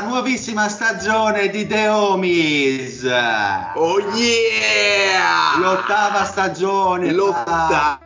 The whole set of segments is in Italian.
Nuovissima stagione di The Homies. Oh yeah! L'ottava stagione. L'ottava,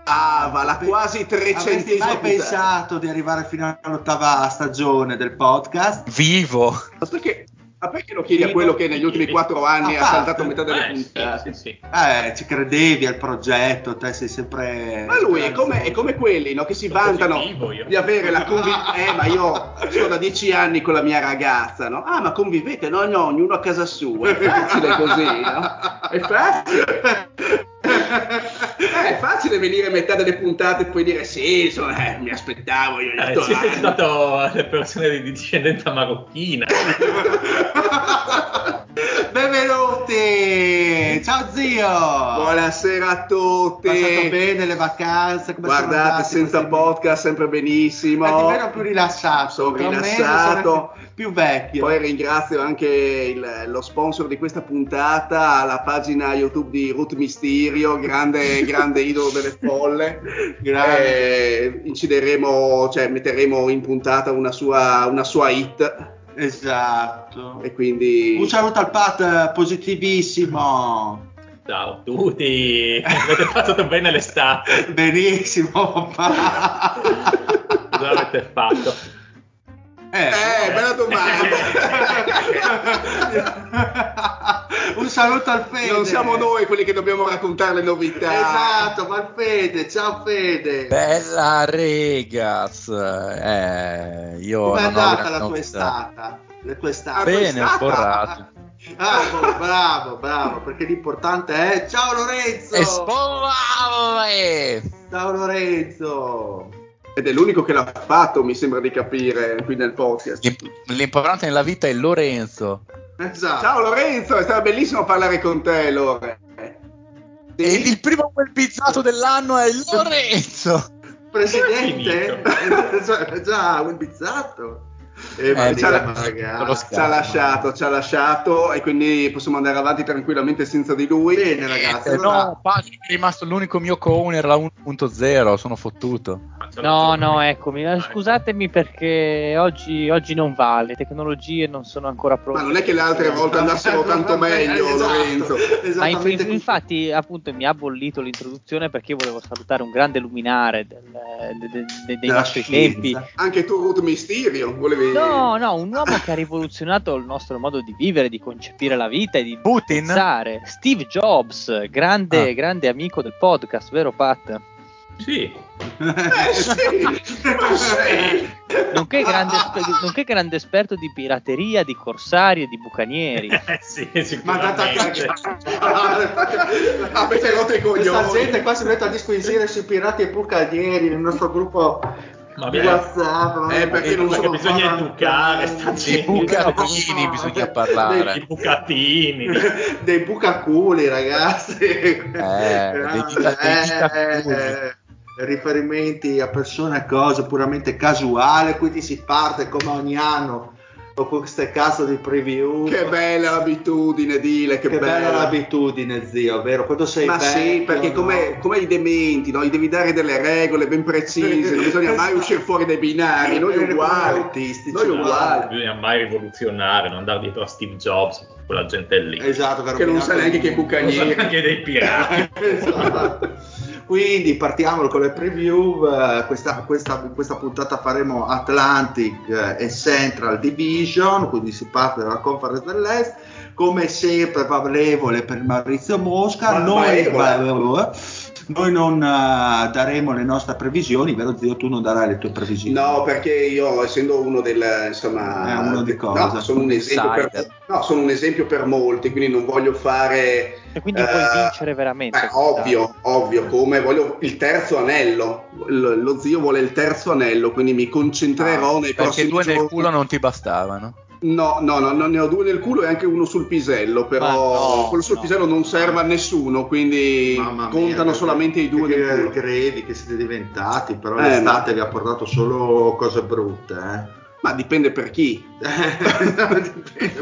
la quasi trecentesima mai puntata. pensato di arrivare fino all'ottava stagione del podcast? Vivo. Ma perché, ma perché lo chiedi a quello che negli ultimi quattro anni Ah, ha saltato basta. metà delle Eh, sì, puntate? sì, sì. Eh, ci credevi al progetto, te sei sempre... Ma lui è come, è come quelli no, che si Sono vantano positivo di avere la convivenza. Eh, ma io sto da dieci anni con la mia ragazza, no? Ah, ma convivete? No, no, ognuno a casa sua. È facile così, no? È facile. Eh, è facile venire a metà delle puntate e poi dire sì, insomma, eh, mi aspettavo io. gli Eh, otto siete anni." stato le persone di discendenza marocchina. Benvenuti! Ciao zio! Buonasera a tutti. Passato bene le vacanze? Come Guardate, senza podcast sempre benissimo. Eh, ti vedo più rilassato, Sono rilassato. più vecchio. Poi ringrazio anche il- lo sponsor di questa puntata, la pagina YouTube di Ruth Mysterio, grande, grande idolo delle folle. Grande. Eh, incideremo, cioè metteremo in puntata una sua, una sua hit Esatto. e quindi Un saluto al Pat positivissimo. Ciao a tutti. Avete passato bene l'estate. Benissimo, papà. Cosa avete fatto? Eh, bella domanda. Un saluto al Fede. non siamo noi quelli che dobbiamo raccontare le novità. Esatto, ma il Fede, ciao Fede. Bella regas. Eh, io non ho andata la tua novità. estate? La tua estate? Ah, Bene, quest'ata? un po' rato. Bravo, bravo, bravo, perché l'importante è... Ciao Lorenzo! E spolare! Ciao Lorenzo! Ed è l'unico che l'ha fatto, mi sembra di capire, qui nel podcast. L'imp- L'importante nella vita è Lorenzo. Esatto. Ciao Lorenzo, è stato bellissimo parlare con te, Lore. Sì? E il primo quel pizzato dell'anno è Lorenzo. Presidente? Dove già, già, un bizzato. Eh, Eh, ci ha-. Ci lasciato, ci ha lasciato e quindi possiamo andare avanti tranquillamente senza di lui. Bene, ragazzi. Eh, allora- no, Paci è rimasto l'unico mio co-owner la 1.0, sono fottuto. No, no, eccomi. Eh, Scusatemi perché oggi, oggi non va, le tecnologie non sono ancora pronte. Ma non è che le altre volte andassero tanto meglio, Esatto, Lorenzo. Esattamente così. infatti, appunto, mi ha bollito l'introduzione perché io volevo salutare un grande luminare del- de- de- de- dei nostri scienza. tempi. Anche tu, Ruth Mysterio, volevi... No, no, un uomo che ha rivoluzionato il nostro modo di vivere, di concepire la vita e di Putin? pensare. Steve Jobs, grande, Ah. grande amico del podcast, vero Pat? Sì. Eh sì, sì. Nonché grande, nonché grande esperto di pirateria, di corsari e di bucanieri. Eh sì, Ma andate a cagare. Avete rotto i Questa coglioni. gente qua si mette a disco insieme sui pirati e bucanieri nel nostro gruppo Ma bene. WhatsApp. Eh, perché non Perché sono bisogna educare sta bucatini bisogna parlare. I bucatini. dei bucaculi, ragazzi. dei dita- dei ditaculi. eh, riferimenti a persone e cose puramente casuali, quindi si parte come ogni anno Con queste cazzo di preview. Che bella l'abitudine, Dile, che, Che bella. bella l'abitudine, zio, vero? Quando sei Ma sì, vecchio, perché no? come, come i dementi, no? gli devi dare delle regole ben precise, non bisogna mai uscire fuori dai binari, noi uguali. autistici, Noi no? uguali. Non bisogna mai rivoluzionare, non andare dietro a Steve Jobs, quella gente lì. Esatto, Che non sa neanche che Non bucanieri. neanche dei pirati. Esatto. Quindi partiamo con le preview. eh, Questa, questa- questa puntata faremo Atlantic eh, e Central Division, quindi si parte dalla Conference dell'Est. Come sempre, favorevole per Maurizio Mosca. Noi. Noi non eh, daremo le nostre previsioni, vero zio? Tu non darai le tue previsioni. No, perché io essendo uno del insomma Eh, uno di no, cosa? sono un esempio per, no, sono un esempio per molti, quindi non voglio fare E quindi eh, puoi vincere veramente. beh, ovvio, ovvio, come voglio il terzo anello. Lo, lo zio vuole il terzo anello, quindi mi concentrerò nei Perché prossimi due nel giorni. culo non ti bastavano. No, no, no, no, ne ho due nel culo e anche uno sul pisello, però no, quello sul no. pisello non serve a nessuno, quindi mia, contano che- solamente i due nel culo. credi che siete diventati, però Eh, l'estate ma- vi ha portato solo cose brutte. Eh? Ma dipende per chi.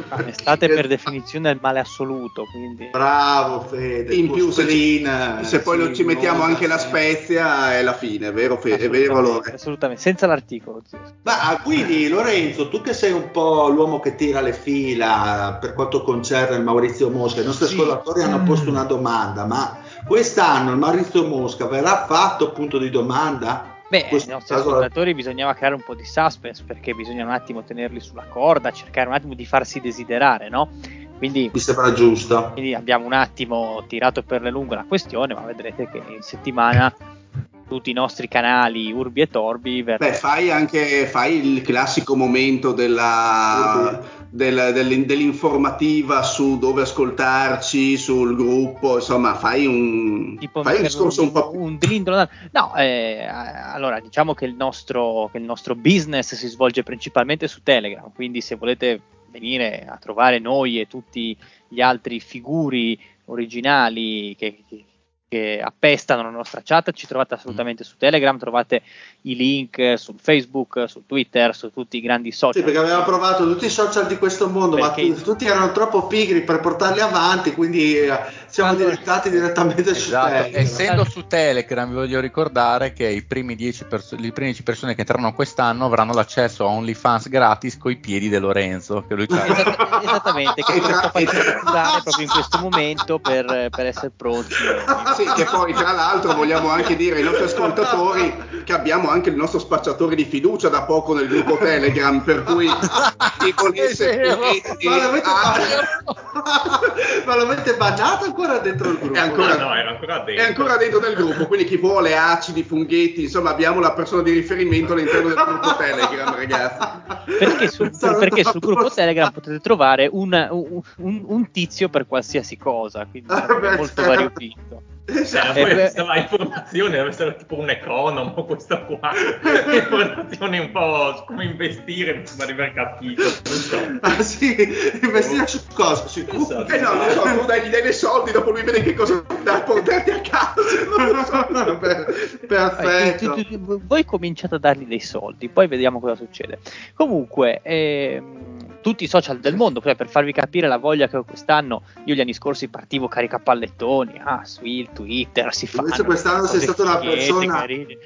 Ah, L'estate per definizione è il male assoluto, quindi Bravo Fede, In più se, ci- se poi sì, lo- ci mettiamo non- anche la spezia è la fine, è vero, Fe- è vero assolutamente, allora. assolutamente, senza l'articolo. zio. Ma quindi Lorenzo, tu che sei un po' l'uomo che tira le fila per quanto concerne il Maurizio Mosca, i nostri Sì. ascoltatori hanno Mm. posto una domanda, ma quest'anno il Maurizio Mosca verrà fatto punto di domanda? Beh, ai nostri ascoltatori bisognava creare un po' di suspense perché bisogna un attimo tenerli sulla corda, cercare un attimo di farsi desiderare, no? Quindi, Mi sembra giusto. quindi abbiamo un attimo tirato per le lunghe la questione, ma vedrete che in settimana tutti i nostri canali Urbi e Torbi verranno Beh, fai anche fai il classico momento della, del- del- dell'informativa su dove ascoltarci, sul gruppo, insomma, fai un, tipo fai un discorso un po' un drindolo no eh, allora diciamo che il nostro che il nostro business si svolge principalmente su Telegram quindi se volete venire a trovare noi e tutti gli altri figuri originali che, che- che appestano la nostra chat ci trovate assolutamente su Telegram trovate i link sul Facebook su Twitter su tutti i grandi social Sì, perché avevamo provato tutti i social di questo mondo, Perché- ma tu- tutti erano troppo pigri per portarli avanti, quindi eh, siamo Allora- diventati direttamente su Esatto. Telegram. Essendo su Telegram, vi voglio ricordare che i primi 10 perso- le prime 10 persone che entreranno quest'anno avranno l'accesso a OnlyFans gratis con i piedi di Lorenzo. Che lui c'ha. Esatt- esattamente, che sto tra- facendo curare proprio in questo momento per, per essere pronti. Sì, che poi tra l'altro vogliamo anche dire ai nostri ascoltatori che abbiamo anche il nostro spacciatore di fiducia da poco nel gruppo Telegram, per cui chi volesse È Ma l'avete, ma l'avete bannato ancora dentro il gruppo? È ancora- No, era ancora è dentro. ancora dentro del gruppo, quindi chi vuole acidi, funghetti, insomma abbiamo la persona di riferimento all'interno del gruppo Telegram, ragazzi. Perché, sul, perché sul gruppo Telegram potete trovare un, un- un- un tizio per qualsiasi cosa, quindi Ah, è beh, molto certo. variopinto. Cioè, poi Eh, beh. stava informazione, deve essere tipo un economo questo qua. informazioni un po' come investire, mi sembra di aver capito. Non so. Ah sì, investire su cosa? Su Esatto. Eh no, non so, tu dai, gli dai dei soldi, dopo lui vede che cosa da portarti a casa. Non lo so. Per- Perfetto. tu- tu- tu- voi cominciate a dargli dei soldi, poi vediamo cosa succede. Comunque, ehm, tutti i social del mondo, cioè per farvi capire la voglia che ho quest'anno, io gli anni scorsi partivo carica pallettoni, ah, su il Twitter si fanno. Invece quest'anno sei stata una persona carine.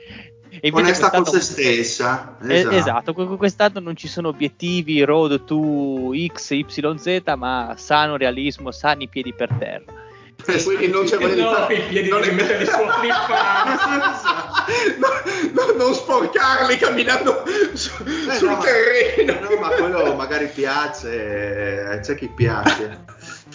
E Onesta con se stessa. Eh, esatto, que- quest'anno non ci sono obiettivi road to X, Y, Z, ma sano realismo, sani piedi per terra. E quindi non c'è di No, i piedi non devi metterli su. No, no, non sporcarli camminando su- Eh, sul no, ma- terreno. No, ma quello magari piace, eh, c'è chi piace.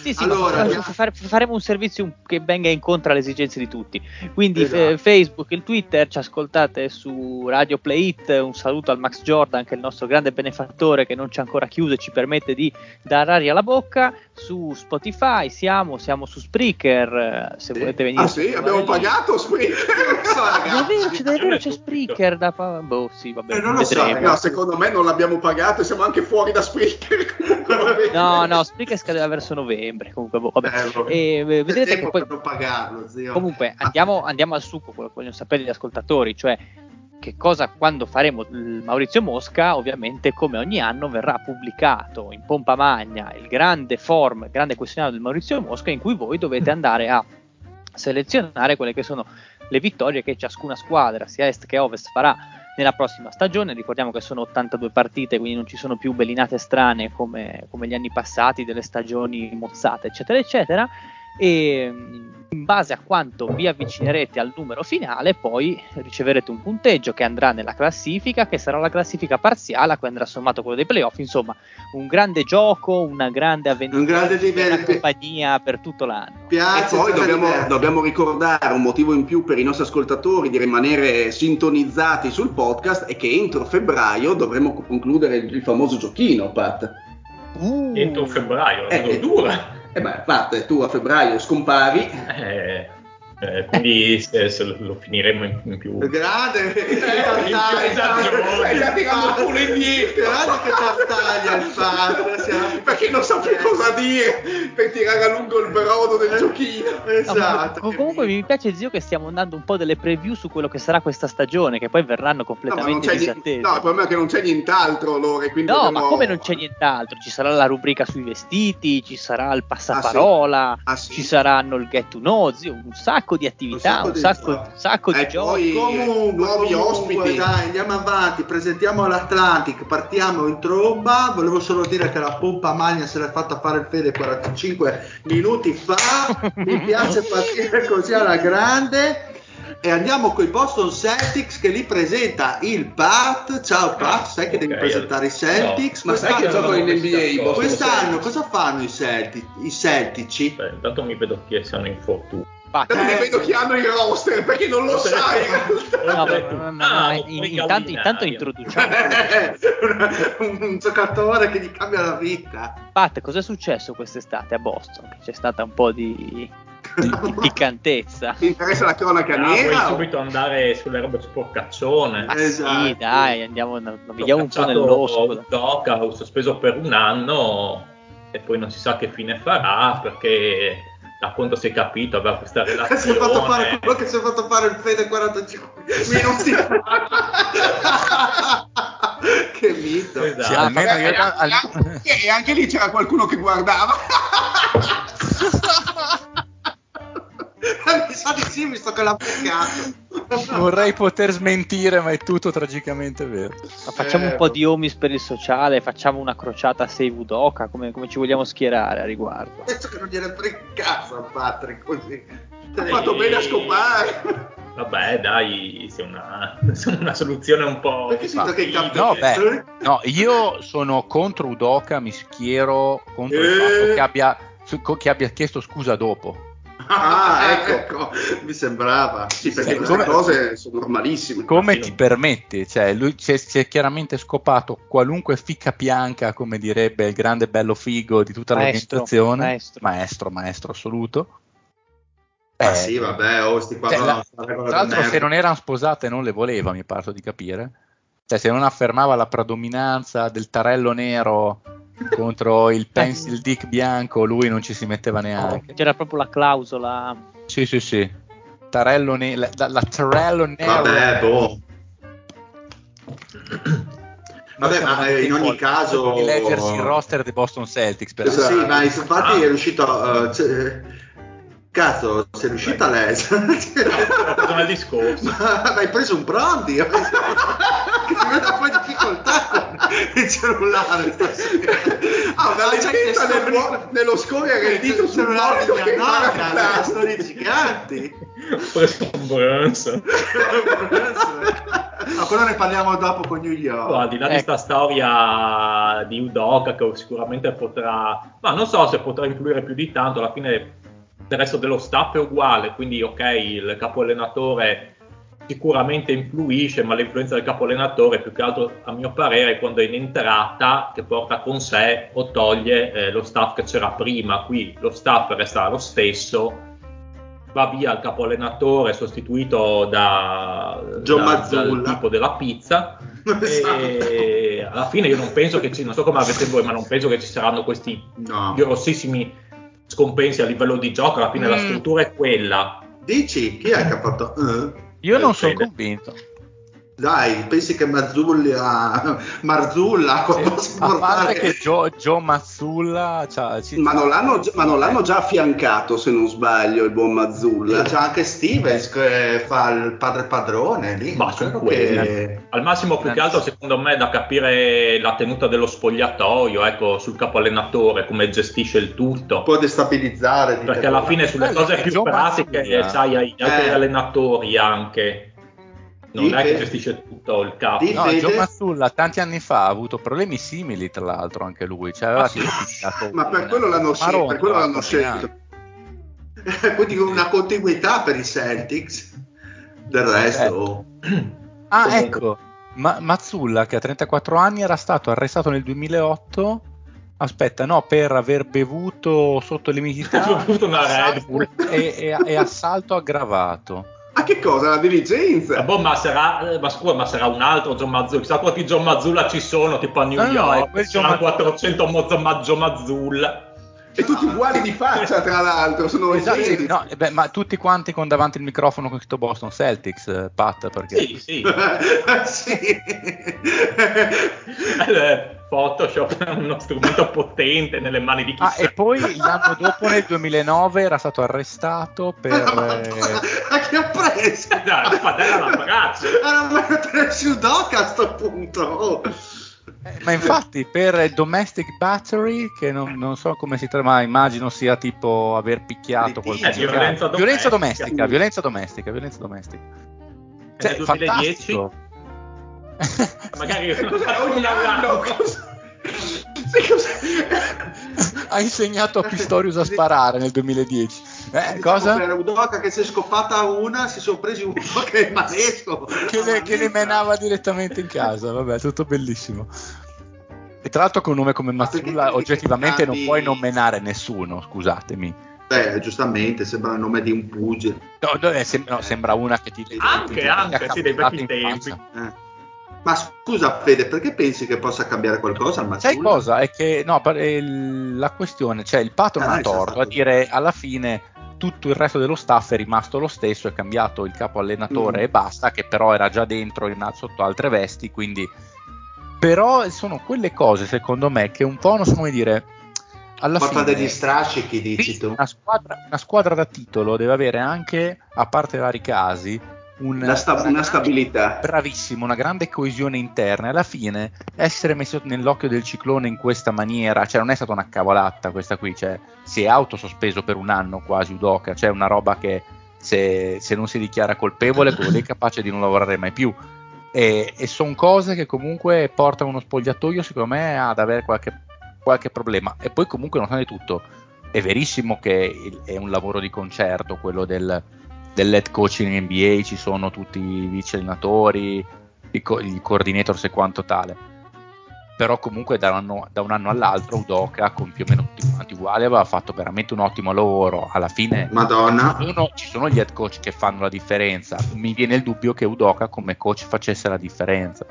Sì, sì, Allora, ma via- fa- faremo un servizio che venga incontro alle esigenze di tutti. Quindi Esatto. eh, Facebook, il Twitter, ci ascoltate su Radio Play It. Un saluto al Max Jordan, che è il nostro grande benefattore che non ci ha ancora chiuso e ci permette di dare aria alla bocca. Su Spotify siamo, siamo su Spreaker. eh, Se Sì. volete venire Ah sì, abbiamo pagato Spreaker. So, È ragazzi. vero, c'è. Spreaker da pa- boh, sì, vabbè, Eh, non lo so. No, secondo me non l'abbiamo pagato e siamo anche fuori da Spreaker. No, no, Spreaker scadeva verso novembre. Comunque, boh, vabbè. Eh, vabbè. E, eh, vedrete che poi pagarlo, zio. Comunque andiamo, andiamo al succo, quello che vogliono sapere gli ascoltatori, cioè che cosa quando faremo il Maurizio Mosca, ovviamente come ogni anno verrà pubblicato in pompa magna il grande form, il grande questionario del Maurizio Mosca in cui voi dovete andare a selezionare quelle che sono le vittorie che ciascuna squadra, sia est che ovest, farà nella prossima stagione. Ricordiamo che sono 82 partite, quindi non ci sono più bellinate strane come, come gli anni passati, delle stagioni mozzate, eccetera, eccetera e in base a quanto vi avvicinerete al numero finale poi riceverete un punteggio che andrà nella classifica che sarà la classifica parziale a cui andrà sommato quello dei playoff. Insomma un grande gioco una grande avventura un grande una compagnia per tutto l'anno. Piazza, e poi dobbiamo, dobbiamo, ricordare un motivo in più per i nostri ascoltatori di rimanere sintonizzati sul podcast è che entro febbraio dovremo concludere il famoso giochino Pat. Uh. entro febbraio eh, dura e eh beh, parte tu a febbraio scompari. Eh, eh, quindi se, se lo finiremo in, in più. Grande eh, stai tirando pure indietro grande che tartaglia il padre perché non so più cosa dire per tirare a lungo il brodo del giochino. esatto no, comunque mi piace zio che stiamo andando un po' delle preview su quello che sarà questa stagione che poi verranno completamente no, disattese. no il problema è che non c'è nient'altro Lore quindi no dobbiamo... ma come non c'è nient'altro? Ci sarà la rubrica sui vestiti ci sarà il passaparola ah, sì? Ah, sì? ci saranno il get to know zio un sacco sacco di attività, un sacco, un sacco, di giochi. Comunque, nuovi comunque, ospiti. Dai, andiamo avanti, presentiamo l'Atlantic, partiamo in tromba. Volevo solo dire che la pompa magna se l'è fatta fare il Fede 45 minuti fa. Mi piace partire così alla grande. E andiamo con i Boston Celtics che li presenta il Pat. Ciao Pat, sai che okay, devi presentare i Celtics. No. Ma sai che giocano in NBA? Quest'anno cosa fanno i, Celtic, i Celtici? Beh, intanto mi vedo che siano in fortuna. Infatti, eh, vedo chi hanno i roster perché non lo sai. No, no, no, ah, intanto, intanto introduciamo un, un giocatore che gli cambia la vita. Pat, cos'è successo quest'estate a Boston? C'è stata un po' di, di, piccantezza. Ti interessa la cronaca no, nera? Vuoi subito andare sulle robe sporcaccione? Ah, esatto. Sì, dai, andiamo, vediamo un po' nell'osco. Doca, ho sospeso per un anno e poi non si sa che fine farà perché da quanto si è capito aveva questa relazione si è fatto fare quello che si è fatto fare il Fede 45 minuti che mito. Esatto. sì, almeno io, e anche lì c'era qualcuno che guardava mi sa di sì visto che l'ha peccato Vorrei poter smentire, ma è tutto tragicamente vero. Ma facciamo eh, un po' di omis per il sociale, facciamo una crociata Save Udoka, come, come ci vogliamo schierare a riguardo? Penso che non gliene frega cazzo a Patrick così. Ha fatto bene a scopare. Vabbè, dai, sei una, una soluzione un po'. Perché sento che no, beh, no, io sono contro Udoka, mi schiero contro eh. il fatto che abbia, che abbia chiesto scusa dopo. Ah, ecco. ecco, mi sembrava. Sì, perché queste come, cose sono normalissime. Come ti permette? Cioè, lui si è, chiaramente scopato qualunque ficca bianca, come direbbe il grande bello figo di tutta maestro, l'organizzazione. Maestro. maestro, maestro assoluto. Ah, eh, sì, vabbè, oh, sti qua cioè, la, tra l'altro, se non erano sposate, non le voleva, mi pare di capire. Cioè, se non affermava la predominanza del tarello nero contro il pencil dick bianco lui non ci si metteva neanche. C'era proprio la clausola. Sì, sì, sì. Tarello ne- la, la, la Tarello nero. Vabbè, boh. Vabbè, ma eh, in ogni caso. Di leggersi il roster dei Boston Celtics. Per sì, ma infatti ah. è riuscito. Uh, Cazzo, sei riuscita lei? Ho il discorso. Ma hai preso un pronti? che mette un po' in difficoltà con il cellulare stasera. Ah, una leggenda nel, nello scorrere il dito sul cellulare di Annaga, storie giganti. Ho preso un bronzo. No, quello ne parliamo dopo con New York. Al di là ecco. di questa storia di Udoka che sicuramente potrà, ma non so se potrà influire più di tanto, alla fine del resto dello staff è uguale, quindi ok, il capo allenatore sicuramente influisce, ma l'influenza del capo allenatore più che altro a mio parere quando è in entrata che porta con sé o toglie eh, lo staff che c'era prima, qui lo staff resta lo stesso, va via il capo allenatore sostituito da, da dal tipo della pizza esatto. e alla fine io non penso che ci, non so come avete voi, ma non penso che ci saranno questi no. grossissimi scompensi a livello di gioco, alla fine mm. la struttura è quella. Dici, chi è che ha fatto? Uh? Io non sono convinto. Dai, pensi che Mazzulla, Marzulla sì, a parte che Joe, Joe Mazzulla ma, non l'hanno, ma non l'hanno già affiancato se non sbaglio il buon Mazzulla. C'è anche Stevens che fa il padre padrone lì ma che... al massimo più che altro secondo me da capire la tenuta dello spogliatoio ecco sul capo allenatore come gestisce il tutto. Può destabilizzare perché alla fine sulle cose più Joe pratiche Mazzulla. sai hai altri eh. allenatori anche non di è che gestisce tutto il capo. No, Gio Mazzulla tanti anni fa ha avuto problemi simili, tra l'altro, anche lui. Cioè, aveva ah, Ma per quello l'hanno, scelto, per quello l'hanno scelto. Quindi una continuità per i Celtics. Del resto. Eh. Ah, ecco. Ma- Mazzulla, che ha 34 anni, era stato arrestato nel 2008. Aspetta, no, per aver bevuto sotto le limiti bevuto una Red Bull e, e, e assalto aggravato. Ma che cosa? La diligenza? Eh, boh, ma sarà, ma, scusa, ma sarà un altro John Mazzulla. Chissà quanti John Mazzulla ci sono, tipo a New no, York. No, C'erano 400 John Mazzulla. E tutti uguali di faccia, tra l'altro, sono esatto, sì, no, beh, ma tutti quanti con davanti il microfono con scritto Boston Celtics, eh, Pat, perché... Sì, sì. sì. Eh, Photoshop è uno strumento potente nelle mani di chi Ah, e poi l'anno dopo, nel 2009, era stato arrestato per... Ma che ha preso? No, la padella alla braccia. Era il doc a sto punto. Oh. Eh, ma infatti per domestic battery, che non, non so come si chiama, immagino sia tipo aver picchiato qualcuno. Eh, violenza, violenza domestica. Violenza domestica, violenza domestica. Cioè, nel 2010 fantastico. magari ogni anno ha insegnato a Pistorius a sparare nel 2010 eh, cosa? per Udoca che si è scoppata una si sono presi uno che è maestro che, le, che le menava direttamente in casa vabbè tutto bellissimo e tra l'altro con un nome come Mazzulla oggettivamente non puoi non menare nessuno scusatemi Beh, giustamente sembra il nome di un pugile. No, no, sem- no, sembra una che ti. Anche, ti, anche, ti sì, dei vecchi tempi. Eh. Ma scusa Fede, perché pensi che possa cambiare qualcosa al Sai cosa? È che no, la questione, cioè il patron ah, ha torto a dire alla fine tutto il resto dello staff è rimasto lo stesso, è cambiato il capo allenatore mm. e basta, che però era già dentro in, sotto altre vesti, quindi però sono quelle cose secondo me che un po' non so come dire alla Porta fine degli strascichi dici tu una squadra, una squadra da titolo deve avere anche a parte vari casi un, sta- una, una, stabilità. Bravissimo, una grande coesione interna. Alla fine, essere messo nell'occhio del ciclone in questa maniera, cioè non è stata una cavolata questa qui, cioè si è autosospeso per un anno quasi Udoca, cioè una roba che se, se non si dichiara colpevole, quello lì è capace di non lavorare mai più. E, e sono cose che comunque portano uno spogliatoio, secondo me, ad avere qualche, qualche problema. E poi, comunque, nonostante tutto, è verissimo che è un lavoro di concerto quello del dell'head coaching in NBA ci sono tutti i vice allenatori, i, co- i coordinators e quanto tale. Però comunque da un, anno, da un anno all'altro Udoca con più o meno tutti quanti uguali aveva fatto veramente un ottimo lavoro. Alla fine Madonna. Ci, sono, ci sono gli head coach che fanno la differenza. Mi viene il dubbio che Udoca come coach facesse la differenza.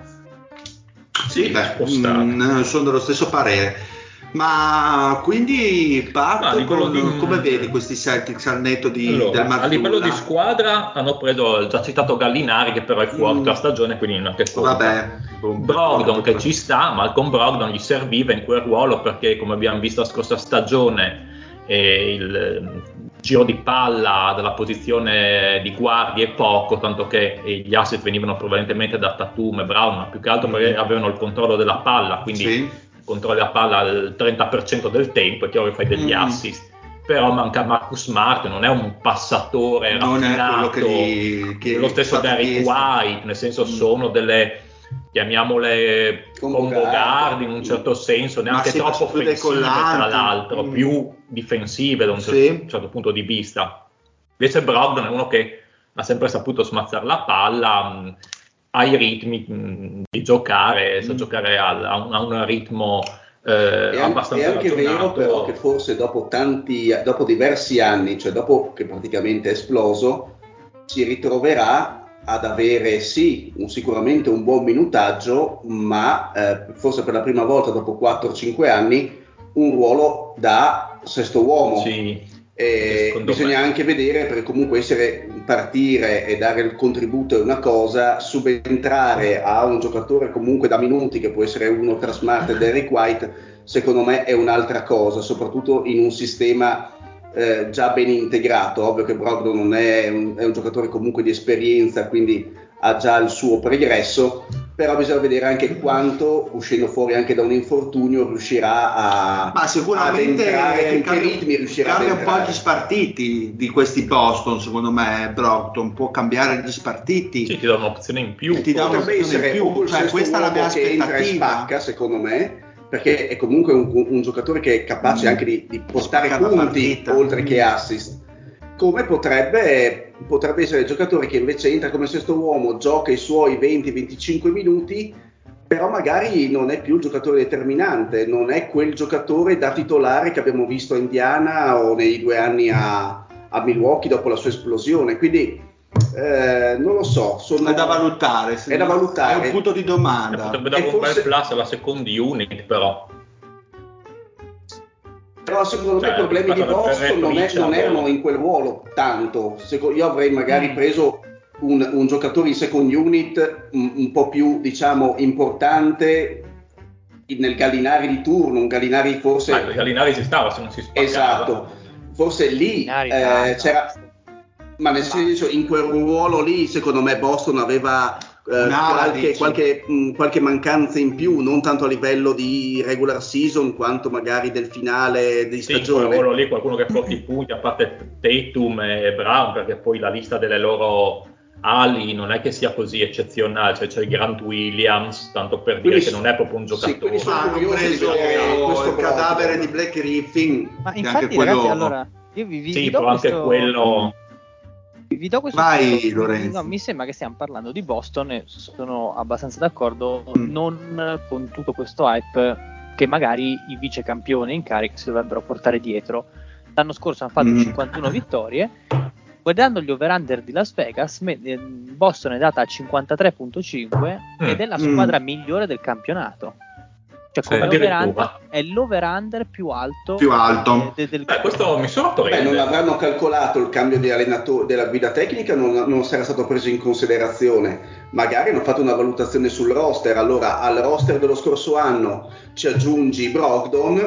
Sì, beh, mh, mm, sono dello stesso parere. Ma quindi Pat, ah, con, di... come vedi questi Celtics al netto di, allora, del Mazzulla? A livello di squadra hanno preso il già citato Gallinari che però è fuori mm. la stagione quindi non è che conta. Vabbè, Brogdon che ci sta, Malcolm Brogdon gli serviva in quel ruolo perché come abbiamo visto la scorsa stagione eh, il giro di palla dalla posizione di guardia è poco, tanto che gli asset venivano prevalentemente da Tatum e Brown, ma più che altro perché mm. avevano il controllo della palla, quindi sì controlli la palla il 30% del tempo, è chiaro che fai degli mm. assist. Però manca Marcus Smart, non è un passatore non raffinato, che, che lo stesso Derek White, nel senso mm. sono delle chiamiamole combo guard in un certo senso, neanche troppo offensive tra l'altro, mm. più difensive da un certo, sì. certo punto di vista. Invece Brogdon è uno che ha sempre saputo smazzare la palla, ai ritmi mh, di giocare, sa mm. giocare a, a, un, a, un, ritmo eh, è abbastanza È anche ragionato. vero però che forse dopo, tanti, dopo diversi anni, cioè dopo che praticamente è esploso, si ritroverà ad avere sì, un, sicuramente un buon minutaggio, ma eh, forse per la prima volta dopo 4-5 anni un ruolo da sesto uomo. Sì Eh, bisogna me. anche vedere perché comunque essere partire e dare il contributo è una cosa, subentrare a un giocatore comunque da minuti che può essere uno tra Smart e Derek White, secondo me è un'altra cosa, soprattutto in un sistema eh, già ben integrato. Ovvio che Brogdon non è un, è un giocatore comunque di esperienza, quindi ha già il suo pregresso, però bisogna vedere anche quanto, uscendo fuori anche da un infortunio, riuscirà a, Ma sicuramente ad cambia, che ritmi riuscirà cambia un po' gli spartiti di questi Boston, secondo me, Brockton, può cambiare gli spartiti. Sì, ti dà un'opzione in più. Ti dà Potrebbe un'opzione in più, cioè, questa è la mia uomo che entra e aspettativa. spacca, secondo me, perché è comunque un, un giocatore che è capace Mm. anche di, di portare Spaccare la punti partita. oltre che Mm. assist. Come potrebbe, potrebbe essere il giocatore che invece entra come sesto uomo, gioca i suoi 20-25 minuti, però magari non è più il giocatore determinante, non è quel giocatore da titolare che abbiamo visto a Indiana o nei due anni a, a Milwaukee dopo la sua esplosione. Quindi eh, non lo so. Sono... È da valutare. È da valutare. È un punto di domanda. potrebbe dare un bel plus alla second unit, però. Però secondo me Cioè, i problemi di Boston non, è- non erano in quel ruolo tanto. Io avrei magari Mm. preso un, un giocatore in second unit un, un po' più, diciamo, importante nel Gallinari di turno, un Gallinari forse... Il Gallinari ci stava se non si spaccava. esatto, forse lì eh, c'era... Ma nel senso, in quel ruolo lì, secondo me, Boston aveva qualche, dici? qualche, mh, qualche mancanza in più, non tanto a livello di regular season quanto magari del finale di Sì, stagione. ruolo lì qualcuno che porti i punti, a parte Tatum e Brown, perché poi la lista delle loro ali non è che sia così eccezionale, cioè c'è Grant Williams, tanto per dire Quindi che non è proprio un sì, giocatore. quindi sono Ma hanno curioso di questo cadavere di Black Griffin, Ma infatti, anche quello... ragazzi, allora, io vi, vi, Sì, vi do però anche questo, quello... vi do questo Vai. Lorenzo. No, mi sembra che stiamo parlando di Boston e sono abbastanza d'accordo, Mm. non con tutto questo hype che magari i vice campioni in carica si dovrebbero portare dietro. L'anno scorso hanno fatto Mm. 51 vittorie. Guardando gli over-under di Las Vegas, eh, Boston è data a 53.5 Mm. ed è la Mm. squadra migliore del campionato. Cioè, Sì. come Addirittura. over-under è l'over-under più alto, Più alto. de- de- del Beh, questo mi Beh, sorprende. non avranno calcolato il cambio di allenatore della guida tecnica, non, non sarà stato preso in considerazione. Magari hanno fatto una valutazione sul roster. Allora, al roster dello scorso anno ci aggiungi Brogdon,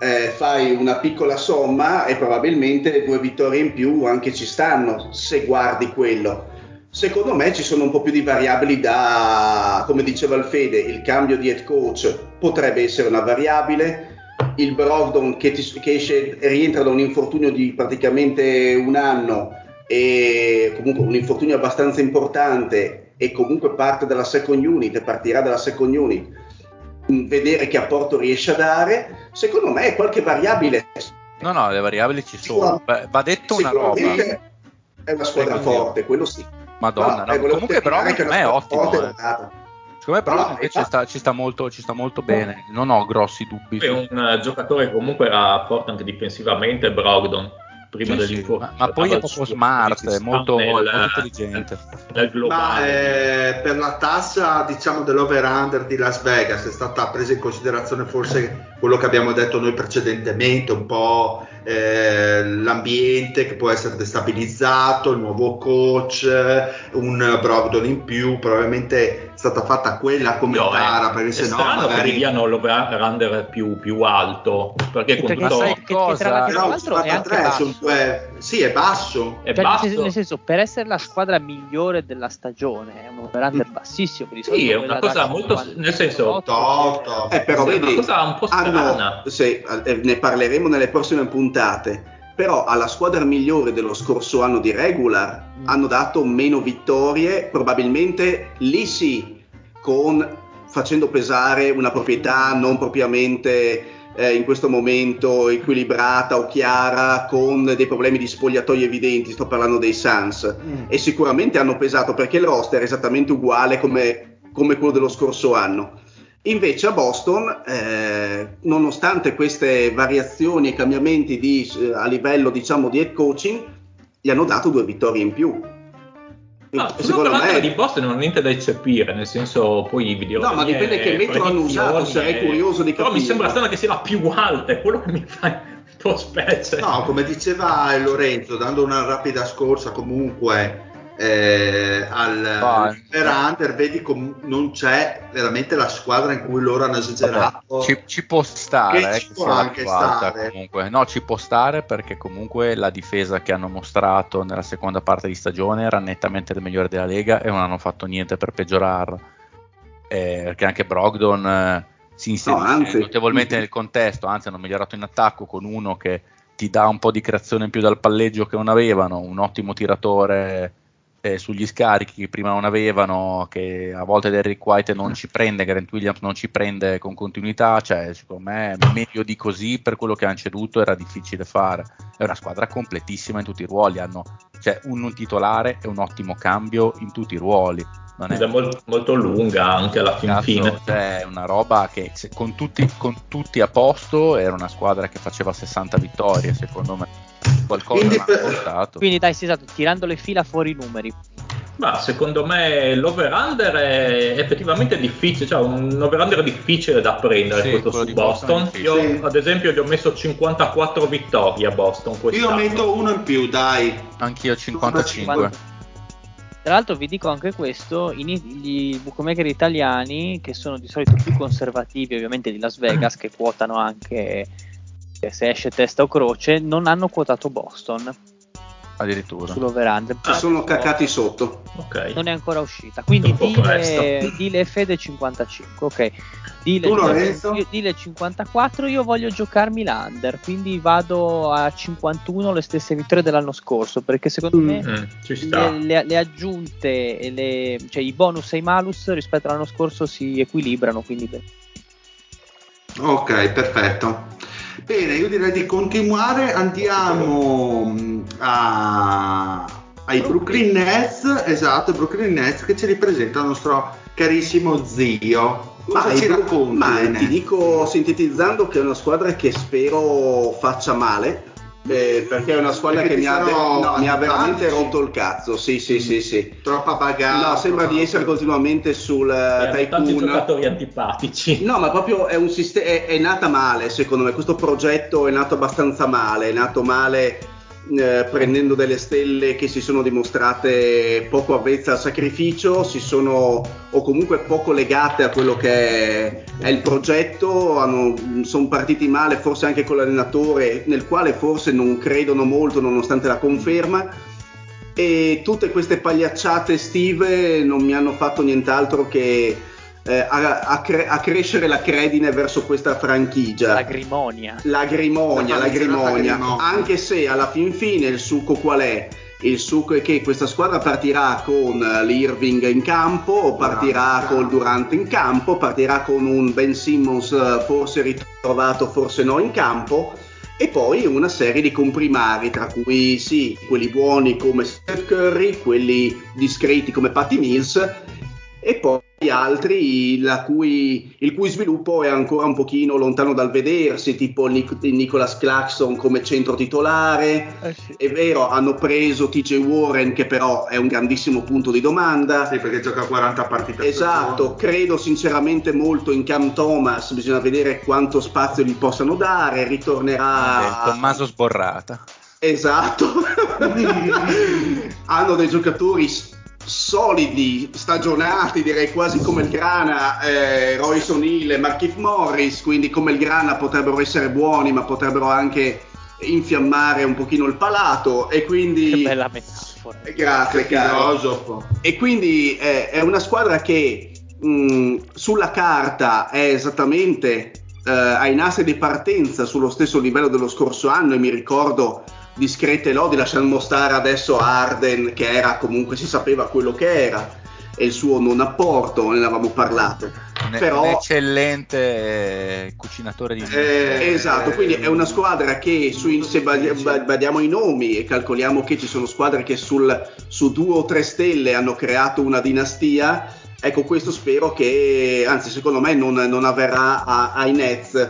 eh, fai una piccola somma e probabilmente due vittorie in più anche ci stanno, se guardi quello. Secondo me ci sono un po' più di variabili da, come diceva il Fede, il cambio di head coach potrebbe essere una variabile, il Brogdon che, ti- che esce, rientra da un infortunio di praticamente un anno e comunque un infortunio abbastanza importante e comunque parte dalla second unit, partirà dalla second unit, Mm, vedere che apporto riesce a dare, secondo me qualche variabile. No, no, le variabili ci sono. Va detto una roba. È una squadra forte, quello sì. Madonna, No, eh, no. volevo comunque Brown che per me è ottimo. eh. Secondo me Brown invece sta- ci, sta molto, ci sta molto bene. Non ho grossi dubbi. È un eh, giocatore che comunque era forte anche difensivamente, Brogdon, prima Sì, sì, dell'infortunio. ma, ma poi è proprio smart, è molto, nel- molto intelligente. Nel Ma eh, per la tassa diciamo dell'over-under di Las Vegas è stata presa in considerazione forse quello che abbiamo detto noi precedentemente, un po' eh, l'ambiente che può essere destabilizzato, il nuovo coach, un Brogdon in più, probabilmente stata fatta quella come No, gara è, perché se no strano che magari... gli diano l'over più, più alto, perché con Perché tutto... sai che- che tra cosa- l'altro- è anche 53 sono basso. due- sì è basso è Cioè, nel, basso. senso, nel senso, per essere la squadra migliore della stagione, è un over-under bassissimo. Di solito Sì, è una cosa molto- 58, nel senso- top. Eh, però Sì, è vedi, una cosa un po' strana. hanno- sì, eh, ne parleremo nelle prossime puntate. Però alla squadra migliore dello scorso anno di regular hanno dato meno vittorie, probabilmente lì sì, con, facendo pesare una proprietà non propriamente eh, in questo momento equilibrata o chiara, con dei problemi di spogliatoio evidenti, sto parlando dei Suns. E sicuramente hanno pesato perché il roster è esattamente uguale come, come quello dello scorso anno. Invece a Boston, eh, nonostante queste variazioni e cambiamenti di, eh, a livello diciamo, di head coaching, gli hanno dato due vittorie in più. No, secondo me di Boston non ho niente da eccepire, nel senso poi i video. No, ma dipende che metro hanno usato, sarei curioso di Però mi capire. sembra strano che sia la più alta, è quello che mi fa po' specie. No, come diceva Lorenzo, dando una rapida scorsa comunque eh, al Ah, Hunter, vedi com- non c'è veramente la squadra in cui loro hanno esagerato. Vabbè, ci, ci può stare, eh, ci può la anche alta stare. comunque. No, ci può stare perché comunque la difesa che hanno mostrato nella seconda parte di stagione era nettamente il migliore della Lega e non hanno fatto niente per peggiorarla. Eh, perché anche Brogdon eh, si inserisce anzi. notevolmente nel contesto, anzi hanno migliorato in attacco con uno che ti dà un po' di creazione in più dal palleggio che non avevano, un ottimo tiratore eh, sugli scarichi che prima non avevano, che a volte Derrick White non ci prende, Grant Williams non ci prende con continuità, cioè secondo me meglio di così per quello che hanno ceduto era difficile fare. È una squadra completissima in tutti i ruoli, hanno cioè, un titolare e un ottimo cambio in tutti i ruoli. Non è mol- molto lunga anche alla fin fine. cioè, è una roba che se- con, tutti, con tutti a posto era una squadra che faceva 60 vittorie, secondo me. Qualcosa Quindi per- portato. Quindi dai, sì, esatto, tirando le fila fuori i numeri. Ma secondo me l'over-under è effettivamente difficile, cioè un over-under difficile da prendere Sì, questo su Boston Boston. Io ad esempio gli ho messo 54 vittorie a Boston Io quest'anno. metto uno in più, dai. Anch'io 55. Tra l'altro vi dico anche questo, i, gli bookmaker italiani, che sono di solito più conservativi ovviamente di Las Vegas, che quotano anche se esce testa o croce, non hanno quotato Boston Addirittura. sull'over-under. Ci sono cacati sotto. Ok. Non è ancora uscita. Quindi Dile. Dile e Fede 55. Ok. Dile, Dile 54. Io voglio giocarmi l'under. Quindi vado a 51 le stesse vittorie dell'anno scorso. Perché secondo me Mm, ci sta. le, le- le aggiunte e le- cioè i bonus e i malus rispetto all'anno scorso si equilibrano. Quindi beh. Ok, perfetto. Bene, io direi di continuare. Andiamo mm, a- ai Brooklyn Nets, esatto, Brooklyn Nets che ci ripresenta il nostro carissimo zio. Cosa i ci racconti? ma ti dico sintetizzando che è una squadra che spero faccia male. Eh, perché è una squadra Perché che mi ha, no, mi ha veramente rotto il cazzo. Sì, sì, sì, sì. Troppa bagarre. No, sembra di essere continuamente sul eh, Eh, tanti Tycoon. giocatori antipatici. No, ma proprio è un sistema. È, è nata male, secondo me. Questo progetto è nato abbastanza male. È nato male eh, prendendo delle stelle che si sono dimostrate poco avvezze al sacrificio, si sono o comunque poco legate a quello che è, è il progetto. sono partiti male, forse anche con l'allenatore, nel quale forse non credono molto nonostante la conferma e tutte queste pagliacciate estive non mi hanno fatto nient'altro che eh, a, a cre- a crescere la credine verso questa franchigia. L'agrimonia. L'agrimonia, La l'agrimonia. Anche se alla fin fine il succo qual è? Il succo è che questa squadra partirà con eh, l'Irving in campo, o partirà Durant in col. Durant in campo, partirà con un Ben Simmons eh, forse ritrovato, forse no in campo e poi una serie di comprimari, tra cui sì, quelli buoni come Steph Curry, quelli discreti come Patty Mills e poi altri la cui- il cui sviluppo è ancora un pochino lontano dal vedersi, tipo Nic- Nicholas Claxton come centro titolare. Eh sì. È vero, hanno preso TJ Warren che però è un grandissimo punto di domanda. Sì, perché gioca 40 partite. Esatto, credo sinceramente molto in Cam Thomas, bisogna vedere quanto spazio gli possano dare, ritornerà... Eh, Tommaso Sborrata. Esatto, hanno dei giocatori solidi, stagionati, direi quasi come il Grana, eh, Royce O'Neill e Markif Morris, quindi come il Grana potrebbero essere buoni, ma potrebbero anche infiammare un pochino il palato e quindi... Che bella metafora. Eh, Grazie, caro. Filosofo. E quindi eh, è una squadra che mh, sulla carta è esattamente eh, ai nastri di partenza sullo stesso livello dello scorso anno e mi ricordo discrete lodi, lasciamo stare adesso Arden che era comunque si sapeva quello che era e il suo non apporto, ne avevamo parlato. Un, Però- un eccellente eh, cucinatore di Eh, esatto, quindi è una squadra che su- se badi- ba- badiamo i nomi e calcoliamo che ci sono squadre che sul- su due o tre stelle hanno creato una dinastia, ecco questo spero che, anzi secondo me non, non avverrà a- ai Nets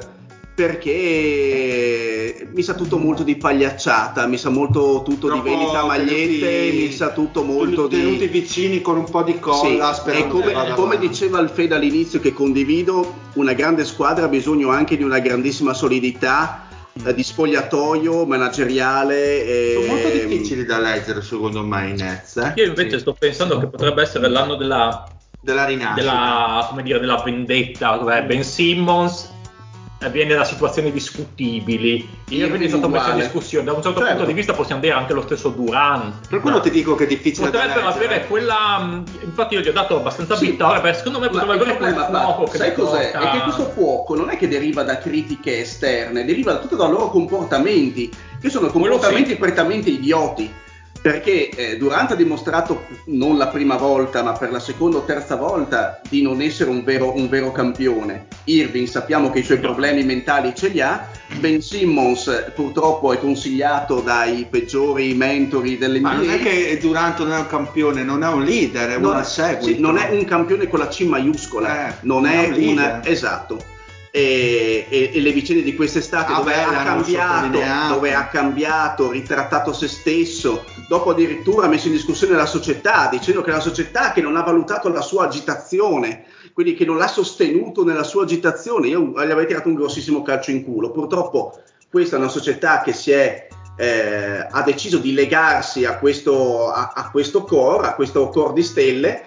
perché mi sa tutto molto di pagliacciata, mi sa molto tutto Troppo di vendita magliette, tenuti- mi sa tutto molto di... tenuti vicini con un po' di colla Sì, e come, come diceva Alfredo all'inizio che condivido, una grande squadra ha bisogno anche di una grandissima solidità eh, di spogliatoio manageriale. E... Sono molto difficili da leggere secondo me i Nets. Eh? Io invece Sì. sto pensando che potrebbe essere l'anno della, della rinascita. della, come dire, della vendetta, dove Ben Simmons viene da situazioni discutibili. Irving è stato messo in discussione. Da un certo Certo. punto di vista possiamo dire anche lo stesso Durant. Per quello ti dico che è difficile da Potrebbero leggere. avere quella. mh, Infatti, io gli ho dato abbastanza Sì. vittoria. Perché secondo me potrebbe avere quel fuoco che sai cos'è? porta- È che questo fuoco non è che deriva da critiche esterne, deriva tutto dai loro comportamenti, che sono comportamenti sì. prettamente idioti. Perché eh, Durant ha dimostrato non la prima volta, ma per la seconda o terza volta di non essere un vero, un vero campione. Irving sappiamo che i suoi problemi mentali ce li ha. Ben Simmons purtroppo è consigliato dai peggiori mentori dell'NBA. Ma non è che Durant non è un campione, non è un leader, è Non- uno a seguito. sì, non è un campione con la C maiuscola, Eh, non non è un un esatto. E, e- e le vicende di quest'estate Ah, dove, beh, ha cambiato, dove ha cambiato, ritrattato se stesso, dopo addirittura ha messo in discussione la società, dicendo che la società che non ha valutato la sua agitazione, quindi che non l'ha sostenuto nella sua agitazione. Io gli avrei tirato un grossissimo calcio in culo. Purtroppo questa è una società che si è eh, ha deciso di legarsi a questo, a, a questo core, a questo core di stelle.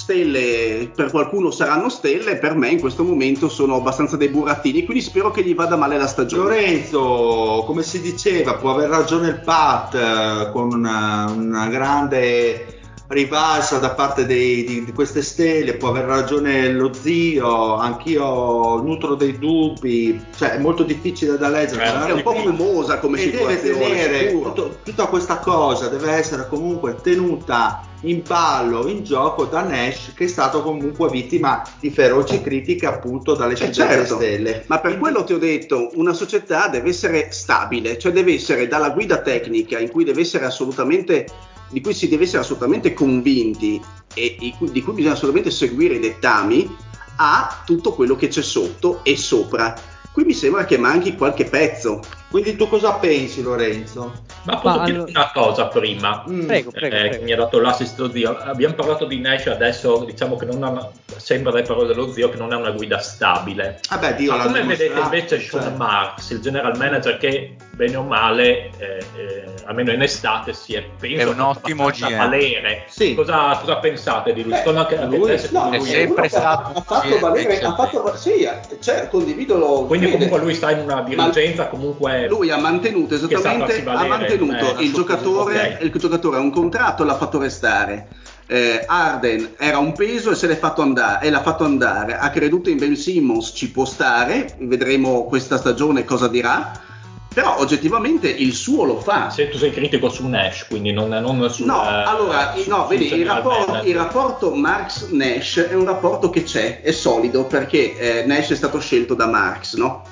Stelle per qualcuno saranno stelle, per me in questo momento sono abbastanza dei burattini, quindi spero che gli vada male la stagione. Lorenzo, come si diceva, può aver ragione il Pat eh, con una, una grande rivalsa da parte dei- di, di queste stelle, può aver ragione lo zio, anch'io nutro dei dubbi, cioè è molto difficile da leggere. Ma È un po' fumosa come e deve situazione, tenere sicuro. tutto- tutta questa cosa deve essere comunque tenuta in ballo, in gioco da Nash che è stato comunque vittima di feroci critiche appunto dalle Eh, certo. stelle. Ma per Quindi- quello ti ho detto, una società deve essere stabile, cioè deve essere dalla guida tecnica in cui deve essere assolutamente, di cui si deve essere assolutamente convinti e di cui, bisogna assolutamente seguire i dettami, a tutto quello che c'è sotto e sopra. Qui mi sembra che manchi qualche pezzo. Quindi tu cosa pensi Lorenzo? Ma posso Ma dire allora- una cosa prima? Mm. Prego, prego, eh, prego. che mi ha dato l'assist lo zio. Abbiamo parlato di Nash adesso, diciamo che non ha una- sembra dalle parole dello zio che non è una guida stabile. Vabbè, Dio Ma come vedete invece Sean cioè. Marks, il general manager che bene o male, eh, eh, almeno in estate, si è penso È un fatto ottimo GM. valere. Sì. Cosa, cosa pensate di lui? Eh, Secondo anche, lui- è lui- sempre uno che stato ha, fatto valere, ha fatto, sì, cioè, condivido lo Quindi comunque lui sta in una dirigenza comunque... Lui ha mantenuto esattamente, valere, ha mantenuto eh, il su- giocatore, ok. il giocatore ha un contratto e l'ha fatto restare. Eh, Arden era un peso e se l'è fatto andare e l'ha fatto andare. Ha creduto in Ben Simmons, ci può stare, vedremo questa stagione cosa dirà. Però oggettivamente il suo lo fa. Se tu sei critico su Nash, quindi non, non su... No, eh, allora, su- no, sul vedi, il general rapporto, il rapporto Marx-Nash è un rapporto che c'è, è solido, perché eh, Nash è stato scelto da Marx, no?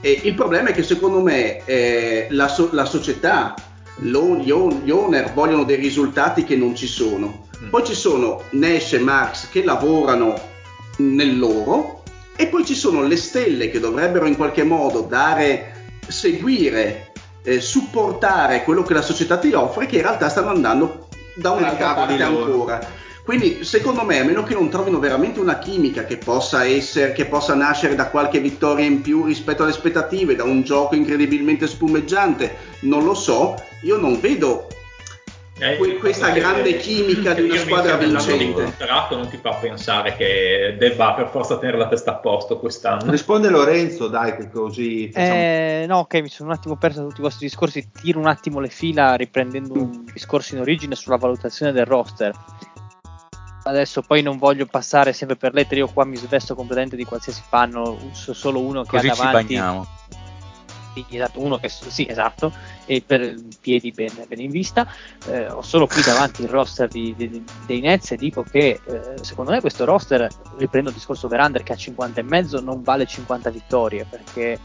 E il problema è che secondo me eh, la, so- la società, gli, own- gli owner vogliono dei risultati che non ci sono. Mm. Poi ci sono Nash e Marx che lavorano nel loro e poi ci sono le stelle che dovrebbero in qualche modo dare, seguire, eh, supportare quello che la società ti offre che in realtà stanno andando da un'altra parte ancora. Quindi secondo me, a meno che non trovino veramente una chimica che possa essere, che possa nascere da qualche vittoria in più rispetto alle aspettative, da un gioco incredibilmente spumeggiante, non lo so, io non vedo Eh, que- questa grande chimica di una squadra vincente. contratto non ti fa pensare che debba per forza tenere la testa a posto quest'anno. Risponde Lorenzo, dai, che così facciamo- Eh, no, ok, mi sono un attimo perso da tutti i vostri discorsi. Tiro un attimo le fila riprendendo un discorso in origine sulla valutazione del roster. Adesso poi non voglio passare sempre per lettere, io qua mi svesto completamente di qualsiasi fanno, uso solo uno che Così ha davanti. Sì, esatto, uno che sì, esatto, e per piedi ben, ben in vista. Eh, ho solo qui davanti il roster di- di- dei Nets e dico che eh, secondo me questo roster, riprendo il discorso Verander che ha 50 e mezzo, non vale 50 vittorie perché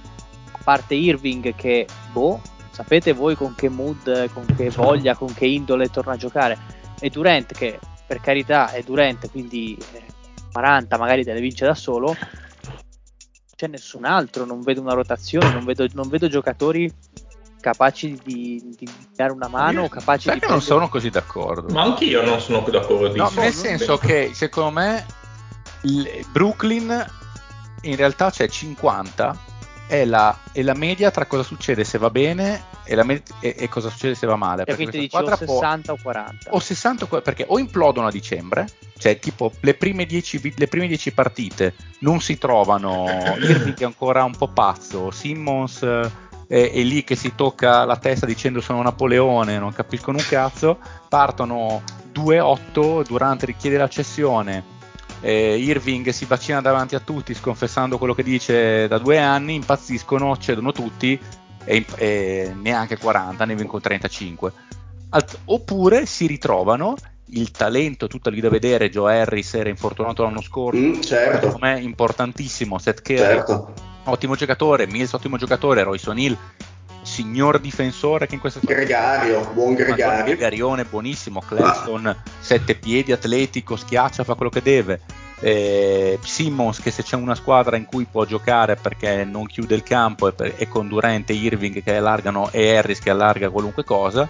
a parte Irving che boh, sapete voi con che mood, con che voglia, con che indole torna a giocare, e Durant che per carità è Durant, quindi eh, 40 magari te le vince da solo c'è nessun altro, non vedo una rotazione, non vedo, non vedo giocatori capaci di, di dare una mano, capaci Sai di che non sono così d'accordo. Ma anch'io non sono d'accordo No, nel senso che secondo me il Brooklyn in realtà c'è 50 è la, è la media tra cosa succede se va bene e, me- e, e cosa succede se va male. Cioè, quindi dici o 60 può, o 40. O 60 perché o implodono a dicembre, cioè tipo le prime 10, le prime 10 partite non si trovano, Irving è ancora un po' pazzo, Simmons è, è, lì che si tocca la testa dicendo sono Napoleone, non capiscono un cazzo, partono 2-8 durante richiede la cessione eh, Irving si vaccina davanti a tutti sconfessando quello che dice da due anni, impazziscono, cedono tutti e, e neanche 40, ne vincono 35. Alt- oppure si ritrovano il talento, tutto lì da vedere, Joe Harris era infortunato l'anno scorso, mm, certo. secondo me importantissimo, Seth Curry, certo. ottimo giocatore, Mills ottimo giocatore, Royce O'Neill signor difensore che in questo Gregario, buon Gregario. Gregarione, buonissimo, Cleston, ah. sette piedi, atletico, schiaccia, fa quello che deve. Eh, Simmons che se c'è una squadra in cui può giocare perché non chiude il campo e, per, e con Durant e Irving che allargano e Harris che allarga qualunque cosa,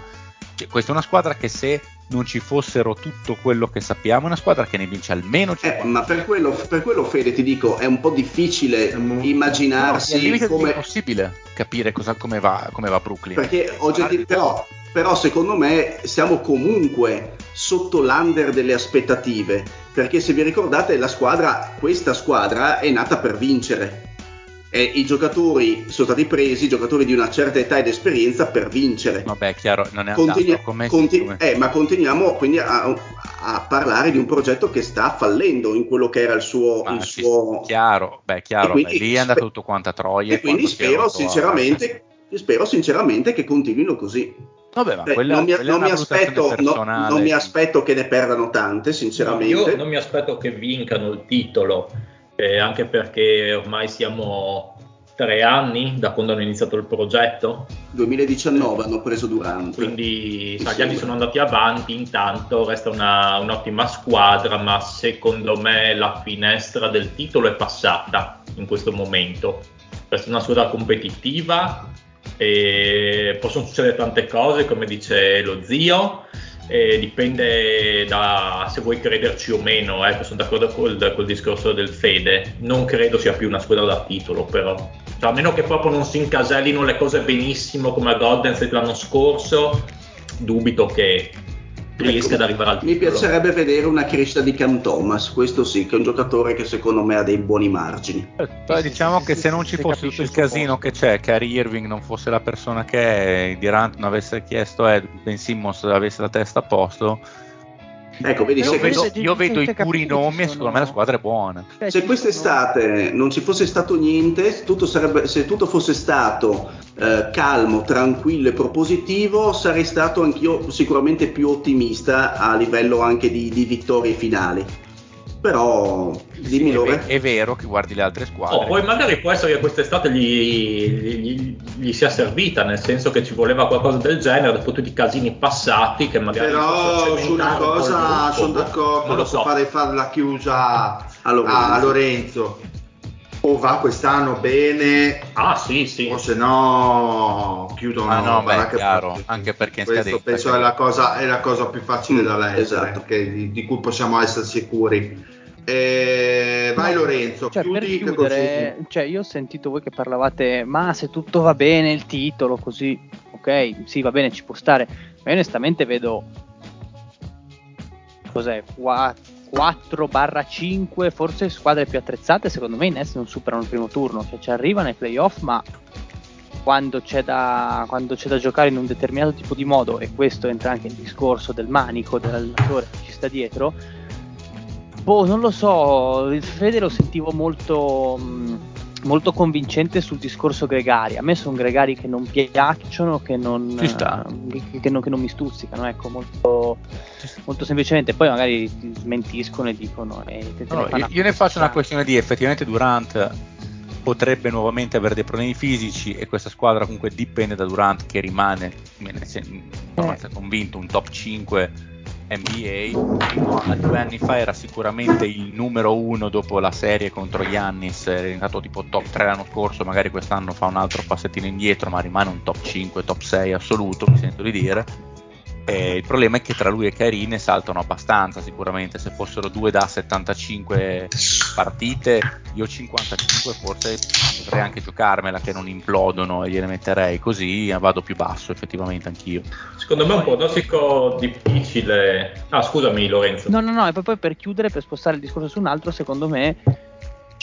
cioè, questa è una squadra che se non ci fossero tutto quello che sappiamo, è una squadra che ne vince almeno 50. Eh, ma per quello, per quello, Fede, ti dico, è un po' difficile immaginarsi. No, è come... possibile capire cosa, come, va, come va Brooklyn. Perché oggettiv- però, però, secondo me, siamo comunque sotto l'under delle aspettative. Perché se vi ricordate, la squadra, questa squadra è nata per vincere eh, i giocatori sono stati presi, giocatori di una certa età ed esperienza per vincere. Vabbè, chiaro, non è Continu- andato, come, continu- come... Eh, ma continuiamo quindi a, a, parlare di un progetto che sta fallendo in quello che era il suo... Il suo... Chiaro, beh, chiaro, quindi, beh, lì è andato tutto quanto a troia. E quindi spero sinceramente, a... spero sinceramente che continuino così. Vabbè, ma quella, non, mi, non, mi aspetto, no, non, mi, aspetto, che ne perdano tante, sinceramente. No, io non mi aspetto che vincano il titolo eh, anche perché ormai siamo tre anni da quando hanno iniziato il progetto. 2019 hanno preso Durante. Quindi sa, gli anni sono andati avanti, intanto resta una, un'ottima squadra, ma secondo me la finestra del titolo è passata in questo momento. Questa è una squadra competitiva e possono succedere tante cose, come dice lo zio eh, dipende da se vuoi crederci o meno, eh, sono d'accordo col, col, discorso del Fede, non credo sia più una squadra da titolo però, cioè, a meno che proprio non si incasellino le cose benissimo come a Golden State l'anno scorso, dubito che riesca ecco, ad arrivare al titolo. Mi piacerebbe vedere una crescita di Cam Thomas, questo sì, che è un giocatore che secondo me ha dei buoni margini. Eh, però diciamo che se non ci fosse tutto il casino che c'è, che Harry Irving non fosse la persona che è, Durant non avesse chiesto e Ben Simmons avesse la testa a posto, Ecco, vedi, io, vedo, io vedo i puri nomi e secondo me la squadra è buona. Cioè, se quest'estate non ci fosse stato niente, tutto sarebbe, se tutto fosse stato eh, calmo, tranquillo e propositivo, sarei stato anch'io sicuramente più ottimista a livello anche di, di vittorie finali però dimmi sì, È, è, vero che guardi le altre squadre. Oh, poi magari può essere che quest'estate gli, gli, gli, sia servita, nel senso che ci voleva qualcosa del genere dopo tutti i casini passati che magari... Però su una cosa sono d'accordo, lo so. farei fare la chiusa a Lorenzo. A Lorenzo. O va quest'anno bene, ah sì sì, o se no chiudono. Ah no, beh, chiaro, anche perché in questo scadenza, penso che... è, la cosa, è la cosa più facile mm, da leggere, esatto. di, di cui possiamo essere sicuri. Eh, vai Lorenzo, cioè, chiudi per chiudere, cioè, io ho sentito voi che parlavate, ma se tutto va bene, il titolo, così, ok, sì, va bene, ci può stare. Ma io onestamente vedo cos'è, 4-5, forse squadre più attrezzate, secondo me i Nets non superano il primo turno, cioè ci arrivano ai playoff, ma quando c'è, da, quando c'è da giocare in un determinato tipo di modo, e questo entra anche nel discorso del manico dell'allenatore che ci sta dietro, Boh, non lo so, il Fede lo sentivo molto, mm, molto convincente sul discorso Gregari. A me sono Gregari che non piacciono, che non, che, che, non, che non, mi stuzzicano, ecco, molto, molto, semplicemente. Poi magari smentiscono e dicono... Eh, no, io, io ne faccio una questione di effettivamente Durant potrebbe nuovamente avere dei problemi fisici e questa squadra comunque dipende da Durant che rimane, me ne sono eh. convinto, un top 5 NBA, a due anni fa era sicuramente il numero uno dopo la serie contro Giannis, è diventato tipo top 3 l'anno scorso, magari quest'anno fa un altro passettino indietro, ma rimane un top 5, top 6 assoluto, mi sento di dire. E il problema è che tra lui e Kairi ne saltano abbastanza, sicuramente. Se fossero due da 75 partite, io 55 forse potrei anche giocarmela che non implodono e gliene metterei così vado più basso effettivamente anch'io. Secondo me è un pronostico difficile. Ah, scusami Lorenzo. No, no, no, e poi per chiudere, per spostare il discorso su un altro, secondo me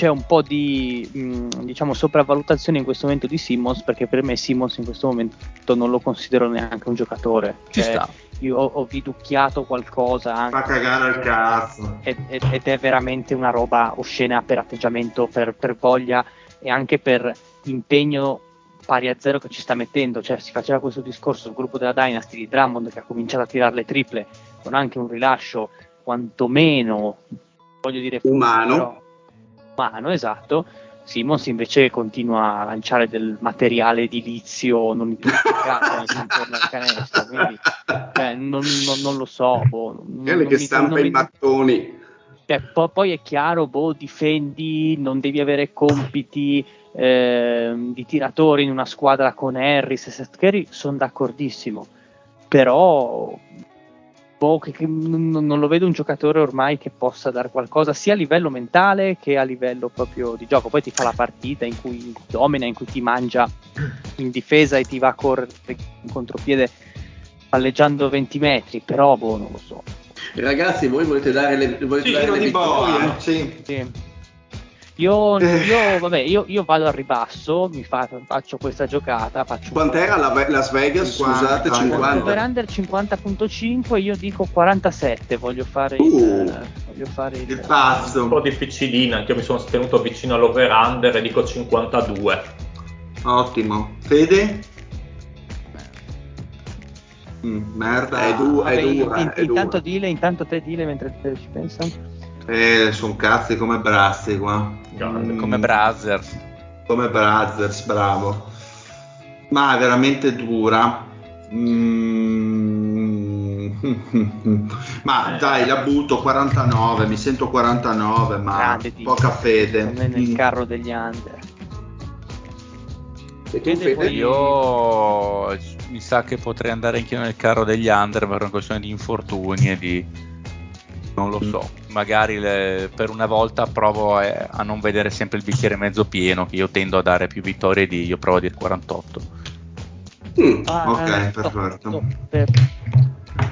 c'è un po' di mh, diciamo sopravvalutazione in questo momento di Simmons perché per me Simmons in questo momento non lo considero neanche un giocatore Ci Cioè, sta. io ho, ho viducchiato qualcosa anche Fa cagare il cazzo. ed, ed- ed è veramente una roba oscena per atteggiamento, per, per voglia e anche per impegno pari a zero che ci sta mettendo. Cioè, si faceva questo discorso sul gruppo della Dynasty di Drummond che ha cominciato a tirare le triple con anche un rilascio quantomeno, voglio dire, Umano. però- umano, esatto. Simmons invece continua a lanciare del materiale edilizio non identificato intorno al canestro, quindi cioè, non, non- non lo so. boh, non che mi- stampa i mi- mattoni. cioè, po- poi è chiaro, boh, difendi, non devi avere compiti ehm, di tiratori in una squadra con Harris e Seth Curry, sono d'accordissimo, però boh, che- che non, non lo vedo un giocatore ormai che possa dare qualcosa sia a livello mentale che a livello proprio di gioco. Poi ti fa la partita in cui domina, in cui ti mangia in difesa e ti va a correre in contropiede palleggiando 20 metri, però boh, non lo so. Ragazzi, voi volete dare le, volete Sì, dare le di boia. vittorie? Sì. Sì. Io, Eh. io, vabbè, io, io vado al ribasso, mi fa- faccio questa giocata. Faccio Quant'era la Las Vegas? 50, Scusate, dai. 50. over under 50.5, io dico 47. Voglio fare il, Uh. voglio fare il, Il Un po' pazzo. difficilina, anche io mi sono tenuto vicino all'over-under e dico 52. Ottimo. Fede? Mm, merda. È du- Vabbè, è dura, in- è intanto dura. dile, intanto te dile mentre te ci pensa. Eh, sono cazzi come Brazzi qua. Grande, Mm, Come Brazzers. come Brothers, bravo. Ma è veramente dura. Mm. Ma dai, la butto 49, mi sento 49, ma Grande poca fede. Non è nel Mm. carro degli under. E tu, Fede, Fede? Io mi sa che potrei andare anch'io nel carro degli under per una questione di infortuni e di non lo so. Magari le- per una volta provo eh, a non vedere sempre il bicchiere mezzo pieno, che io tendo a dare più vittorie di io provo a dire 48. Mm. Ah, Ok, eh, perfetto. per-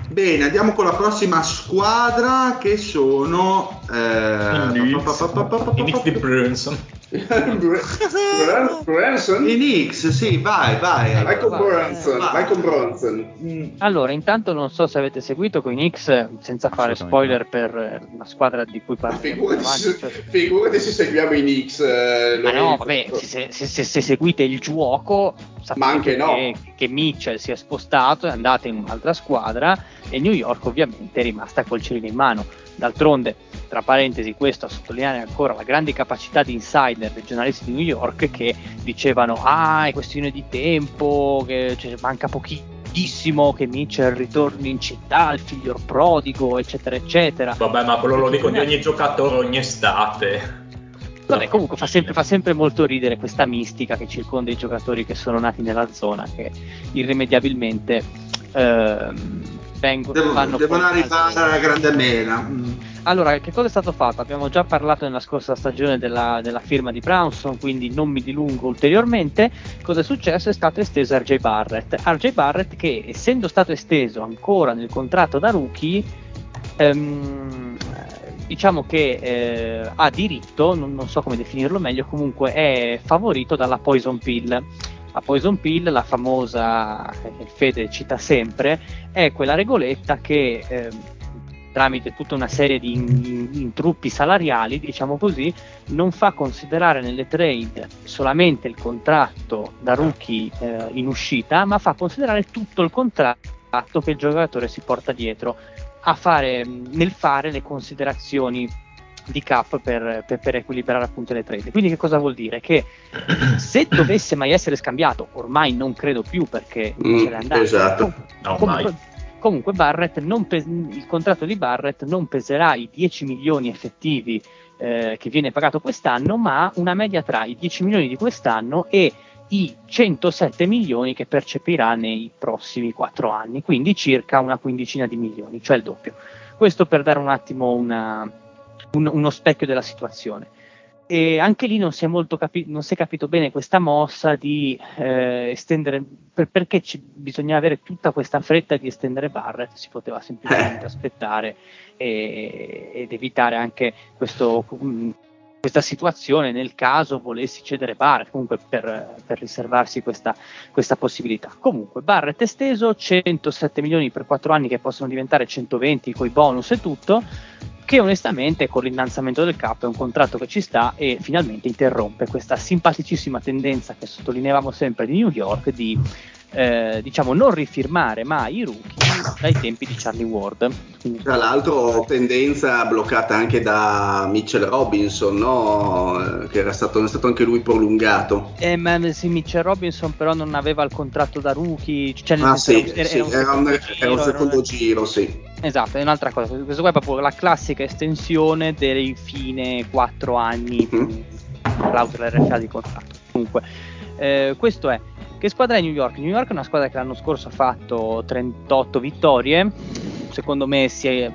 Bene, andiamo con la prossima squadra che sono eh, I Knicks di Brunson. Bran- Branson? Knicks, sì, vai, vai. Vai con Vai, Branson, vai. vai con Bronson. Mm. Allora, intanto non so se avete seguito con i Knicks, senza fare spoiler per eh, una squadra di cui parleremo più Figurati, cioè- figurati se seguiamo i Knicks. eh, Ma no, vabbè, se, se- se- se seguite il gioco, sapete Ma anche no. che, che Mitchell si è spostato, è andato in un'altra squadra e New York ovviamente è rimasta col cerino in mano. D'altronde, tra parentesi, questo a sottolineare ancora la grande capacità di insider dei giornalisti di New York che dicevano ah è questione di tempo, che cioè, manca pochissimo che Mitchell ritorni in città, il figlio prodigo, eccetera, eccetera. Vabbè, ma quello lo dico di ogni giocatore ogni estate. Vabbè, comunque fa sempre, fa sempre molto ridere questa mistica che circonda i giocatori che sono nati nella zona, che irrimediabilmente ehm, vengono, devono poi arrivare alla grande mela. Mm. Allora, che cosa è stato fatto? Abbiamo già parlato nella scorsa stagione della, della firma di Brownson, quindi non mi dilungo ulteriormente. Cosa è successo? È stato esteso RJ Barrett. RJ Barrett che, essendo stato esteso ancora nel contratto da rookie, ehm, diciamo che eh, ha diritto, non, non so come definirlo meglio, comunque è favorito dalla Poison Pill. La Poison Pill, la famosa, che il Fede cita sempre, è quella regoletta che ehm, tramite tutta una serie di in- in- intruppi salariali, diciamo così, non fa considerare nelle trade solamente il contratto da rookie eh, in uscita, ma fa considerare tutto il contratto che il giocatore si porta dietro a fare, nel fare le considerazioni di cap per, per- per equilibrare appunto le trade. Quindi che cosa vuol dire? Che se dovesse mai essere scambiato, ormai non credo più perché Mm, ce l'è andato. esatto. No, Comunque, mai. comunque Barrett non pes- il contratto di Barrett non peserà i 10 milioni effettivi eh, che viene pagato quest'anno, ma una media tra i 10 milioni di quest'anno e i 107 milioni che percepirà nei prossimi 4 anni, quindi circa una quindicina di milioni, cioè il doppio. Questo per dare un attimo una, un, uno specchio della situazione. E anche lì non si è, capi- non si è capito bene questa mossa di eh, estendere, per, perché ci, bisogna avere tutta questa fretta di estendere Barrett, si poteva semplicemente eh. aspettare e, ed evitare anche questo, um, questa situazione nel caso volessi cedere Barrett, comunque per, per riservarsi questa, questa, possibilità. Comunque Barrett esteso, 107 milioni per 4 anni che possono diventare 120 con i bonus e tutto che onestamente con l'innalzamento del capo è un contratto che ci sta e finalmente interrompe questa simpaticissima tendenza che sottolineavamo sempre di New York di eh, diciamo non rifirmare mai i rookie dai tempi di Charlie Ward. Quindi, Tra l'altro tendenza bloccata anche da Mitchell Robinson, no? che era stato, è stato, anche lui prolungato. Eh, ma sì, Mitchell Robinson però non aveva il contratto da rookie, cioè ah, sì, era, sì, era, un, era, giro, un, secondo giro, sì. Esatto, è un'altra cosa. Questo qua è proprio la classica estensione dei fine 4 anni mm-hmm. clausola RFA di contratto. Comunque, eh, questo è. Che squadra è New York? New York è una squadra che l'anno scorso ha fatto 38 vittorie, secondo me si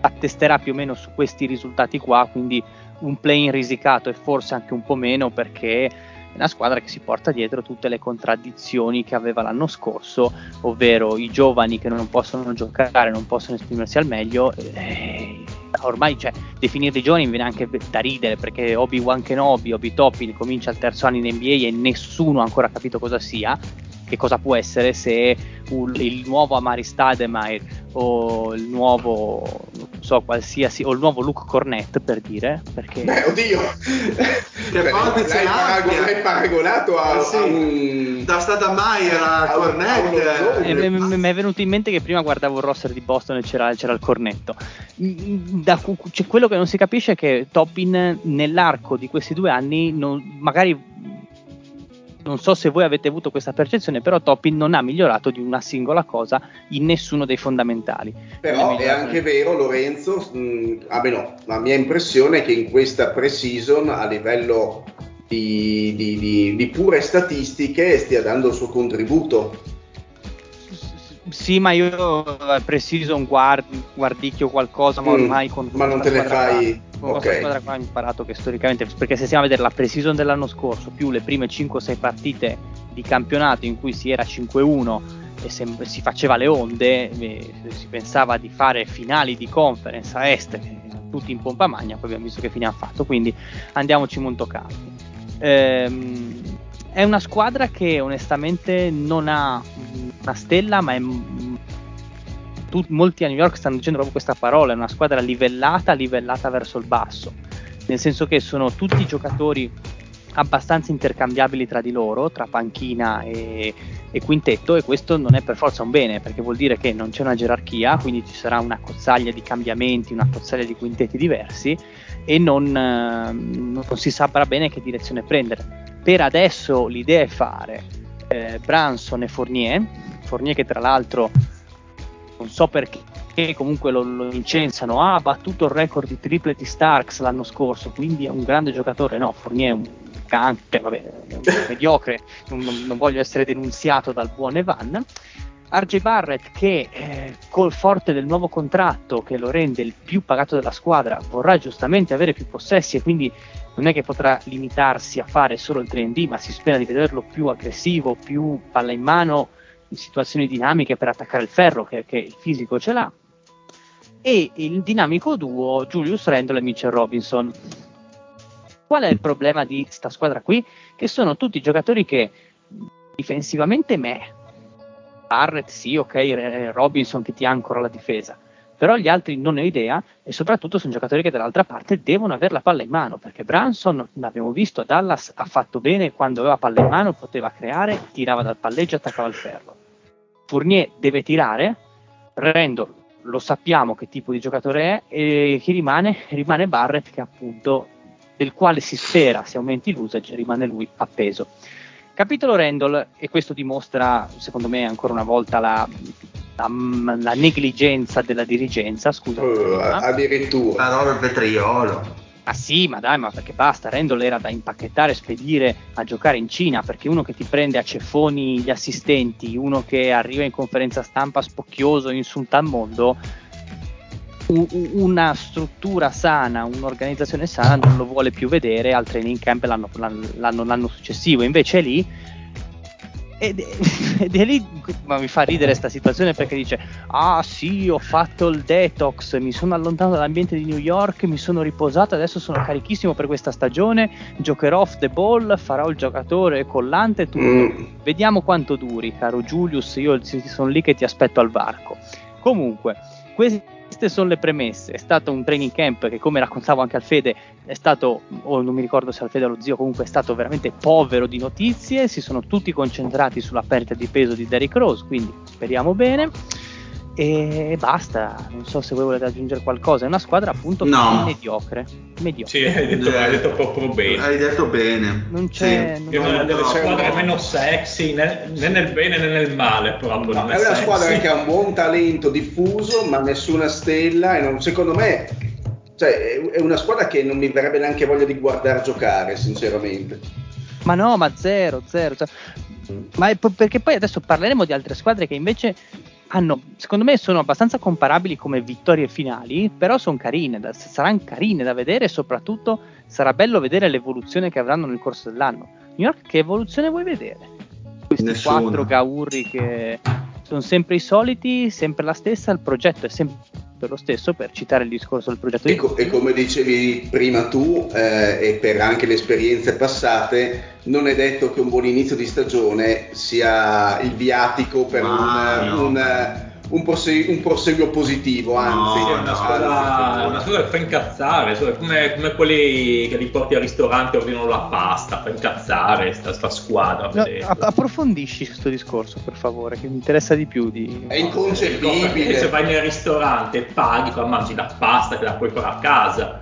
attesterà più o meno su questi risultati qua, quindi un play in risicato e forse anche un po' meno perché è una squadra che si porta dietro tutte le contraddizioni che aveva l'anno scorso, ovvero i giovani che non possono giocare, non possono esprimersi al meglio. Eh, ormai cioè, definirli giovani viene anche da ridere perché Obi-Wan Kenobi, Obi-Toppin comincia al terzo anno in NBA e nessuno ha ancora capito cosa sia che cosa può essere se un, il nuovo Amari Stademeyer o il nuovo non so qualsiasi o il nuovo Luke Cornett per dire perché beh oddio. Che Beh, l'hai, paragon- l'hai paragonato a, eh sì. a un da Stademeyer a, Cornett eh, mi è venuto in mente che prima guardavo il roster di Boston e c'era, c'era il cornetto. Da, cioè, quello che non si capisce è che Toppin nell'arco di questi due anni non, magari non so se voi avete avuto questa percezione, però Toppin non ha migliorato di una singola cosa in nessuno dei fondamentali. Però è, è anche vero, Lorenzo, mh, ah beh no, la mia impressione è che in questa pre-season a livello di, di, di, di pure statistiche stia dando il suo contributo. Sì, ma io eh, pre-season guard, guardicchio qualcosa, ma mm, ormai con Ma non te ne fai con okay. squadra qua ho imparato che storicamente, perché se stiamo a vedere la pre-season dell'anno scorso più le prime 5-6 partite di campionato in cui si era 5-1 e sem- si faceva le onde, eh, si pensava di fare finali di conference a est, tutti in pompa magna, poi abbiamo visto che fine hanno fatto, quindi andiamoci molto calmi. Ehm, è una squadra che onestamente non ha una stella, ma è tu, molti a New York stanno dicendo proprio questa parola, è una squadra livellata, livellata verso il basso, nel senso che sono tutti giocatori abbastanza intercambiabili tra di loro, tra panchina e, e, quintetto, e questo non è per forza un bene, perché vuol dire che non c'è una gerarchia, quindi ci sarà una cozzaglia di cambiamenti, una cozzaglia di quintetti diversi e non, non si saprà bene che direzione prendere. Per adesso l'idea è fare eh, Branson e Fournier, Fournier che tra l'altro non so perché comunque lo, lo incensano, ah, ha battuto il record di triple di Starks l'anno scorso, quindi è un grande giocatore, no, Fournier è un canto, cioè, vabbè, è un mediocre, non, non, voglio essere denunziato dal buon Evan. RJ Barrett che eh, col forte del nuovo contratto che lo rende il più pagato della squadra vorrà giustamente avere più possessi e quindi non è che potrà limitarsi a fare solo il 3D ma si spera di vederlo più aggressivo, più palla in mano situazioni dinamiche per attaccare il ferro, che, che il fisico ce l'ha, e il dinamico duo Julius Randle e Mitchell Robinson. Qual è il problema di questa squadra qui? Che sono tutti giocatori che difensivamente me. Barrett sì, ok, Robinson che ti ancora la difesa, però gli altri non ne ho idea e soprattutto sono giocatori che dall'altra parte devono avere la palla in mano perché Branson l'abbiamo visto a Dallas ha fatto bene quando aveva palla in mano poteva creare tirava dal palleggio attaccava il ferro Fournier deve tirare, Randall lo sappiamo che tipo di giocatore è e chi rimane? Rimane Barrett che appunto del quale si spera se aumenti l'usage rimane lui appeso. Capitolo Randall e questo dimostra secondo me ancora una volta la, la, la negligenza della dirigenza, scusa. Uh, addirittura. La roba vetriolo. Ah sì, ma dai, ma perché basta, Randall era da impacchettare, spedire a giocare in Cina, perché uno che ti prende a ceffoni gli assistenti, uno che arriva in conferenza stampa spocchioso, insulta al mondo, una struttura sana, un'organizzazione sana non lo vuole più vedere al training camp l'anno, l'anno, l'anno successivo, invece lì ed, ed, è lì ma mi fa ridere questa situazione perché dice ah sì ho fatto il detox mi sono allontanato dall'ambiente di New York mi sono riposato adesso sono carichissimo per questa stagione giocherò off the ball farò il giocatore collante tutto mm. vediamo quanto duri caro Julius io sono lì che ti aspetto al varco comunque questi queste sono le premesse. È stato un training camp che, come raccontavo anche al Fede, è stato, o non mi ricordo se al Fede o allo zio, comunque è stato veramente povero di notizie. Si sono tutti concentrati sulla perdita di peso di Derrick Rose, quindi speriamo bene e basta. Non so se voi volete aggiungere qualcosa. È una squadra appunto no. mediocre. mediocre. Sì, hai detto, hai detto, proprio bene. Hai detto bene. Non c'è. Sì. Non è una delle squadre no. meno sexy né, né, nel bene né nel male. Proprio. No, è, è una squadra che ha un buon talento diffuso, ma nessuna stella. E non, secondo me, cioè, è una squadra che non mi verrebbe neanche voglia di guardare giocare, sinceramente. Ma no, ma zero, zero. zero. Ma è perché poi adesso parleremo di altre squadre che invece hanno, secondo me sono abbastanza comparabili come vittorie finali, però sono carine, da, saranno carine da vedere e soprattutto sarà bello vedere l'evoluzione che avranno nel corso dell'anno. New York che evoluzione vuoi vedere? Questi Nessuno. quattro gaurri che sono sempre i soliti, sempre la stessa, il progetto è sempre lo stesso per citare il discorso del progetto e, co- e come dicevi prima tu eh, e per anche le esperienze passate non è detto che un buon inizio di stagione sia il viatico per Ma un, no. un un, prosegu- un proseguo positivo, anzi. No, è una squadra, una squadra che fa incazzare, cioè, come, come, quelli che li porti al ristorante e ordinano la pasta, fa incazzare sta, sta squadra. No, approfondisci questo discorso, per favore, che mi interessa di più. Di... È inconcepibile. Se vai nel ristorante e paghi, mangi la pasta che la puoi fare a casa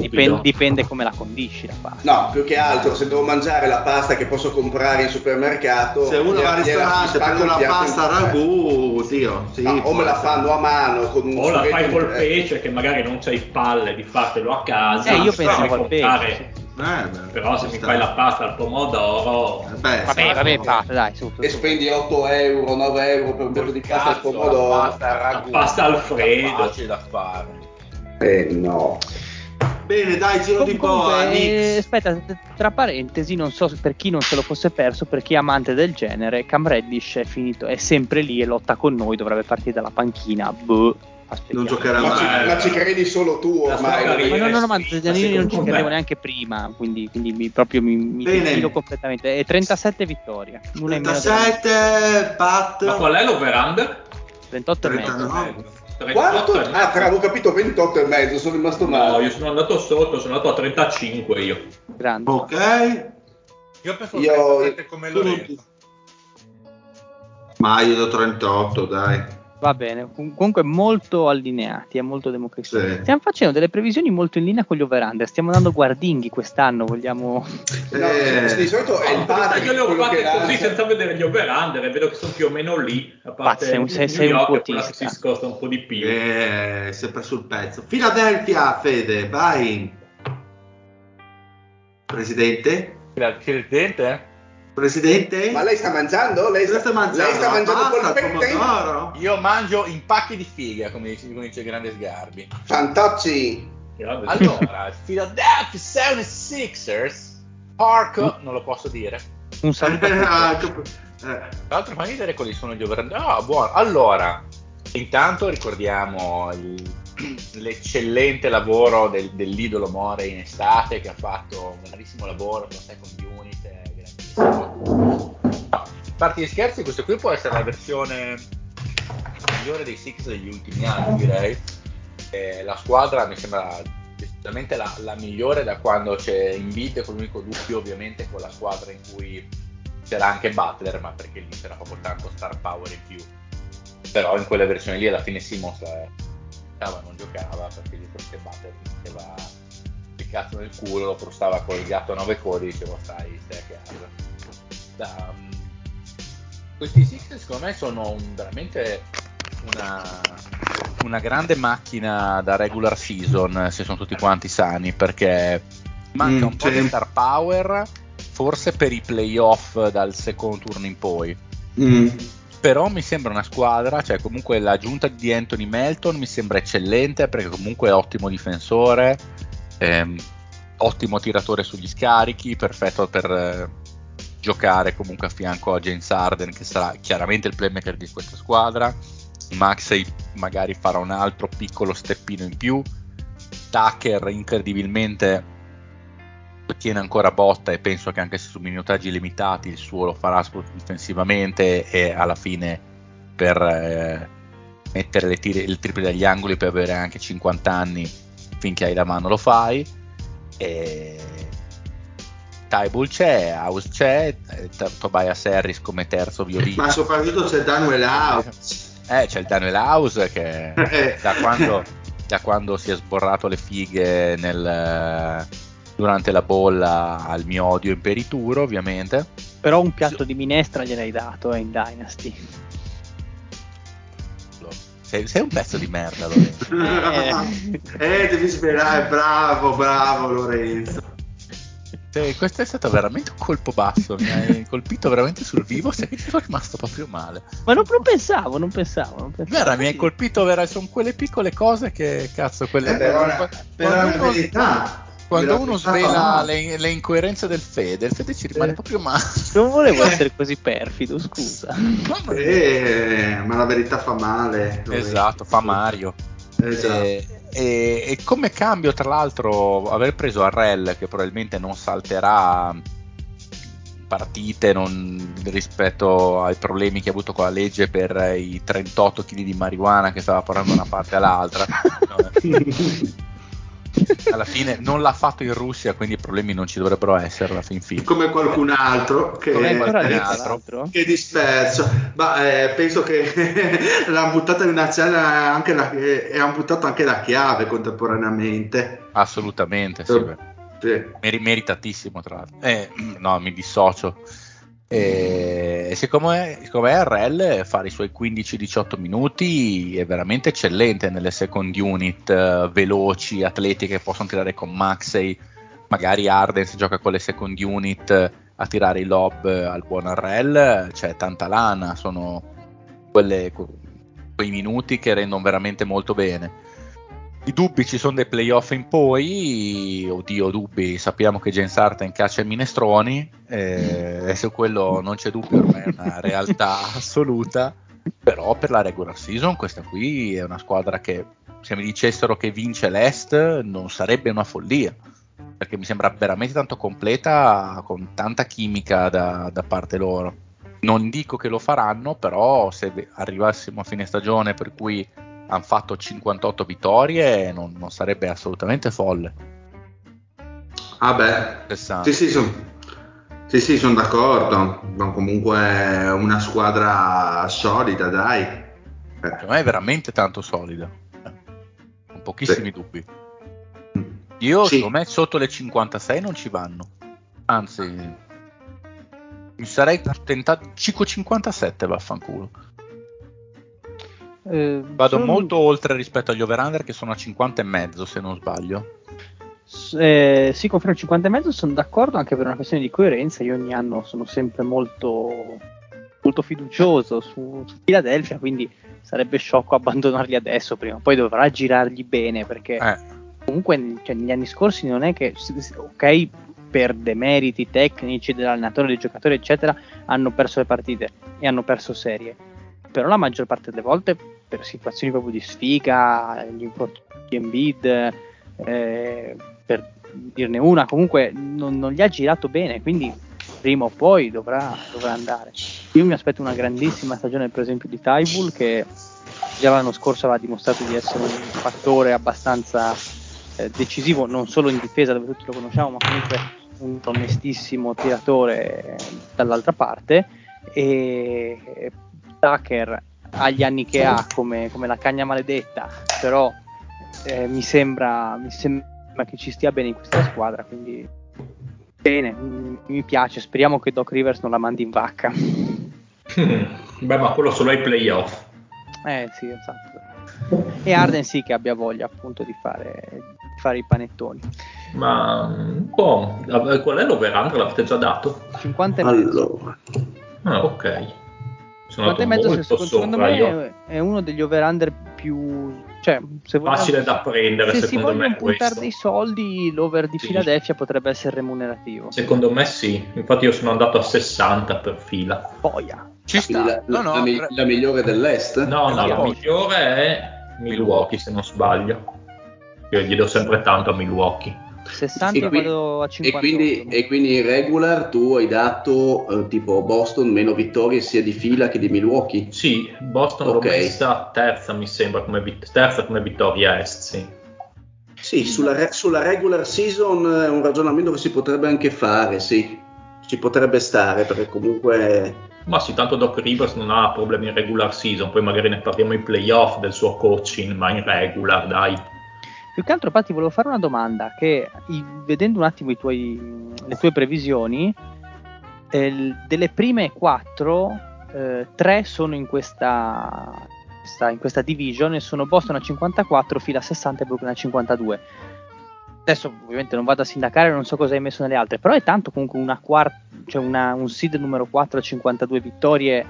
Dipende, dipende, come la condisci la pasta. No, più che altro, se devo mangiare la pasta che posso comprare in supermercato, se uno va al ristorante prende la pasta ragù, Dio, sì, no, o me la fanno a mano con un O la fai col pesce che magari non c'hai palle di fartelo a casa. Eh, io pensavo al pesce. Eh, beh, però se mi fai la pasta al pomodoro eh beh, vabbè vabbè basta dai su, su, e spendi 8 euro 9 euro per un piatto di pasta al pomodoro. la pasta, ragù, la pasta alfredo facile da fare. Eh no Bene, dai, giro Com- di boa. Eh, aspetta, tra parentesi, non so per chi non se lo fosse perso, per chi è amante del genere, Cam Reddish è finito, è sempre lì e lotta con noi, dovrebbe partire dalla panchina. Boh. Non giocherà ma mai. Ci, ma ci credi solo tu ormai. Ma no, no, no, ma io non ci credevo neanche prima, quindi, quindi mi, proprio mi, mi defilo completamente. È 37 vittorie. 37, Pat. Ma qual è l'over-under? 28 e mezzo. Quanto? Ah, avevo capito 28 e mezzo, sono rimasto male. No, io sono andato sotto, sono andato a 35 io. Grande. Ok. Io penso io... come Lorenzo. Ma io do 38, dai. Va bene, comunque molto allineati, è molto democratico. Sì. Stiamo facendo delle previsioni molto in linea con gli over-under, stiamo dando guardinghi quest'anno, vogliamo... No, eh, di solito è il padre Io le ho fatte così senza vedere gli over-under e vedo che sono più o meno lì, a parte un, sei, sei un quotista. si scosta un po' di più. Eh, sempre sul pezzo. Philadelphia, Fede, vai! Presidente? Presidente? Presidente? Ma lei sta mangiando? Lei sta, sta mangiando, lei sta mangiando polpette? Io mangio impacchi di figa, come dice, come dice Grande Sgarbi. Fantocci! Allora, Philadelphia 76ers, Park, non lo posso dire. Un saluto. Ah, Tra l'altro fammi vedere quali sono gli over. Ah, buono. Allora, intanto ricordiamo il, l'eccellente lavoro del, dell'idolo More in estate che ha fatto un grandissimo lavoro con Second Unit a parte gli scherzi, questo qui può essere la versione migliore dei Six degli ultimi anni, direi. E la squadra mi sembra decisamente la, la, migliore da quando c'è Embiid, con l'unico dubbio ovviamente con la squadra in cui c'era anche Butler, ma perché lì c'era proprio tanto star power in più. Però in quella versione lì alla fine Simons eh, non giocava perché gli forse Butler metteva il cazzo nel culo, lo frustava col gatto a nove codi e diceva stai, stai a casa da, questi Sixers secondo me sono un, veramente una, una grande macchina da regular season se sono tutti quanti sani perché manca Mm, un po' sì. di star power forse per i playoff dal secondo turno in poi Mm. però mi sembra una squadra, cioè comunque l'aggiunta di Anthony Melton mi sembra eccellente perché comunque è ottimo difensore, ehm, ottimo tiratore sugli scarichi, perfetto per giocare comunque a fianco a James Harden che sarà chiaramente il playmaker di questa squadra, Maxey magari farà un altro piccolo steppino in più, Tucker incredibilmente tiene ancora botta e penso che anche se su minutaggi limitati il suo lo farà difensivamente e alla fine per eh, mettere tiri- il triplo dagli angoli per avere anche 50 anni finché hai la mano lo fai. E Tybull c'è, House c'è, eh, T- Tobias Harris come terzo violino Ma soprattutto c'è Daniel House. eh, c'è il Daniel House che Eh. da quando, da quando si è sborrato le fighe nel, durante la bolla al mio odio imperituro, ovviamente. Però un piatto di minestra gliel'hai dato eh, in Dynasty. Sei, sei un pezzo di merda, Lorenzo. Eh. eh, devi sperare, bravo, bravo Lorenzo. Cioè, questo è stato veramente un colpo basso, mi hai colpito veramente sul vivo, sai che ci sono rimasto proprio male. Ma non, non pensavo, non pensavo. Non pensavo. Guarda, mi hai colpito, vera- sono quelle piccole cose che, cazzo, quelle... Eh, però, quando però verità. Quando uno svela le, le incoerenze del Fede, il Fede ci rimane Eh. proprio male. Non volevo essere così perfido, scusa. Eh, ma la verità fa male. Esatto, fa Mario. Esatto. E, e- e come cambio, tra l'altro, aver preso Arrel, che probabilmente non salterà partite non- rispetto ai problemi che ha avuto con la legge per i 38 kg di marijuana che stava portando da una parte all'altra. Eh. alla fine non l'ha fatto in Russia, quindi i problemi non ci dovrebbero essere alla fin fine. Come qualcun altro che, Eh, altro. che è disperso. Ma eh, penso che l'ha buttata in una cella anche la, e ha buttato anche la chiave contemporaneamente. Assolutamente, sì. Sì. Meri- meritatissimo tra l'altro. Eh, no, mi dissocio. E siccome, siccome RL fare i suoi 15-18 minuti è veramente eccellente nelle second unit eh, veloci, atletiche che possono tirare con Maxey, magari Arden se gioca con le second unit a tirare i lob al buon RL, c'è tanta lana, sono quelle- quei minuti che rendono veramente molto bene. I dubbi ci sono dei playoff in poi, oddio dubbi, sappiamo che James Harden caccia i minestroni eh, e su quello non c'è dubbio, ormai è una realtà assoluta, però per la regular season questa qui è una squadra che se mi dicessero che vince l'Est non sarebbe una follia, perché mi sembra veramente tanto completa con tanta chimica da, da parte loro. Non dico che lo faranno, però se arrivassimo a fine stagione per cui hanno fatto 58 vittorie non, non sarebbe assolutamente folle. Ah beh, 60. sì sì, sono sì, sì, son d'accordo, ma comunque è una squadra solida, dai. Eh, Secondo me è veramente tanto solida, eh, con pochissimi Sì. dubbi. Io Sì. secondo me sotto le 56 non ci vanno, anzi mi sarei tentato 5,57 vaffanculo. Eh, Vado sono- molto oltre rispetto agli over-under che sono a 50 e mezzo se non sbaglio. Eh, sì, confermo 50 e mezzo, sono d'accordo anche per una questione di coerenza. Io ogni anno sono sempre molto, molto fiducioso su, su Philadelphia, quindi sarebbe sciocco abbandonarli adesso. Prima o poi dovrà girargli bene perché Eh, comunque cioè, negli anni scorsi non è che, ok, per demeriti tecnici dell'allenatore, dei giocatori, eccetera, hanno perso le partite e hanno perso serie. Però la maggior parte delle volte, per situazioni proprio di sfiga, gli infortuni di Embiid, eh, per dirne una, comunque non, non gli ha girato bene, quindi prima o poi dovrà, dovrà andare. Io mi aspetto una grandissima stagione, per esempio, di Tybull, che già l'anno scorso aveva dimostrato di essere un fattore abbastanza eh, decisivo, non solo in difesa dove tutti lo conosciamo, ma comunque un onestissimo tiratore eh, dall'altra parte. E Tucker ha gli anni che ha come, come la cagna maledetta, però eh, mi, sembra, mi sembra che ci stia bene in questa squadra, quindi bene, mi, mi piace, speriamo che Doc Rivers non la mandi in vacca. Beh, ma quello solo ai playoff. Eh sì, esatto. E Arden sì che abbia voglia appunto di fare, di fare i panettoni. Ma boh, qual è l'over-under? L'avete già dato? 50 e mezzo. Allora, Ah, ok. Sono 50 e andato mezzo molto se- secondo sopra me io. è uno degli over-under più... Cioè, se vogliamo- Facile da prendere, se si secondo vogliono me, puntare questo. dei soldi, l'over di Sì. Philadelphia potrebbe essere remunerativo. Secondo me sì, infatti io sono andato a 60 per fila. Boia. Ci sta. la, No, no, la mi- la migliore dell'est? No, no, la migliore è Milwaukee se non sbaglio. Io gli do sempre tanto a Milwaukee. 60 E qui- vado a E 58. quindi, e quindi in regular tu hai dato eh, tipo Boston meno vittorie sia di fila che di Milwaukee? Sì, Boston Ok. l'ho messa terza mi sembra come, vit- terza come vittoria est, sì. Sì, sulla, re- sulla regular season è un ragionamento che si potrebbe anche fare, sì. Ci potrebbe stare perché comunque Ma sì, tanto Doc Rivers non ha problemi in regular season, poi magari ne parliamo in playoff del suo coaching, ma in regular, dai. Più che altro, Patti, volevo fare una domanda. Che vedendo un attimo i tuoi, le tue previsioni, eh, delle prime quattro, eh, tre sono in questa, in questa division e sono Boston a 54, fila a 60 e Brooklyn a 52. Adesso ovviamente non vado a sindacare, non so cosa hai messo nelle altre, però è tanto comunque una quarta, cioè una- un seed numero 4 a 52 vittorie,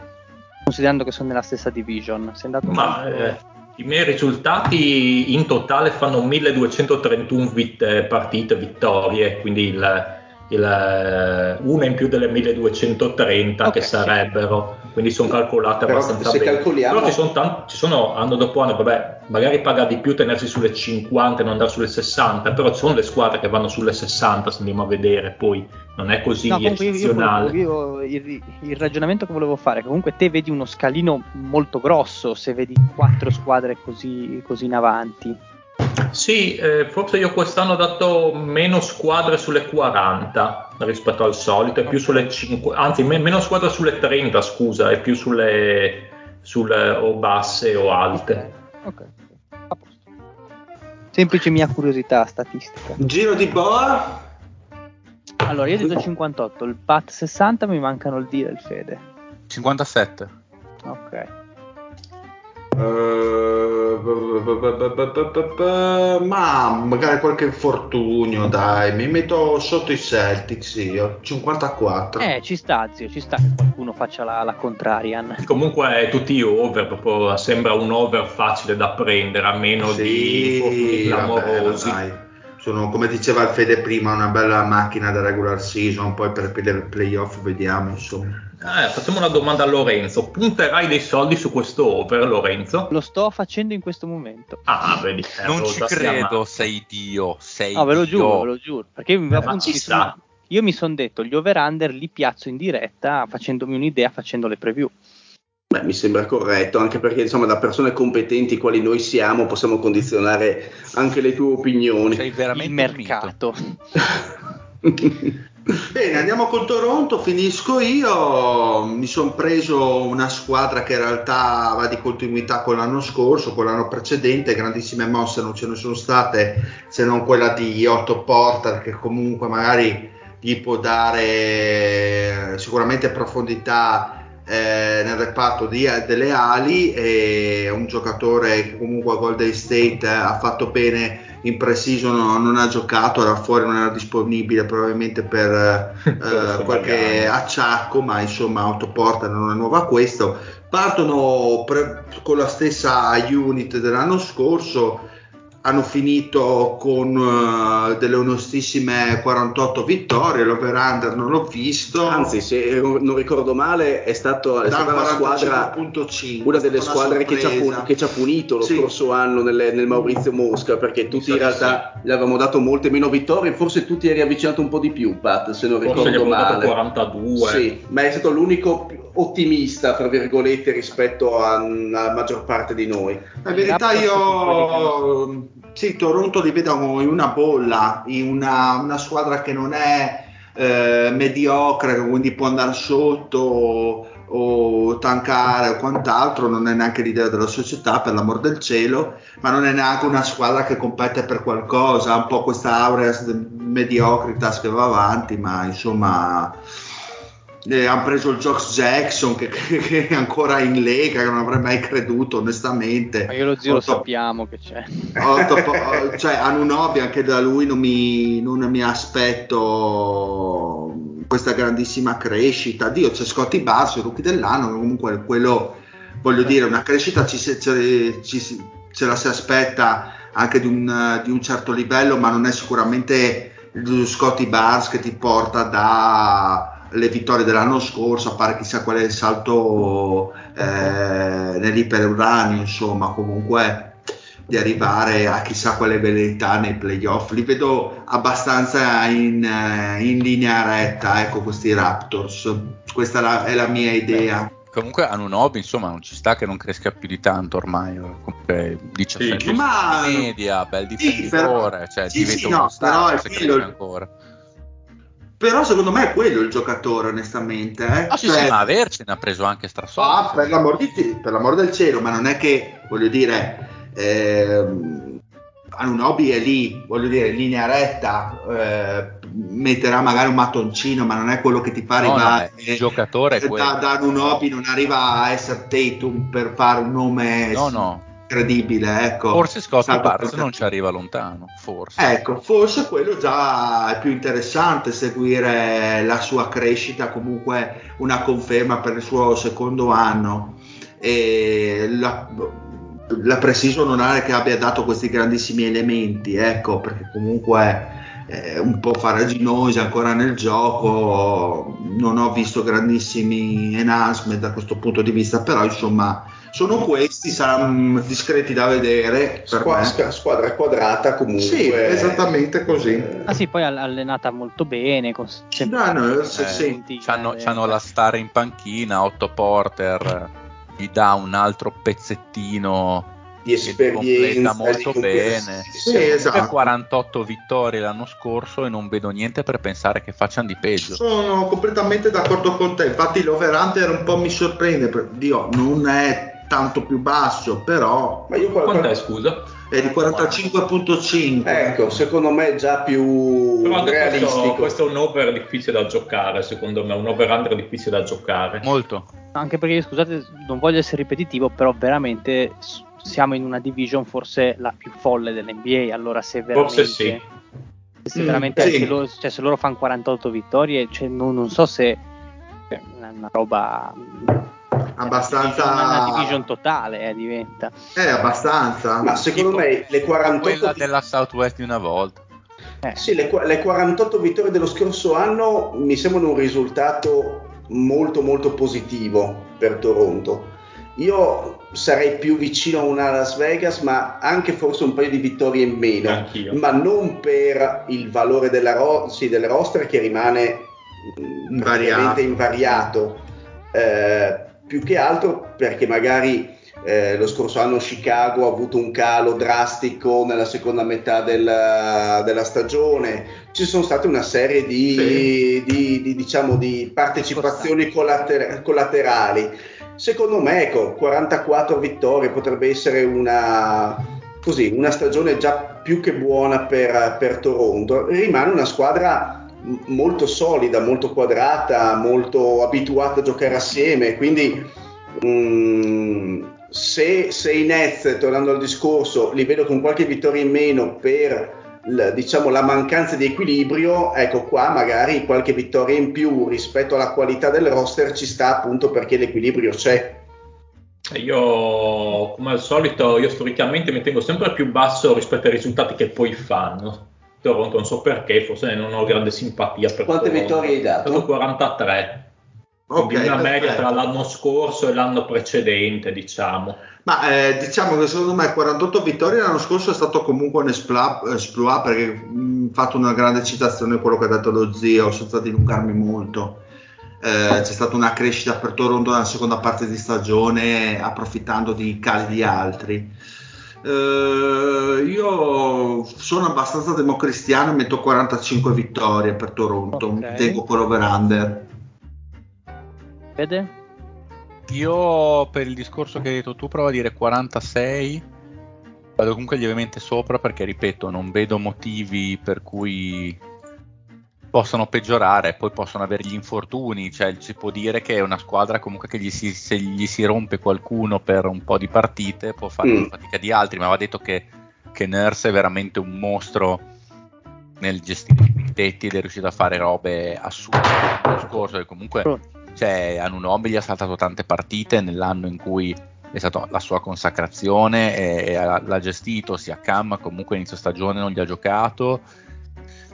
considerando che sono nella stessa division. Sei andato Ma eh, i miei risultati in totale fanno 1231 vit- partite vittorie, quindi il, il, una in più delle 1230 Ok, che sì. Quindi sono calcolate Però abbastanza se bene. calcoliamo- Però ci sono, tan- ci sono anno dopo anno, vabbè, magari paga di più tenersi sulle 50 e non andare sulle 60, però ci sono le squadre che vanno sulle 60 se andiamo a vedere, poi non è così No, comunque io, io eccezionale. il, il ragionamento che volevo fare, comunque te vedi uno scalino molto grosso se vedi quattro squadre così, così in avanti. Sì, eh, forse io quest'anno ho dato meno squadre sulle 40 rispetto al solito, è più sulle 5, anzi me- meno squadre sulle 30, scusa, è più sulle, sulle o basse o alte. Ok, a posto. Semplice mia curiosità statistica. Giro di boa. Allora, io ho detto 58, il PAT 60, mi mancano il D e il Fede. 57. Eh, Ok. Ma magari qualche infortunio, dai, mi metto sotto i Celtics io, 54. Eh, ci sta, zio, ci sta che qualcuno faccia la, la contrarian. Comunque tutti over, proprio sembra un over facile da prendere, a meno di sì, vabbè, clamorosi. dai. Sono, come diceva il Fede prima, una bella macchina da regular season, poi per il playoff vediamo, insomma. Eh, facciamo una domanda a Lorenzo, punterai dei soldi su questo over, Lorenzo? Lo sto facendo in questo momento. Ah, vedi, eh, Non ci siamo- credo, sei Dio, sei No, ve lo Dio. giuro, ve lo giuro. Perché io, Eh, appunto, ci mi sono- sta. io mi sono detto, gli over-under li piazzo in diretta facendomi un'idea, facendo le preview. Beh, mi sembra corretto, anche perché insomma da persone competenti quali noi siamo possiamo condizionare anche le tue opinioni. Sei veramente il mercato. Bene, andiamo con Toronto, finisco io, mi sono preso una squadra che in realtà va di continuità con l'anno scorso, con l'anno precedente, grandissime mosse non ce ne sono state se non quella di Otto Porter che comunque magari gli può dare sicuramente profondità eh, nel reparto di- delle ali. E un giocatore che comunque a Golden State ha fatto bene in pre-season non, non ha giocato, era fuori, non era disponibile probabilmente per eh, Forse qualche acciacco, ma insomma autoporta non è nuova questo. Partono pre- con la stessa unit dell'anno scorso, hanno finito con eh, delle onestissime 48 vittorie, l'over-under non l'ho visto. Anzi, se non ricordo male, è, stato, è stata la squadra 45.5, una delle squadre che ci, ha, che ci ha punito lo Sì. scorso anno nelle- nel Maurizio Mosca perché tutti in realtà gli avevamo dato molte meno vittorie forse tu ti eri avvicinato un po' di più Pat se non Forse gli ricordo male 42. sì, ma è stato l'unico ottimista tra virgolette rispetto alla maggior parte di noi La verità io sì, Toronto li vedo in una bolla, in una, una squadra che non è eh, mediocre, quindi può andare sotto o, tankare o quant'altro, non è neanche l'idea della società per l'amor del cielo, ma non è neanche una squadra che compete per qualcosa, ha un po' questa aurea mediocritas che va avanti, ma insomma eh, hanno preso il Josh Jackson che, che, è ancora in Lega, che non avrei mai creduto onestamente. Ma io lo zio lo sappiamo che c'è. Otto, cioè Anunobi anche da lui non mi, non mi aspetto questa grandissima crescita. Dio, c'è Scotty Barnes, il rookie dell'anno, comunque quello, voglio dire, una crescita ci, ci, ci, ce la si aspetta anche di un, di un certo livello, ma non è sicuramente Scotty Barnes che ti porta dalle vittorie dell'anno scorso a fare chissà qual è il salto eh, nell'iperuranio, insomma, comunque di arrivare a chissà quale velleità nei playoff. Li vedo abbastanza in, in linea retta, ecco, questi Raptors. Questa è la, è la mia idea. Comunque Anunobi, insomma, non ci sta che non cresca più di tanto ormai. Comunque 17 sì, ma... media, bel difensore, sì, cioè sì, diventa sì, uno no, star però è se quello... ancora. Però secondo me è quello il giocatore, onestamente. Eh? Ah, sì, cioè... sì, ma avercene ha preso anche strasoldi. Ah, per l'amor, di, per l'amor del cielo, ma non è che, voglio dire, ehm, Anunobi è lì, voglio dire, in linea retta, eh, metterà magari un mattoncino, ma non è quello che ti fa No, arrivare. no, il giocatore è da, quello. da Anunobi non arriva a essere Tatum per fare un nome No, no. Credibile, ecco. Forse Scotty Barnes non ci arriva lontano, forse. Ecco, forse quello già è più interessante seguire la sua crescita, comunque una conferma per il suo secondo anno. E la, la Preciso non è che abbia dato questi grandissimi elementi, ecco, perché comunque è un po' faraginosa ancora nel gioco, non ho visto grandissimi enhancement da questo punto di vista, però insomma sono questi, saranno discreti da vedere. Per Squa- me. squa- squadra quadrata comunque. Sì, esattamente così. Ah sì, poi all- allenata molto bene, con sempre No, no, sì, Eh, sì. c'hanno, c'hanno la star in panchina, Otto Porter gli dà un altro pezzettino di esperienza. molto di bene. Sì, esatto. 48 vittorie l'anno scorso e non vedo niente per pensare che facciano di peggio. Sono completamente d'accordo con te, infatti l'over-under un po' mi sorprende, per- Dio, non è tanto più basso, però Ma io qual- Quant'è, scusa? è di 45.5. Ecco, secondo me è già più Però anche questo, realistico. questo è un over difficile da giocare, secondo me, un over under difficile da giocare. Molto. Anche perché, scusate, non voglio essere ripetitivo, però veramente siamo in una division forse la più folle dell'NBA, allora se veramente... Forse sì. Se Mm, veramente sì. anche loro, cioè, se loro fanno 48 vittorie, cioè, non, non so se è una roba Abbastanza- una division totale eh, diventa. È abbastanza. Ma secondo Tipo me le 48 Quella della Southwest di una volta. Eh, Sì, le, le 48 vittorie dello scorso anno mi sembrano un risultato molto molto positivo per Toronto. Io sarei più vicino a una Las Vegas, ma anche forse un paio di vittorie in meno, Anch'io. ma non per il valore della ro- sì, del roster che rimane mm, Invariato. praticamente invariato, eh, più che altro perché magari eh, lo scorso anno Chicago ha avuto un calo drastico nella seconda metà della, della stagione, ci sono state una serie di, Sì. di- di, diciamo, di partecipazioni collater- collaterali. Secondo me, ecco, 44 vittorie potrebbe essere una, così, una stagione già più che buona per, per Toronto. Rimane una squadra molto solida, molto quadrata, molto abituata a giocare assieme, quindi mm, se, se i Nets, tornando al discorso, li vedo con qualche vittoria in meno per l- diciamo, la mancanza di equilibrio, ecco qua magari qualche vittoria in più rispetto alla qualità del roster ci sta appunto perché l'equilibrio c'è. Io, come al solito, io storicamente mi tengo sempre più basso rispetto ai risultati che poi fanno. Toronto, non so perché, forse non ho grande simpatia per Quante Toronto. vittorie hai dato? Dato 43. Ok, Quindi una media perfetto. tra l'anno scorso e l'anno precedente, diciamo. Ma eh, diciamo che secondo me 48 vittorie l'anno scorso è stato comunque un esploit, perché mh, fatto una grande citazione quello che ha detto lo zio, senza dilungarmi molto. Eh, c'è stata una crescita per Toronto nella seconda parte di stagione approfittando di casi di altri. Eh, io sono abbastanza democristiano e metto 45 vittorie per Toronto, Ok. tengo con l'over-under. Vede? Io per il discorso che hai detto tu provo a dire 46. Vado comunque lievemente sopra perché ripeto, non vedo motivi per cui possono peggiorare, poi possono avere gli infortuni, cioè si può dire che è una squadra comunque che gli si, se gli si rompe qualcuno per un po' di partite può fare mm. fatica di altri, ma va detto che, che Nurse è veramente un mostro nel gestire i quintetti ed è riuscito a fare robe assurde. L'anno scorso e comunque cioè, Anunobi gli ha saltato tante partite nell'anno in cui è stata la sua consacrazione e, e l'ha gestito sia Cam comunque inizio stagione non gli ha giocato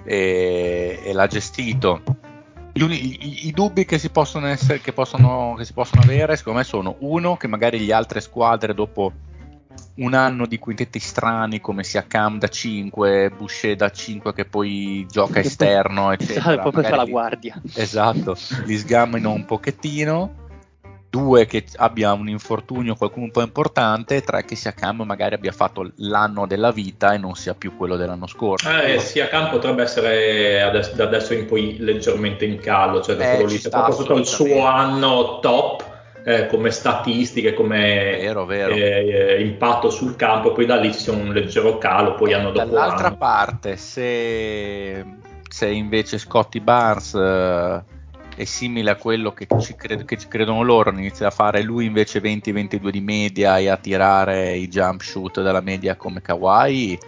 e, e l'ha gestito i, i, dubbi che si, possono essere, che, possono, che si possono avere secondo me sono uno che magari le altre squadre dopo un anno di quintetti strani come sia Cam da 5, Boucher da 5 che poi gioca esterno, eccetera. Esatto, proprio fa la guardia. Esatto, li sgammino un pochettino. Due, che abbia un infortunio, qualcuno un po' importante. Tre, che sia Cam magari abbia fatto l'anno della vita e non sia più quello dell'anno scorso. Eh, sia Cam potrebbe essere adesso, da adesso in poi leggermente in callo, cioè da eh, lì, se proprio tutto il suo anno top eh, come statistiche, come vero, vero. Eh, impatto sul campo, poi da lì c'è un leggero calo, poi hanno dopo Dall'altra anno. parte, se, se, invece Scotty Barnes eh, è simile a quello che ci, cred- che ci, credono loro, inizia a fare lui invece 20-22 di media e a tirare i jump shoot dalla media come Kawhi,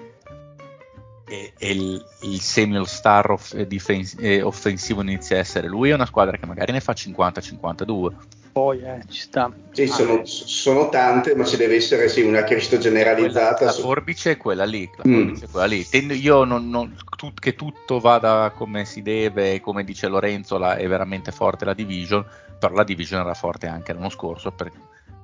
e, e il, il semi star off, eh, difens- eh, offensivo inizia a essere lui, è una squadra che magari ne fa 50-52 poi eh, ci sta. Sì, ah, sono, sono, tante, ma ci deve essere sì, una crescita generalizzata. Quella, la forbice è quella lì. La mm. è quella lì. Tendo, io non, non, tut, che tutto vada come si deve, come dice Lorenzo, la, è veramente forte la division, però la division era forte anche l'anno scorso. Per,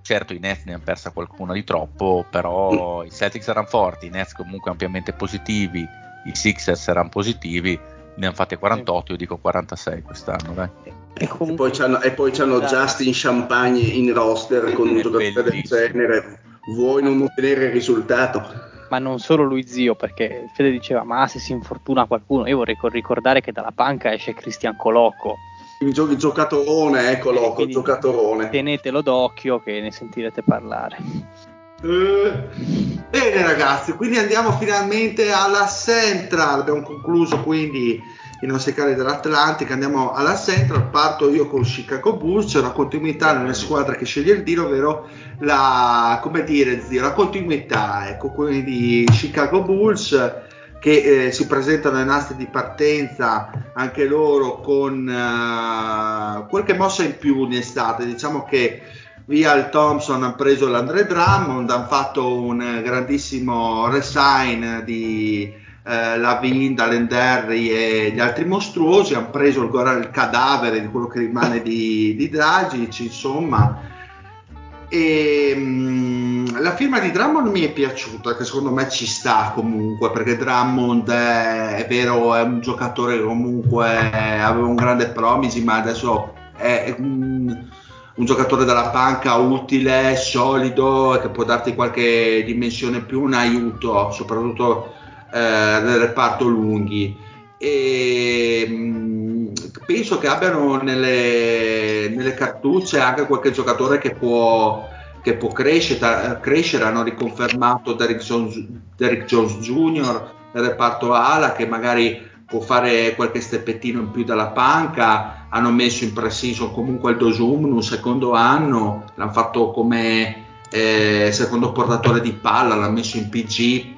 certo i Nets ne hanno persa qualcuna di troppo, però mm. i Celtics erano forti, i Nets comunque ampiamente positivi, i Sixers erano positivi ne hanno fatte 48, io dico 46 quest'anno, dai. E, comunque, e poi c'hanno, e poi c'hanno Justin Champagne in roster con un giocatore del genere. Vuoi non ottenere il risultato? Ma non solo lui zio, perché Fede diceva, ma se si infortuna qualcuno, io vorrei ricordare che dalla panca esce Cristian Colocco. Il, gio- il giocatorone, ecco eh, Colocco, il giocatorone. Tenetelo d'occhio che ne sentirete parlare. Eh, bene ragazzi, quindi andiamo finalmente alla Central, abbiamo concluso quindi i nostri cari dell'Atlantica, andiamo alla Central, parto io con Chicago Bulls, c'è una continuità nelle squadre che sceglie il dire, ovvero la, come dire, zio, la continuità, ecco, quindi Chicago Bulls che eh, si presentano ai nastri di partenza anche loro con uh, qualche mossa in più in estate, diciamo che via il Thompson hanno preso l'Andre Drummond, hanno fatto un grandissimo resign di eh, Lavin, Dalenderri e gli altri mostruosi, hanno preso il, il, cadavere di quello che rimane di, di Dragic, insomma. E, mh, mm, la firma di Drummond mi è piaciuta, che secondo me ci sta comunque, perché Drummond è, è vero, è un giocatore che comunque aveva un grande promising, ma adesso è, è un un giocatore dalla panca utile, solido, che può darti qualche dimensione più, un aiuto, soprattutto eh, nel reparto lunghi. E mh, mm, penso che abbiano nelle, nelle, cartucce anche qualche giocatore che può, che può crescere, crescere, hanno riconfermato Derrick Jones, Derrick Jones Jr. nel reparto ala che magari può fare qualche steppettino in più dalla panca, hanno messo in precision comunque il Dosum un secondo anno, l'hanno fatto come eh, secondo portatore di palla, l'hanno messo in PG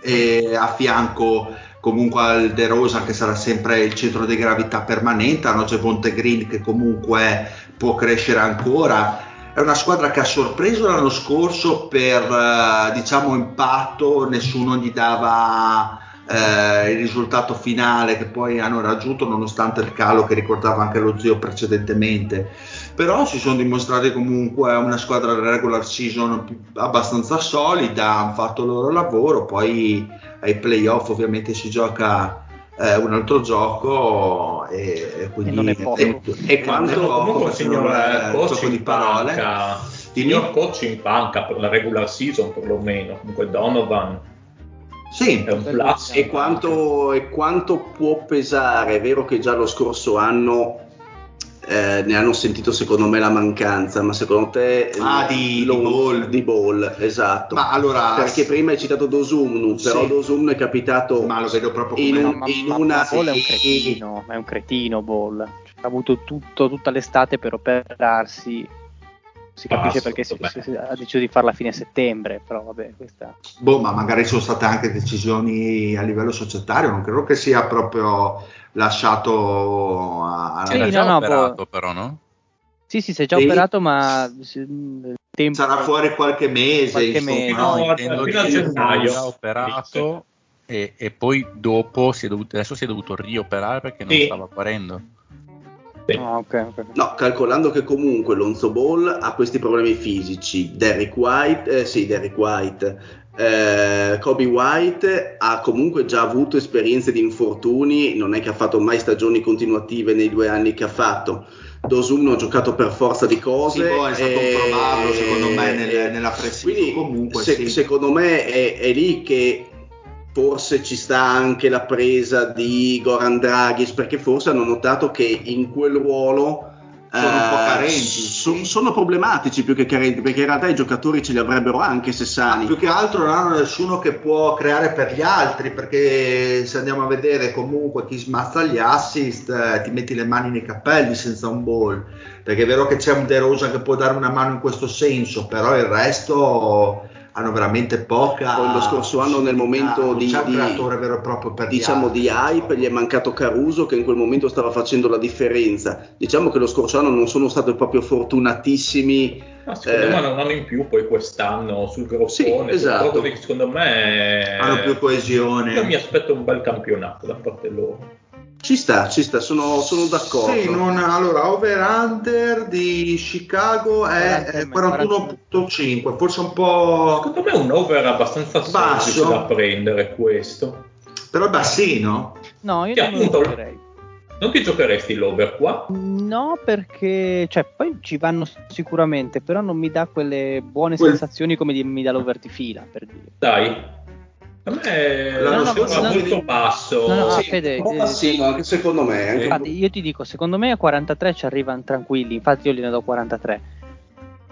e a fianco comunque al De Rosa che sarà sempre il centro di gravità permanente, hanno Javonte Green che comunque può crescere ancora. È una squadra che ha sorpreso l'anno scorso per eh, diciamo impatto, nessuno gli dava eh, il risultato finale che poi hanno raggiunto nonostante il calo che ricordava anche lo zio precedentemente. Però si sono dimostrati comunque una squadra regular season abbastanza solida hanno fatto il loro lavoro poi ai playoff ovviamente si gioca eh, un altro gioco e, e quindi e non è poco. e, e quanto comunque signor eh, coach di parole. panca, signor coach in panca per la regular season perlomeno. Comunque Donovan sì, e quanto, e quanto, può pesare, è vero che già lo scorso anno eh, eh, ne hanno sentito secondo me la mancanza, ma secondo te Ah, di- lo- di Ball. di Ball, esatto. Ma allora Perché prima hai citato Dosumnu, Sì. però Dosumnu è capitato Ma lo vedo proprio in come un- ma, in ma- una- ma Ball è un sì. cretino, è un cretino Ball. Cioè, ha avuto tutto, tutta l'estate per operarsi. Si capisce perché si- si- si- ha deciso di farla a fine settembre, però vabbè, questa... Boh, ma magari sono state anche decisioni a livello societario, non credo che sia proprio lasciato a- alla Sì, già no, operato boh. però, no? Sì, sì, si è già Sì. operato, ma il tempo... sarà fuori qualche mese, Qualche mese. No, No, fino a gennaio. era operato e, e poi dopo si è dovuto, adesso si è dovuto rioperare perché non Sì. stava guarendo. Ah, ok, ok. No, calcolando che comunque Lonzo Ball ha questi problemi fisici, Derrick White, eh, sì, Derrick White, eh, Kobe White ha comunque già avuto esperienze di infortuni, non è che ha fatto mai stagioni continuative nei due anni che ha fatto. Dosum ha giocato per forza di Sì, cose. boh, è stato e- comprovato secondo me nel- e- nella pressione. Quindi, Comunque, se- sì. secondo me è, è lì che forse ci sta anche la presa di Goran Draghis, perché forse hanno notato che in quel ruolo Sono un po' eh, carenti, sono problematici più che carenti, perché in realtà i giocatori ce li avrebbero anche se sani. Più che altro non hanno nessuno che può creare per gli altri, perché se andiamo a vedere comunque chi smazza gli assist, eh, ti metti le mani nei capelli senza un ball, perché è vero che c'è un De Rosa che può dare una mano in questo senso, però il resto hanno veramente poca. Poi lo scorso anno nel momento di- di- creatore vero e proprio per gli diciamo di hype gli è mancato Caruso che in quel momento stava facendo la differenza diciamo che lo scorso anno non sono stati proprio fortunatissimi Ma secondo Eh. me hanno un anno in più poi quest'anno sul groppone. Sì, esatto. secondo me hanno più coesione. io mi aspetto un bel campionato da parte loro. Ci sta ci sta sono, sono d'accordo Sì, non- allora, over-under di Chicago è 40, eh, 41.5, forse un po'... Secondo me è un over abbastanza Basso. semplice da prendere questo. però è bassino. No, io Sì, non lo appunto. giocherei. Non ti giocheresti l'over qua? No, perché cioè, poi ci vanno sicuramente, però non mi dà quelle buone Quel- sensazioni come mi dà l'over di fila, per dire. Dai. A me L'anno scorso molto vedi- basso. No, no, Sì, Fede, un po' eh, bassino, anche secondo me anche- Infatti, io ti dico, secondo me a 43 ci arrivano tranquilli, infatti io gliene do 43.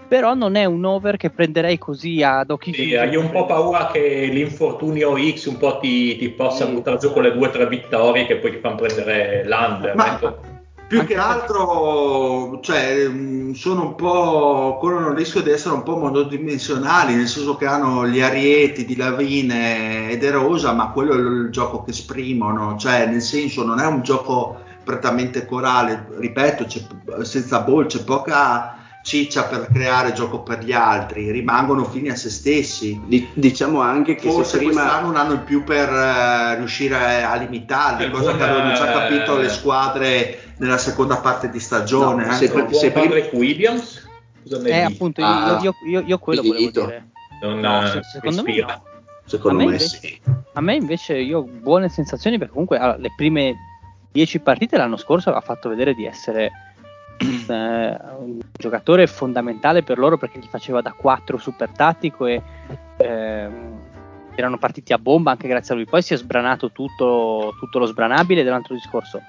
Però non è un over che prenderei così ad occhi Sì, chiusi. hai un po' paura che l'infortunio X un po' ti, ti possa Sì. buttare giù con le due o tre vittorie che poi ti fanno prendere l'under. Ma ecco. Più Anche che altro, cioè, sono un po', corrono il rischio di essere un po' monodimensionali, nel senso che hanno gli arieti di Lavine e De Rosa, ma quello è il gioco che esprimono, cioè, nel senso, non è un gioco prettamente corale, ripeto, c'è- senza ball c'è poca ciccia per creare gioco per gli altri, rimangono fini a se stessi. Di- diciamo anche che Forse se prima quest'anno un anno in più per eh, riuscire a limitarli, Eh, cosa che buona- avevano già capito le squadre nella seconda parte di stagione. No, eh. se- se prima- Patrick Williams? Cosa ne Eh, appunto, io, Ah, io- io- io quello volevo finito. dire. Non, No, eh, se- secondo me ispira. no. secondo A me me invece- sì A me invece io ho buone sensazioni perché comunque allora, le prime 10 partite l'anno scorso ha fatto vedere di essere eh, un giocatore fondamentale per loro perché gli faceva da 4 super tattico e ehm, erano partiti a bomba anche grazie a lui. Poi si è sbranato tutto, tutto lo sbranabile ed è un altro discorso.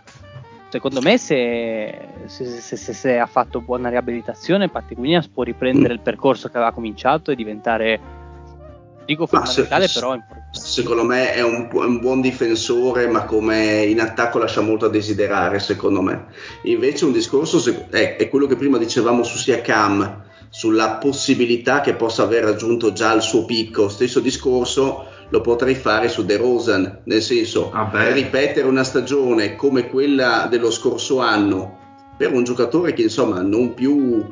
Secondo me se, se, se- se- ha fatto buona riabilitazione Williams può riprendere il percorso che aveva cominciato e diventare dico fondamentale però secondo me è un, un buon difensore ma come in attacco lascia molto a desiderare secondo me. Invece un discorso è, è quello che prima dicevamo su Siakam sulla possibilità che possa aver raggiunto già il suo picco. Stesso discorso lo potrei fare su De Rosan nel senso Vabbè. ripetere una stagione come quella dello scorso anno per un giocatore che insomma non più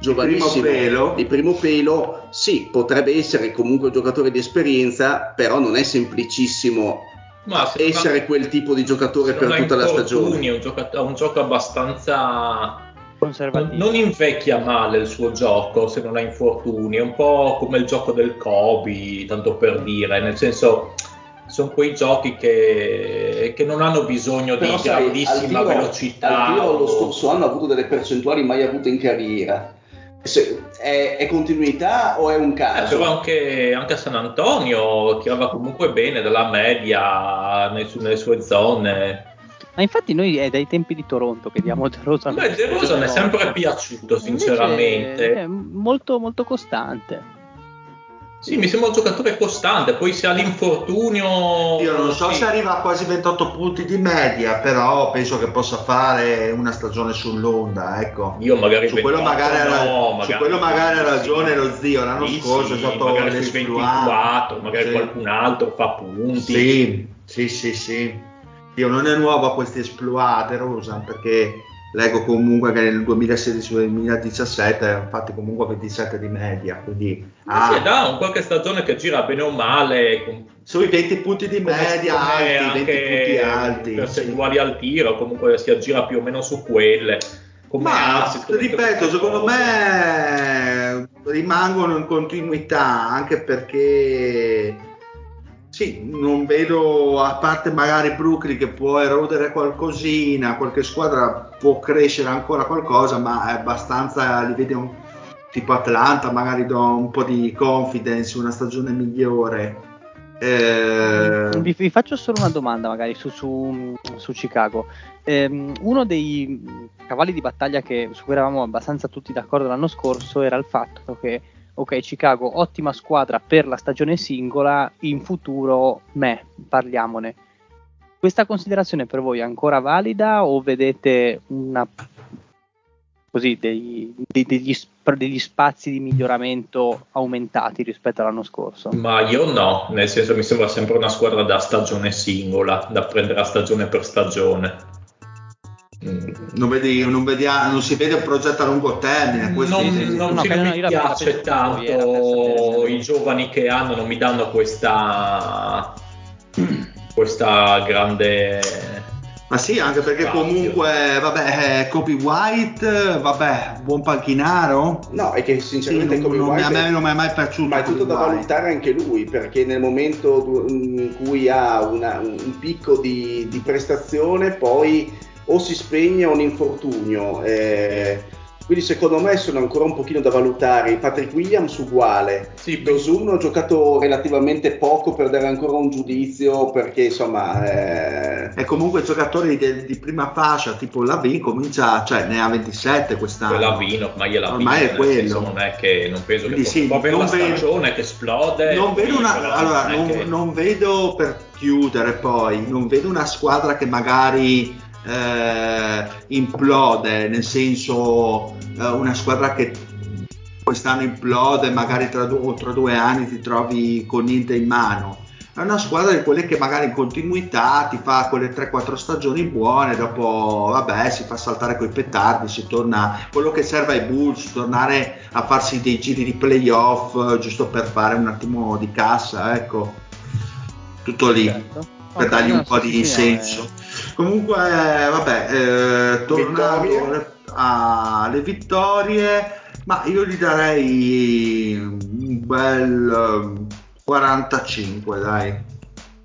giovanissimo primo pelo. di primo pelo sì potrebbe essere comunque un giocatore di esperienza però non è semplicissimo Ma essere quel tipo di giocatore per tutta la stagione è un gioco, ha un gioco abbastanza conservativo. non invecchia male il suo gioco se non ha infortuni, è un po' come il gioco del Kobe, tanto per dire, nel senso sono quei giochi che, che non hanno bisogno Però, di sai, grandissima al tiro- velocità. al tiro lo scorso anno ha avuto delle percentuali mai avute in carriera Se- è, è continuità o è un Eh, caso? però anche, anche a San Antonio tirava comunque bene dalla media nei nelle sue zone. Eh, Ma infatti noi è dai tempi di Toronto che diamo De Rosa. A me De Rosa mi è sempre piaciuto, sinceramente. È molto, molto costante. Sì, mi sembra un giocatore costante, poi se ha l'infortunio... Io non so sì. se arriva a quasi 28 punti di media, però penso che possa fare una stagione sull'onda, ecco. Io magari Su quello 24 magari, ha, no, su magari- quello magari ha ragione sì. lo zio, l'anno Sì, scorso sì, è stato magari sui l'esploato. 24, magari Sì. qualcun altro fa punti. Sì, sì, sì, sì. Io non è nuovo a questi esploate, Rosa, perché leggo comunque che nel 2016-2017 ha fatti comunque 27 di media, quindi ah, sì, da un qualche stagione che gira bene o male, con sui 20 punti di media alti, 20 anche punti alti. sì. percentuali al tiro, comunque si aggira più o meno su quelle. Come Ma come ripeto, secondo cose. me rimangono in continuità anche perché sì, non vedo a parte magari Brooklyn che può erodere qualcosina, qualche squadra può crescere ancora qualcosa, ma è abbastanza li vedo tipo Atlanta, magari do un po' di confidence, una stagione migliore. Eh, Vi, vi faccio solo una domanda magari su, su- su Chicago. Ehm, uno dei cavalli di battaglia che, su cui eravamo abbastanza tutti d'accordo l'anno scorso era il fatto che, ok, Chicago, ottima squadra per la stagione singola, in futuro, me, parliamone. Questa considerazione per voi è ancora valida o vedete una, così, dei- dei- degli, degli spazi di miglioramento aumentati rispetto all'anno scorso? Ma io no, nel senso mi sembra sempre una squadra da stagione singola, da prendere a stagione per stagione. Non, vedi, non, vedi- non si vede un progetto a lungo termine. questo non sì, sì. non No, ci no, mi piace tanto i giovani che hanno non mi danno questa questa grande Ma sì, anche perché Spazio. comunque, vabbè, eh, Kobe White, vabbè, buon panchinaro. No, è che Sì, sinceramente non, Kobe non mi- a me non mi è mai piaciuto. Ma è tutto da White. valutare anche lui, perché nel momento in cui ha una- un picco di, di prestazione, poi o si spegne o un infortunio. eh, quindi secondo me sono ancora un pochino da valutare. Patrick Williams uguale. sì, Dosum ho giocato relativamente poco per dare ancora un giudizio, perché insomma... eh, E comunque giocatori de- di prima fascia, tipo Lavin, comincia, cioè ne ha 27 quest'anno. quella Vino, ormai è la Ormai è quello. senso non è che non penso che Quindi sì, può avere non la vedo- stagione che esplode Non vedo, una, però allora, non è non, che- non vedo per chiudere poi, non vedo una squadra che magari eh, implode, nel senso eh, una squadra che quest'anno implode, magari tra, due- o tra due anni ti trovi con niente in mano. È una squadra di quelle che magari in continuità ti fa quelle 3-4 stagioni buone, dopo vabbè si fa saltare coi petardi, si torna quello che serve ai Bulls, tornare a farsi dei giri di playoff eh, giusto per fare un attimo di cassa, ecco, tutto lì Certo. per Ok, dargli no, un po' sì, di sì, no, senso. Comunque, vabbè, eh, tornando Vittorie? alle vittorie, ma io gli darei un bel eh, 45, dai.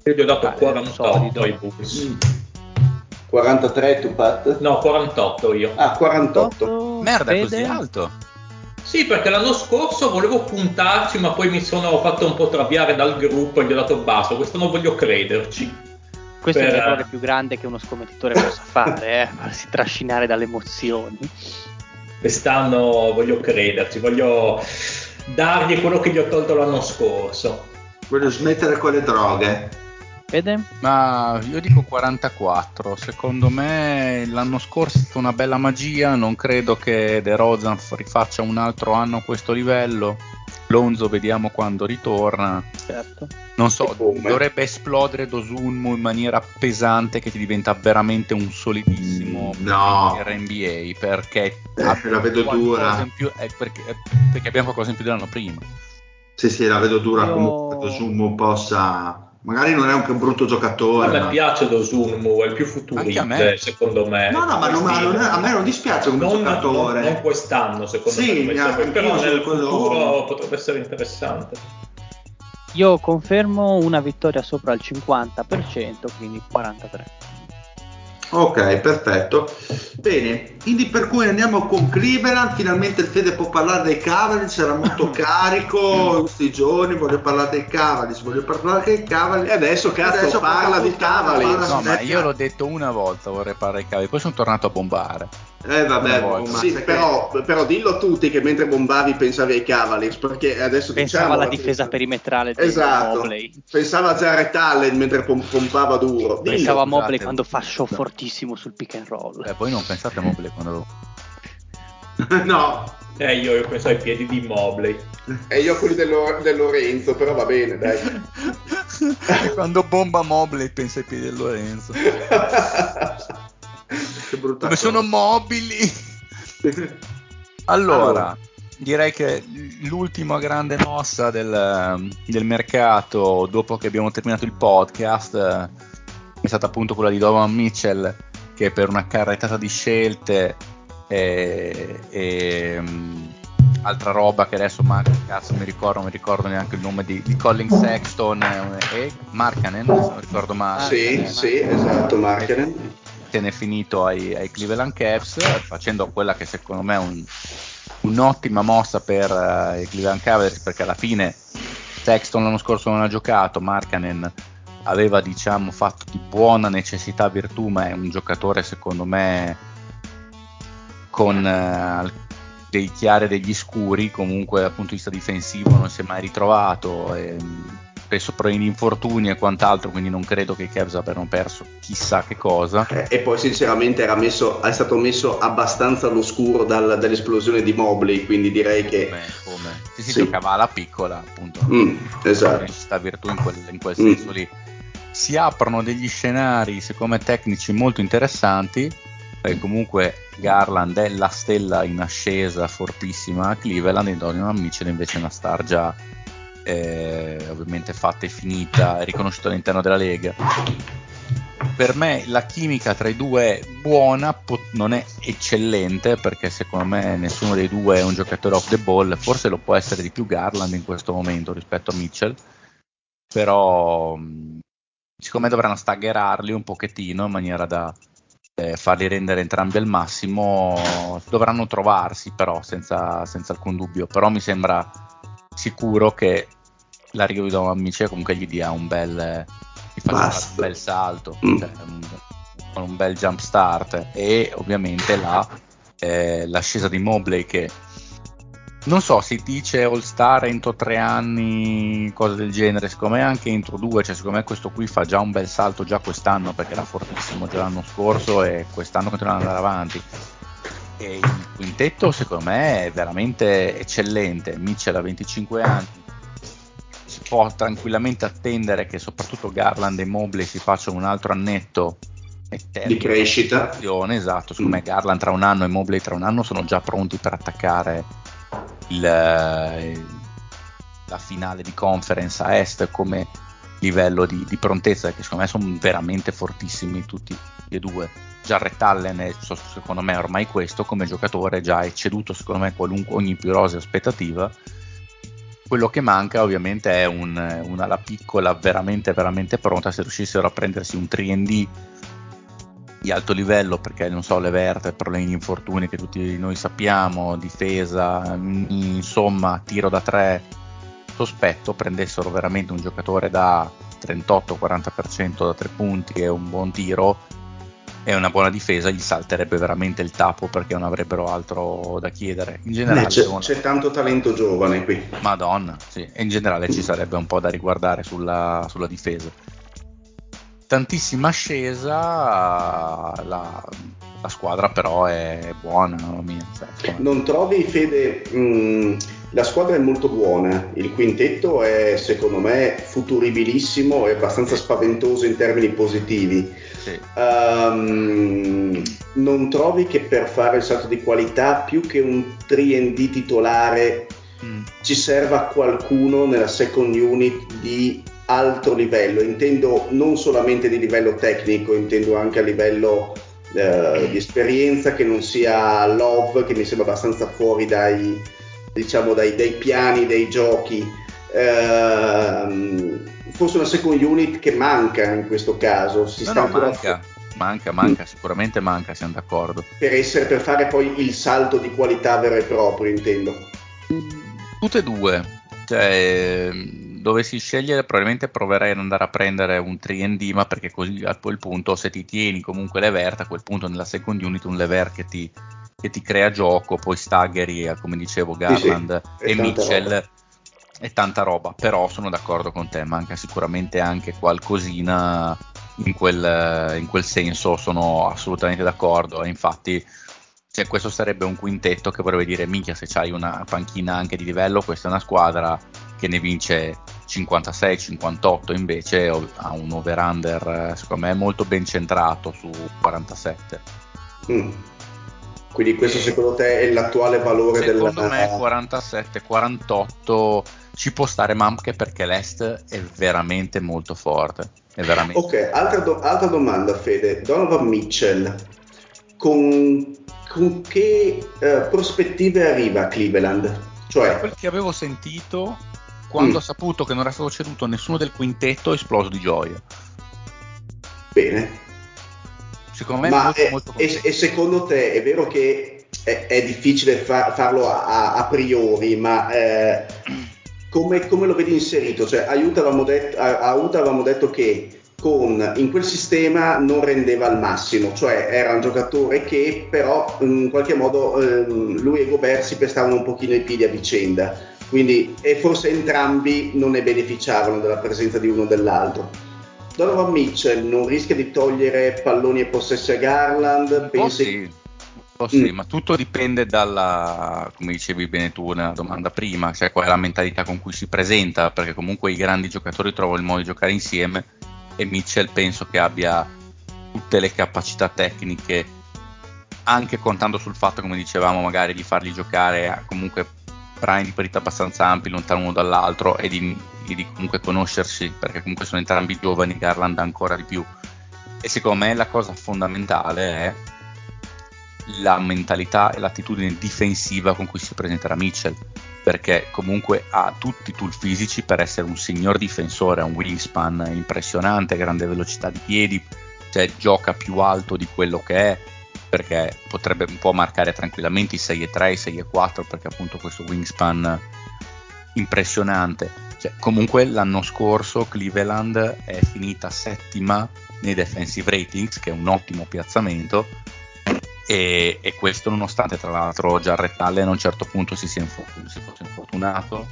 io gli ho dato Dai, 48 solido. ai Bulls 43 tu Pat? no 48 io Ah, 48. 48, Merda, Fede? così alto. Sì, perché l'anno scorso volevo puntarci, ma poi mi sono fatto un po' traviare dal gruppo e gli ho dato basso. Quest'anno voglio crederci. Questo è Per- l'errore più grande che uno scommettitore possa fare, eh, farsi trascinare dalle emozioni. Quest'anno voglio crederci, voglio dargli quello che gli ho tolto l'anno scorso. Voglio smettere con le droghe. Fede? Ma io dico 44. Secondo me l'anno scorso è stata una bella magia. Non credo che De Rozan rifaccia un altro anno a questo livello. Lonzo vediamo quando ritorna. Certo. Non so, dovrebbe esplodere Dosunmu in maniera pesante che ti diventa veramente un solidissimo Mm, no. per NBA perché Eh, la vedo dura. più, eh, perché, eh, perché abbiamo qualcosa in più dell'anno prima. Sì, sì, la vedo dura Io- comunque. Sumo possa. Magari non è anche un brutto A giocatore. me ma- piace Dosunmu, è il più Anche a me. futurista, secondo me. No, no, ma non- ma non è- a me non dispiace come non, giocatore. Non, non quest'anno, secondo Sì, me, gioco, però nel quello- futuro potrebbe essere interessante. Io confermo una vittoria sopra il 50%, quindi 43. Ok, perfetto. Bene, Quindi per cui andiamo con Cleveland, finalmente il Fede può parlare dei Cavaliers, era molto carico in questi giorni, voglio parlare dei Cavaliers, voglio parlare dei Cavaliers. E adesso cazzo Adesso parla di puttana, Cavaliers. parla No, ma io l'ho detto una volta, vorrei parlare dei cavi, poi sono tornato a bombare. Eh vabbè, oh, ma Sì, che- però, però dillo a tutti che mentre bombavi pensavi ai Cavaliers, perché adesso Pensava diciamo alla difesa perimetrale di Esatto. Mobley. Pensava a Jared Allen mentre pom- pompava duro. Dillo. Pensava a. Mobley quando fa show fortissimo sul pick and roll. Eh, voi non pensate a Mobley quando no, Eh, io, io penso ai piedi di Mobley. E io quelli del, Lo- del Lorenzo, però va bene, dai. quando bomba Mobley pensa ai piedi del Lorenzo. che brutta Come cosa. sono mobili. Allora, direi che l'ultima grande mossa del, del mercato dopo che abbiamo terminato il podcast eh, è stata appunto quella di Donovan Mitchell che per una carrettata di scelte e, e, mm, altra roba che adesso ma cazzo mi ricordo, non mi ricordo neanche il nome di, di Colin Sexton e, e Markkanen, se non ricordo male. sì, sì, esatto, Markkanen. N'è finito ai, ai Cleveland Caps facendo quella che secondo me è un- un'ottima mossa per eh, i Cleveland Cavaliers perché alla fine Sexton l'anno scorso non ha giocato Markkanen aveva diciamo fatto di buona necessità virtù ma è un giocatore secondo me con eh, dei chiari e degli scuri comunque dal punto di vista difensivo non si è mai ritrovato e, spesso per infortuni e quant'altro quindi non credo che i Cavs abbiano perso chissà che cosa Eh, E poi sinceramente era messo, è stato messo abbastanza all'oscuro dal- dall'esplosione di Mobley, quindi direi che... come, come. Sì, si Sì. giocava alla piccola appunto Mm, esatto. sta virtù in quel, in quel Mm. senso lì si aprono degli scenari secondo me tecnici molto interessanti perché comunque Garland è la stella in ascesa fortissima a Cleveland e Donovan Mitchell invece è una star già eh, ovviamente fatta e finita riconosciuta all'interno della Lega. Per me la chimica tra i due è buona, po- non è eccellente perché secondo me nessuno dei due è un giocatore off the ball, forse lo può essere di più Garland in questo momento rispetto a Mitchell, però mh, siccome dovranno staggerarli un pochettino in maniera da eh, farli rendere entrambi al massimo, dovranno trovarsi però senza, senza alcun dubbio, però mi sembra sicuro che l'arrivo di Donovan Mitchell comunque gli dia un bel un bel salto Mm. cioè, un, con un bel jump start e ovviamente la, eh, l'ascesa di Mobley che non so, si dice All Star entro tre anni, cose del genere, secondo me anche entro due, cioè secondo me questo qui fa già un bel salto già quest'anno perché era fortissimo già l'anno scorso e quest'anno continua ad andare avanti. E il quintetto secondo me è veramente eccellente, Mitchell ha 25 anni, si può tranquillamente attendere che soprattutto Garland e Mobley si facciano un altro annetto terminino crescita. esatto, secondo me Mm. Garland tra un anno e Mobley tra un anno sono già pronti per attaccare il, eh, la finale di conference a est come livello di, di prontezza che secondo me sono veramente fortissimi tutti e due Jarrett Allen è secondo me ormai questo come giocatore già ha ecceduto secondo me qualunque, ogni più rosea aspettativa quello che manca ovviamente è un, una ala piccola veramente veramente pronta se riuscissero a prendersi un 3D di alto livello perché non so le verte problemi di infortuni che tutti noi sappiamo difesa mm, insomma tiro da tre sospetto prendessero veramente un giocatore da 38-40% da tre punti e un buon tiro e una buona difesa gli salterebbe veramente il tappo perché non avrebbero altro da chiedere in generale c'è, devono- c'è tanto talento giovane qui. Madonna, sì, e in generale ci sarebbe un po' da riguardare sulla, sulla difesa. Tantissima ascesa, la, la squadra però è buona, mia. cioè, Non trovi, Fede, mh, la squadra è molto buona, il quintetto è secondo me futuribilissimo e abbastanza spaventoso in termini positivi. Sì. Ehm, non trovi che per fare il salto di qualità, più che un 3D titolare, Mm, ci serva qualcuno nella second unit di alto livello? Intendo non solamente di livello tecnico, intendo anche a livello eh, di esperienza che non sia Love, che mi sembra abbastanza fuori dai, diciamo, dai, dai piani dei giochi. Ehm, forse una second unit che manca in questo caso. Si No, sta no, manca. Manca, manca, sicuramente manca, siamo d'accordo. Per, essere, per fare poi il salto di qualità vero e proprio, intendo. Tutte e due. Cioè, dovessi scegliere, probabilmente proverei ad andare a prendere un 3D, ma perché così a quel punto, se ti tieni comunque l'evert, a quel punto nella second unit un lever che ti, che ti crea gioco, poi staggeri, come dicevo, Garland sì, sì, e Mitchell. Roba. E tanta roba, però sono d'accordo con te, manca sicuramente anche qualcosina in quel, in quel senso sono assolutamente d'accordo. E infatti, cioè, questo sarebbe un quintetto che vorrebbe dire: minchia, se c'hai una panchina anche di livello, questa è una squadra che ne vince 56-58. Invece ha un over-under, secondo me, molto ben centrato su 47. Mm. Quindi questo secondo te è l'attuale valore secondo del... Secondo me 47-48 ci può stare, ma anche perché l'Est è veramente molto forte. È veramente... Ok, altra, do- altra domanda Fede. Donovan Mitchell, con, con che uh, prospettive arriva a Cleveland? Cioè... Da quel che avevo sentito, quando mm. ho saputo che non era stato ceduto nessuno del quintetto, è esploso di gioia. Bene. Secondo me Ma molto, è, molto e, e, secondo te è vero che è, è difficile fa- farlo a, a, priori, ma eh, come, come, lo vedi inserito? Cioè, aiuta avevamo detto, aiuta avevamo detto che con, in quel sistema non rendeva al massimo, cioè era un giocatore che però in qualche modo eh, lui e Gobert si pestavano un pochino i piedi a vicenda, quindi e forse entrambi non ne beneficiavano della presenza di uno o dell'altro. Donovan Mitchell non rischia di togliere palloni e possessi a Garland? Pensi... Sì Oh sì, mm. ma tutto dipende dalla, come dicevi bene tu nella domanda prima, cioè qual è la mentalità con cui si presenta, perché comunque i grandi giocatori trovano il modo di giocare insieme e Mitchell penso che abbia tutte le capacità tecniche, anche contando sul fatto, come dicevamo, magari di farli giocare comunque prime di parità abbastanza ampi, lontano uno dall'altro e di, di comunque conoscersi, perché comunque sono entrambi giovani, Garland ancora di più. E secondo me la cosa fondamentale è la mentalità e l'attitudine difensiva con cui si presenterà Mitchell perché comunque ha tutti i tool fisici per essere un signor difensore, ha un wingspan impressionante, grande velocità di piedi, cioè gioca più alto di quello che è, perché potrebbe un po' marcare tranquillamente i 6,3, i 6,4 perché appunto questo wingspan impressionante. Cioè, comunque l'anno scorso Cleveland è finita settima nei defensive ratings, che è un ottimo piazzamento, e, e, questo nonostante tra l'altro Jarrett Allen a un certo punto si, sia infor- si fosse infortunato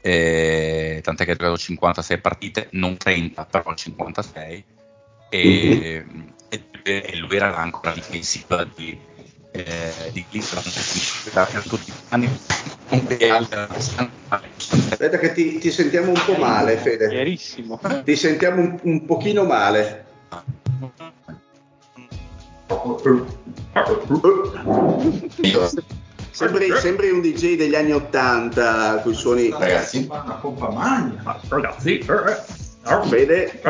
eh, tant'è che ha giocato 56 partite non 30 però 56 e, e, e lui era ancora difensiva di, eh, di Cleveland. Tutti gli anni aspetta che ti, ti, sentiamo un po' male Fede. Chiarissimo. ti sentiamo un, un pochino male Sembri, sembri, un DJ degli anni 80 con i suoni. Ragazzi, una pompa magna. Ragazzi, vede.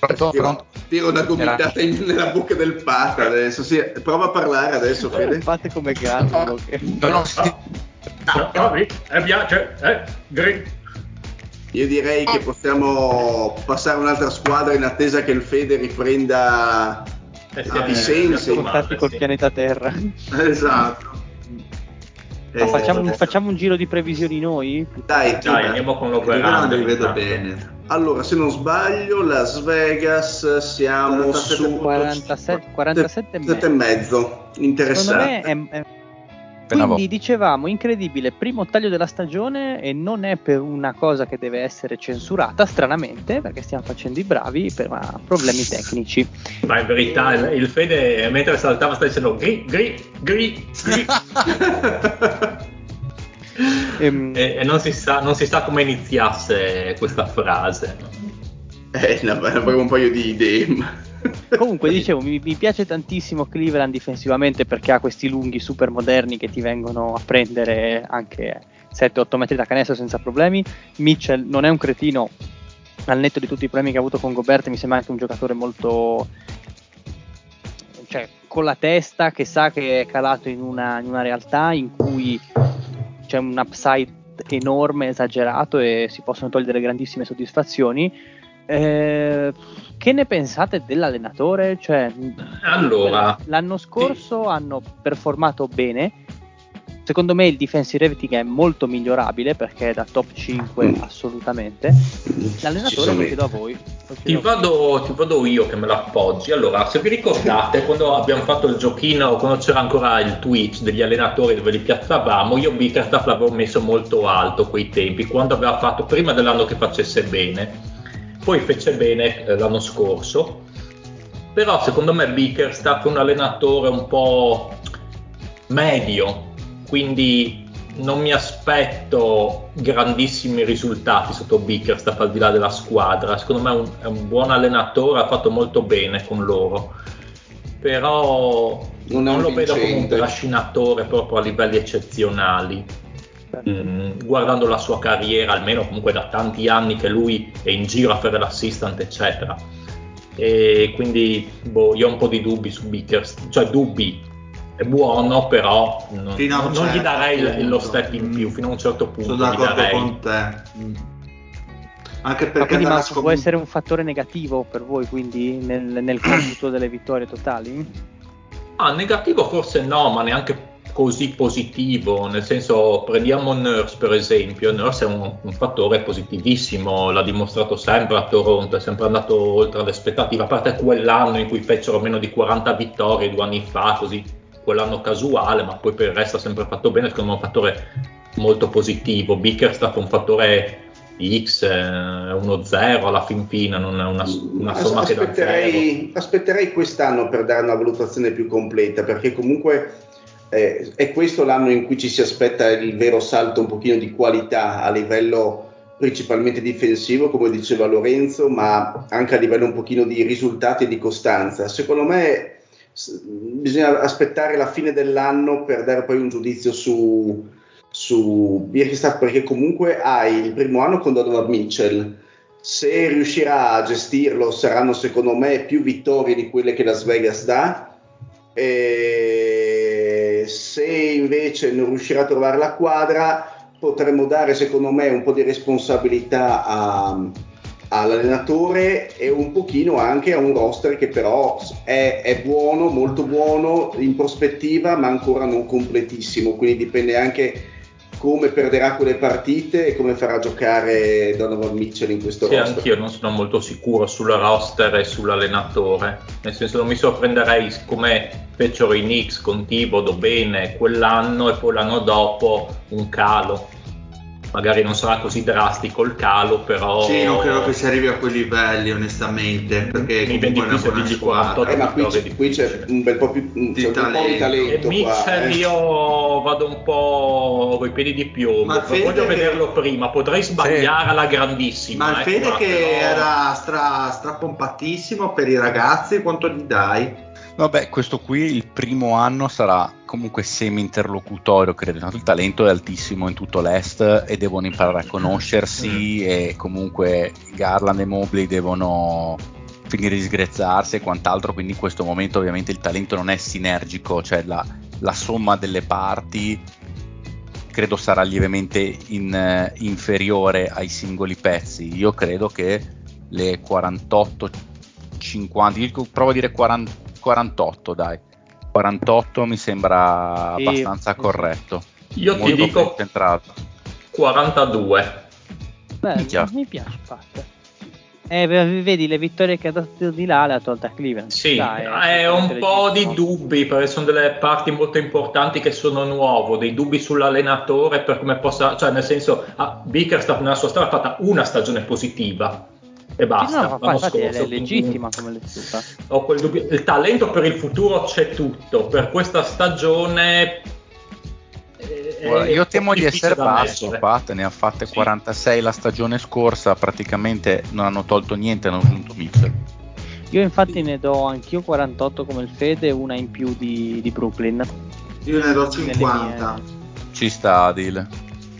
Pronto, pronto. Tiro una gomitata in, nella bocca del pata adesso. Sì, prova a parlare adesso, Fede. Fate come Garlo. Che... No, no. Ah, mi piace, eh. Io direi che possiamo passare a un'altra squadra in attesa che il Fede riprenda eh sì, a Vicenza. Contatti col sì. pianeta Terra. Esatto. Ma facciamo, eh, facciamo, un giro di previsioni noi? Dai, dai andiamo con l'overhand. li vedo bene. Allora, se non sbaglio, Las Vegas siamo 47, su 47, 47 e mezzo. Interessante. Secondo me è, è quindi dicevamo, incredibile, primo taglio della stagione e non è per una cosa che deve essere censurata, stranamente, perché stiamo facendo i bravi, per problemi tecnici. Ma in verità il, il Fede mentre saltava sta dicendo gri, gri, gri, gri. Ehm. e, e non, si sa, non si sa come iniziasse questa frase. Eh, no, avevo un paio di idee. Comunque, dicevo, mi, mi, piace tantissimo Cleveland difensivamente perché ha questi lunghi super moderni che ti vengono a prendere anche 7-8 metri da canestro senza problemi. Mitchell non è un cretino, al netto di tutti i problemi che ha avuto con Gobert, mi sembra anche un giocatore molto. cioè, con la testa che sa che è calato in una, in una realtà in cui c'è un upside enorme, esagerato e si possono togliere grandissime soddisfazioni Eh, che ne pensate dell'allenatore? Cioè, allora, l'anno scorso sì. hanno performato bene. Secondo me il defensive rating è molto migliorabile perché è da top 5 mm. assolutamente. L'allenatore lo chiedo a voi. Ti vado, ti vado, io che me l'appoggi. Allora, se vi ricordate, quando abbiamo fatto il giochino, quando c'era ancora il Twitch degli allenatori dove li piazzavamo, io Bickerstaff l'avevo messo molto alto quei tempi, quando aveva fatto prima dell'anno che facesse bene poi fece bene eh, l'anno scorso, però secondo me Bickerstaff è un allenatore un po' medio, quindi non mi aspetto grandissimi risultati sotto Bickerstaff al di là della squadra, secondo me è un, è un buon allenatore, ha fatto molto bene con loro, però non, non lo vedo come un trascinatore proprio a livelli eccezionali mm, guardando la sua carriera, almeno comunque da tanti anni che lui è in giro a fare l'assistant, eccetera. E quindi boh, io ho un po' di dubbi su Bickers, cioè dubbi, è buono, però non, non, non certo gli darei punto. lo step in più, fino a un certo punto. Sono d'accordo con te. Mm. Anche perché ma, ma scom- può essere un fattore negativo per voi, quindi nel, nel computo delle vittorie totali? Ah, negativo forse no, ma neanche così positivo, nel senso prendiamo Nurse per esempio, Nurse è un, un, fattore positivissimo, l'ha dimostrato sempre a Toronto, è sempre andato oltre le aspettative, a parte quell'anno in cui fecero meno di 40 vittorie due anni fa, così quell'anno casuale, ma poi per il resto ha sempre fatto bene, secondo me è un fattore molto positivo, Bickerstaff è un fattore X, 1-0 eh, alla fin fine, non è una, una somma che dà zero. Aspetterei quest'anno per dare una valutazione più completa, perché comunque eh, è questo l'anno in cui ci si aspetta il vero salto un pochino di qualità a livello principalmente difensivo, come diceva Lorenzo, ma anche a livello un pochino di risultati e di costanza. Secondo me bisogna aspettare la fine dell'anno per dare poi un giudizio su, su Birkenstaff, perché comunque hai il primo anno con Donovan Mitchell. Se riuscirà a gestirlo saranno secondo me più vittorie di quelle che Las Vegas dà. E se invece non riuscirà a trovare la quadra, potremmo dare secondo me un po' di responsabilità a, all'allenatore e un pochino anche a un roster che però è, è, buono, molto buono in prospettiva, ma ancora non completissimo, quindi dipende anche come perderà quelle partite e come farà giocare Donovan Mitchell in questo sì, roster. anch'io non sono molto sicuro sul roster e sull'allenatore, nel senso non mi sorprenderei come fecero i Knicks con Tibodo bene quell'anno e poi l'anno dopo un calo magari non sarà così drastico il calo, però. Sì, non credo che si arrivi a quei livelli, onestamente. Perché mi vendi più se dici 48 eh, ma qui, c'è, qui c'è un bel po' più di, talento. Di talento. E Mitchell, eh. io vado un po' coi piedi di piombo. Ma voglio che... vederlo prima, potrei sbagliare sì. alla grandissima. Ma il eh, Fede qua, che però... era stra, strapompatissimo per i ragazzi, quanto gli dai? Vabbè, questo qui il primo anno sarà comunque semi-interlocutorio, credo. Il talento è altissimo in tutto l'Est e devono imparare a conoscersi e comunque Garland e Mobley devono finire di sgrezzarsi e quant'altro, quindi in questo momento ovviamente il talento non è sinergico, cioè la, la somma delle parti credo sarà lievemente in, inferiore ai singoli pezzi. Io credo che le 48 50, provo a dire 40 48 dai. 48 mi sembra sì, abbastanza corretto. Io ti dico centrato. 42. Beh, mi piace fatto. Eh, vedi le vittorie che ha dato di là le ha tolte a Cleveland. Sì, Dai, è un po' di dubbi perché sono delle parti molto importanti che sono nuove, dei dubbi sull'allenatore per come possa, cioè nel senso, ah, Bickerstaff nella sua storia ha fatta una stagione positiva, e basta. No, no, infatti scorso, è legittima come lettura. Ho quel dubbio. Il talento per il futuro c'è tutto, per questa stagione Guarda, io temo di essere basso, Pat, ne ha fatte sì. 46 la stagione scorsa, praticamente non hanno tolto niente, hanno aggiunto Mitchell. Io infatti ne do anch'io 48 come il Fede, una in più di, di Brooklyn. Io ne do 50. Mie... Ci sta, Adil.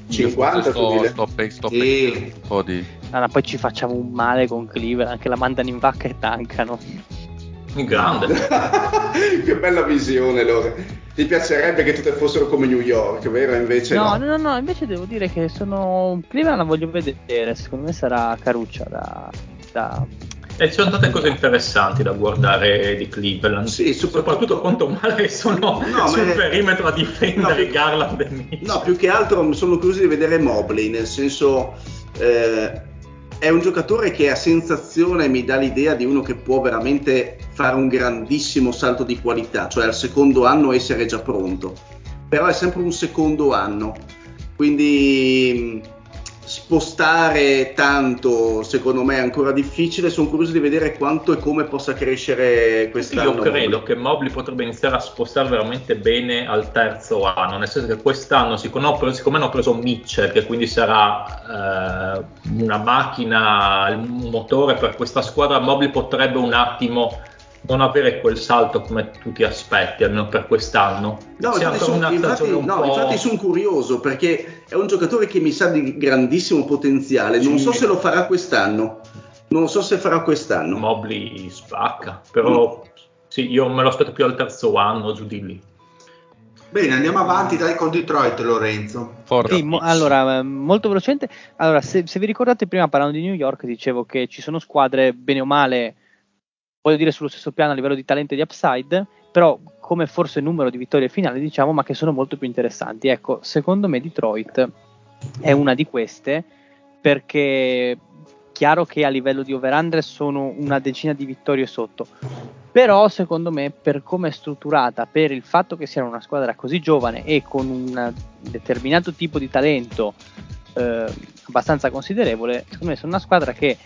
50 sto, sto, sto, sto sì. un po' di allora, poi ci facciamo un male con Cleveland, anche la mandano in vacca e tancano. Grande. che bella visione, Lore. Ti piacerebbe che tutte fossero come New York, vero? Invece no. No, no, no, invece devo dire che sono... Cleveland la voglio vedere, secondo me sarà caruccia da, questa, e ci sono tante cose interessanti da guardare di Cleveland. Sì, soprattutto, soprattutto quanto male sono no, sul ma... perimetro a difendere no, Garland e Mitchell. No, più che altro sono curioso di vedere Mobley, nel senso eh, è un giocatore che a sensazione mi dà l'idea di uno che può veramente fare un grandissimo salto di qualità, cioè al secondo anno essere già pronto. Però è sempre un secondo anno, quindi spostare tanto secondo me è ancora difficile sono curioso di vedere quanto e come possa crescere quest'anno io credo Mobley. che Mobley potrebbe iniziare a spostare veramente bene al terzo anno nel senso che quest'anno siccome, siccome hanno preso Mitchell che quindi sarà eh, una macchina un motore per questa squadra Mobley potrebbe un attimo non avere quel salto come tu ti aspetti, almeno per quest'anno. No, infatti, sono, infatti, no infatti sono curioso perché è un giocatore che mi sa di grandissimo potenziale, non so se lo farà quest'anno. Non so se farà quest'anno. Mobley spacca, però mm. sì, io me lo aspetto più al terzo anno, giù di lì. Bene, andiamo avanti dai con Detroit, Lorenzo. Sì, mo- allora, molto velocemente. Allora, se, se, vi ricordate prima parlando di New York, dicevo che ci sono squadre bene o male voglio dire sullo stesso piano a livello di talento e di upside, però come forse numero di vittorie finali diciamo, ma che sono molto più interessanti. Ecco, secondo me Detroit è una di queste perché chiaro che a livello di over-under sono una decina di vittorie sotto, però secondo me per come è strutturata, per il fatto che sia una squadra così giovane e con un determinato tipo di talento eh, abbastanza considerevole, secondo me sono una squadra che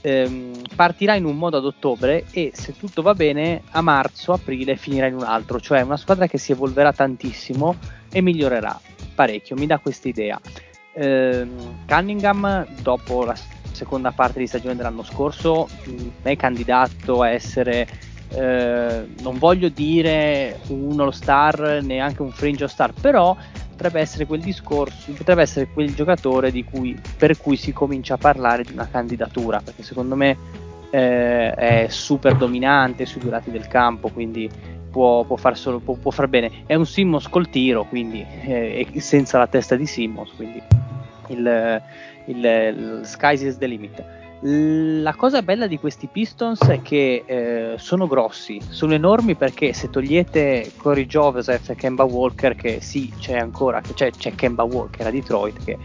ehm, partirà in un modo ad ottobre e se tutto va bene a marzo, aprile finirà in un altro, cioè una squadra che si evolverà tantissimo e migliorerà parecchio, mi dà questa idea. Ehm, Cunningham dopo la seconda parte di stagione dell'anno scorso è candidato a essere eh, non voglio dire un all star neanche un fringe all star però potrebbe essere quel discorso, potrebbe essere quel giocatore cui, per cui si comincia a parlare di una candidatura, perché secondo me eh, è super dominante sui due lati del campo, quindi può, può, far, solo, può, può far, bene. È un Simmons col tiro, quindi eh, senza la testa di Simmons, quindi il, il, il sky's is the limit. La cosa bella di questi Pistons è che eh, sono grossi, sono enormi perché se togliete Corey Joseph e Kemba Walker, che sì, c'è ancora, c'è, c'è Kemba Walker a Detroit che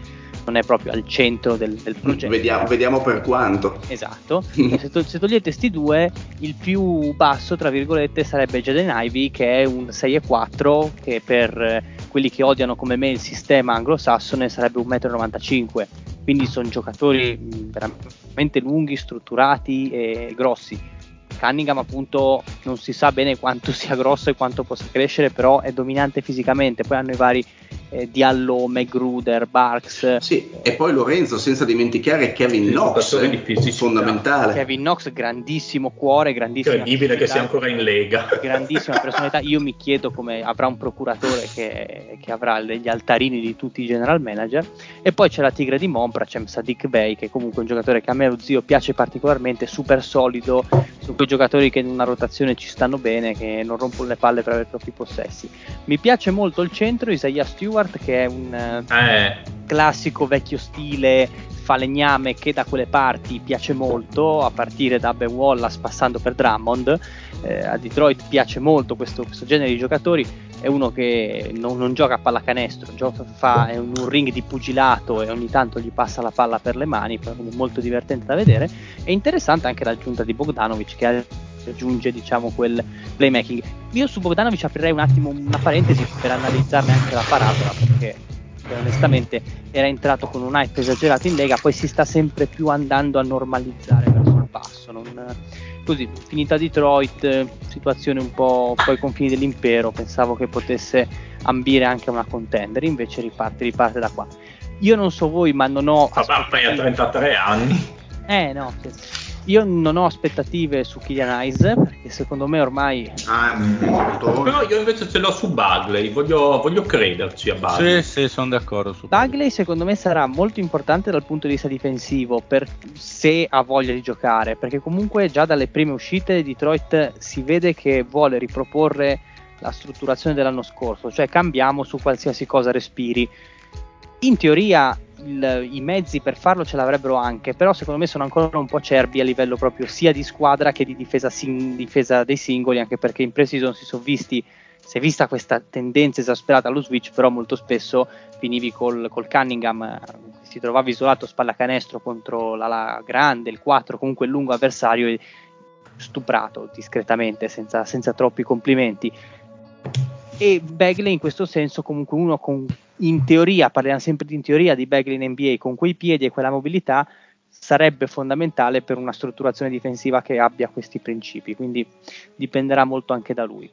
non è proprio al centro del, del progetto. Vediamo, vediamo, per quanto. Esatto. se, to- se, togliete questi due, il più basso, tra virgolette, sarebbe Jaden Ivy, che è un 6,4, che per eh, quelli che odiano come me il sistema anglosassone sarebbe 1,95 m quindi sono giocatori veramente lunghi, strutturati e grossi. Cunningham appunto non si sa bene quanto sia grosso e quanto possa crescere, però è dominante fisicamente, poi hanno i vari eh, Diallo, Magruder, Barks. Sì, e poi Lorenzo, senza dimenticare Kevin Knox, eh, fondamentale. Kevin Knox, grandissimo cuore, grandissimo. Incredibile che sia ancora in lega. Grandissima personalità. Io mi chiedo come avrà un procuratore che, che avrà gli altarini di tutti i general manager. E poi c'è la tigre di Mompra, c'è Sadiq Bey, che è comunque un giocatore che a me lo zio piace particolarmente, super solido, su quei giocatori che in una rotazione ci stanno bene, che non rompono le palle per avere troppi possessi. Mi piace molto il centro, Isaiah Stewart che è un eh. classico vecchio stile falegname che da quelle parti piace molto, a partire da Ben Wallace passando per Drummond. Eh, a Detroit piace molto questo, questo, genere di giocatori. È uno che non, non gioca a pallacanestro, gioca, fa un, un, ring di pugilato e ogni tanto gli passa la palla per le mani, quindi molto divertente da vedere. È interessante anche l'aggiunta di Bogdanovic che aggiunge diciamo quel playmaking. Io su Bogdanovic aprirei un attimo una parentesi per analizzarne anche la parabola perché onestamente era entrato con un hype esagerato in Lega, poi si sta sempre più andando a normalizzare verso il basso. Non, così, finita Detroit, situazione un po' poi confini dell'impero, pensavo che potesse ambire anche a una contender, invece riparte, riparte da qua. Io non so voi, ma non ho... Vabbè, fai a 33 anni. Eh no, sì. Io non ho aspettative su Kylian Eyes perché secondo me ormai. Ah, Però io invece ce l'ho su Bagley, voglio, voglio crederci a Bagley. Sì, sì, sono d'accordo. Su Bagley secondo me sarà molto importante dal punto di vista difensivo per, se ha voglia di giocare, perché comunque già dalle prime uscite Detroit si vede che vuole riproporre la strutturazione dell'anno scorso, cioè cambiamo su qualsiasi cosa respiri. In teoria il, i mezzi per farlo ce l'avrebbero anche, però secondo me sono ancora un po' cerbi a livello proprio sia di squadra che di difesa, sin, difesa dei singoli, anche perché in pre-season si sono visti, si è vista questa tendenza esasperata allo switch, però molto spesso finivi col, col Cunningham, si trovava isolato spalla canestro contro la, la grande, il 4, comunque il lungo avversario stuprato discretamente, senza, senza troppi complimenti e Bagley in questo senso comunque uno con in teoria, parliamo sempre in teoria di Bagley in NBA con quei piedi e quella mobilità sarebbe fondamentale per una strutturazione difensiva che abbia questi principi, quindi dipenderà molto anche da lui.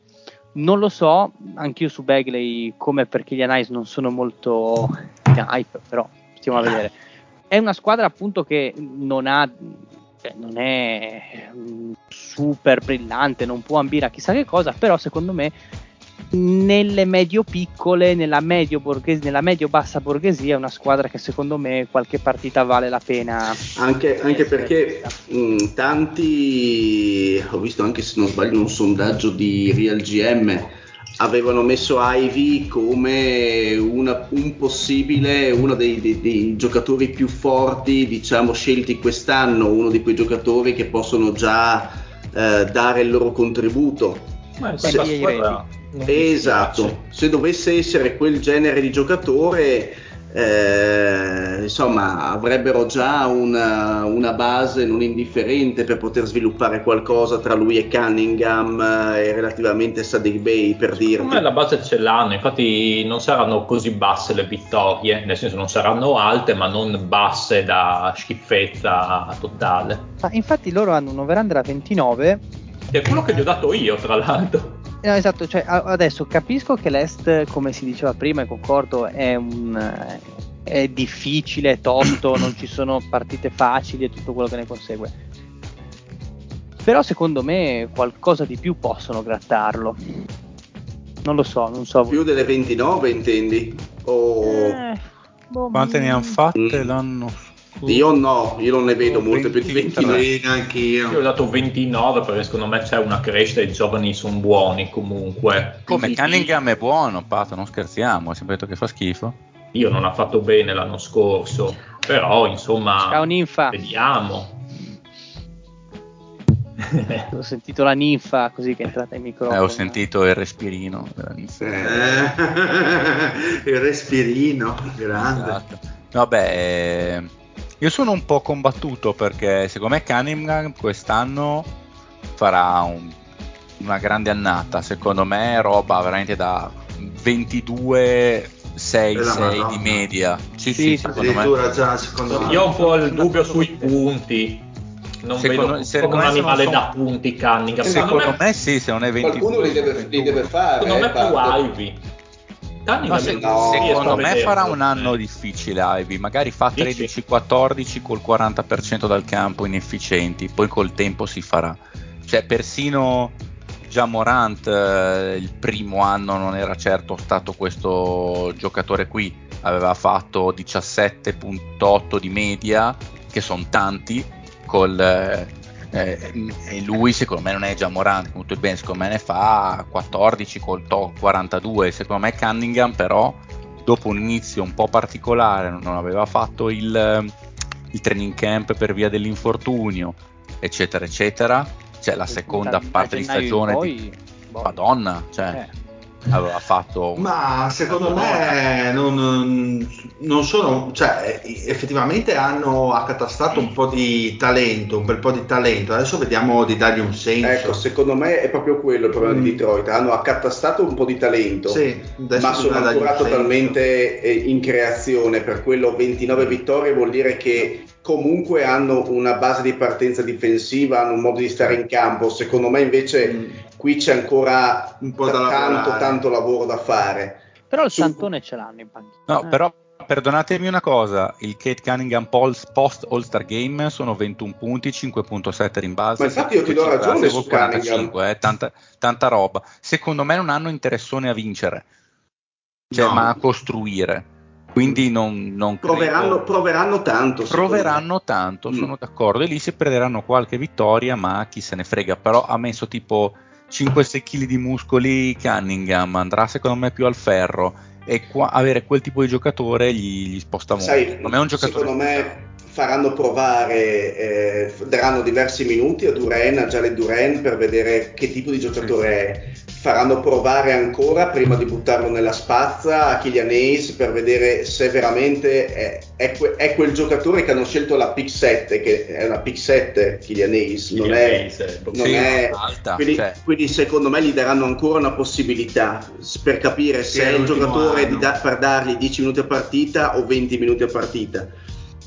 Non lo so, anch'io su Bagley come per Kylian Ice non sono molto hype, però stiamo a vedere. È una squadra appunto che non ha cioè, non è super brillante, non può ambire a chissà che cosa, però secondo me nelle medio-piccole, nella medio-bassa nella medio borghesia, è una squadra che secondo me qualche partita vale la pena. Anche, anche perché mh, tanti, ho visto anche se non sbaglio un sondaggio di Real GM, avevano messo Ivy come una, un possibile, uno dei, dei, dei, giocatori più forti, diciamo, scelti quest'anno, uno di quei giocatori che possono già eh, dare il loro contributo. Ma se, squadra, esatto, se dovesse essere quel genere di giocatore, eh, insomma, avrebbero già una, una, base non indifferente per poter sviluppare qualcosa tra lui e Cunningham eh, e relativamente Sadiq Bay, per dirti. Ma la base ce l'hanno, infatti non saranno così basse le vittorie, nel senso non saranno alte, ma non basse da schifezza totale. Ma infatti loro hanno un over-under a 29. Che è quello che gli ho dato io, tra l'altro. No, esatto, cioè, adesso capisco che l'Est, come si diceva prima, e concordo, è, un, è difficile, è tosto, non ci sono partite facili e tutto quello che ne consegue. Però secondo me qualcosa di più possono grattarlo. Non lo so, non so. Più delle 29 intendi? O... Eh, boh, Quante ne hanno fatte mm. l'anno io no, io non ne vedo molte più di 29. Anch'io. Io ho dato 29 perché secondo me c'è una crescita, i giovani sono buoni comunque. Come Cunningham è buono, Pato, non scherziamo, ho sempre detto che fa schifo. Io non ha fatto bene l'anno scorso, però insomma, Ciao, ninfa. vediamo. ho sentito la ninfa così che è entrata in microfono. Eh, ho sentito il respirino. Eh, il respirino, grande. Esatto. Vabbè, io sono un po' combattuto perché secondo me Cunningham quest'anno farà un, una grande annata. Secondo me roba veramente da 22 6 6 di media. Sì, sì, sì secondo me. Già, secondo Io ho un po' il dubbio sui punti. Non secondo, vedo come un animale sono... da punti Cunningham. Secondo, secondo me, me, sì, se non è 22. Qualcuno li deve, li deve fare. Secondo me più Ivy. No, se, no, secondo me farà un anno difficile Ivy, magari fa 13-14 col 40% dal campo inefficienti, poi col tempo si farà. Cioè persino già Morant eh, il primo anno non era certo stato questo giocatore qui, aveva fatto 17.8 di media, che sono tanti, col... Eh, eh, e lui secondo me non è già Morant molto bene secondo me ne fa 14 col to 42 secondo me Cunningham però dopo un inizio un po' particolare non aveva fatto il, il training camp per via dell'infortunio eccetera eccetera. Cioè la seconda parte di stagione poi, di... Boh. Madonna cioè. Eh aveva fatto ma secondo me non, non, sono cioè effettivamente hanno accatastato un po' di talento un bel po' di talento adesso vediamo di dargli un senso ecco secondo me è proprio quello il problema mm. di Detroit hanno accatastato un po' di talento sì, ma sono ancora totalmente eh, in creazione per quello 29 vittorie vuol dire che comunque hanno una base di partenza difensiva, hanno un modo di stare in campo. Secondo me invece mm. Qui c'è ancora un po' da tanto, tanto lavoro da fare. Però il Su... santone ce l'hanno in panchina. No, eh. però perdonatemi una cosa, il Kate Cunningham post All-Star Game sono 21 punti, 5.7 rimbalzi. Ma infatti io ti do ragione su 45, eh, tanta, tanta roba. Secondo me non hanno interessone a vincere, cioè, no. ma a costruire. Quindi non, non proveranno, proveranno, tanto. Proveranno tanto, mm. sono d'accordo. E lì si prenderanno qualche vittoria, ma chi se ne frega. Però ha messo tipo 5-6 kg di muscoli Cunningham, andrà secondo me più al ferro. e qua, avere quel tipo di giocatore gli, gli sposta molto. Sai, non è un giocatore secondo me faranno provare, eh, daranno diversi minuti a Duren, a Jalen Duren per vedere che tipo di giocatore è. Faranno provare ancora prima di buttarlo nella spazza a Kylian Hayes per vedere se veramente è, è, que- è, quel giocatore che hanno scelto la pick 7, che è una pick 7 Kylian Hayes, non è, non sì, è alta, quindi, cioè. quindi, secondo me gli daranno ancora una possibilità per capire se è il giocatore da- per dargli 10 minuti a partita o 20 minuti a partita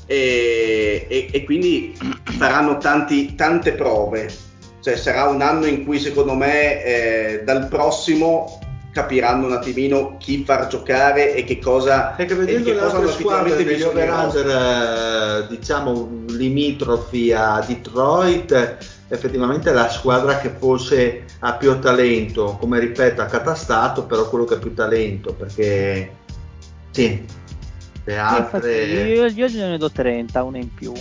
e, e, e quindi faranno tanti, tante prove. Cioè sarà un anno in cui secondo me eh, dal prossimo capiranno un attimino chi far giocare e che cosa e che vedendo che le cosa altre hanno squadre degli over-under eh, diciamo limitrofi a Detroit effettivamente la squadra che forse ha più talento come ripeto accatastato però quello che ha più talento perché sì le altre io, io gliene do 30 una in più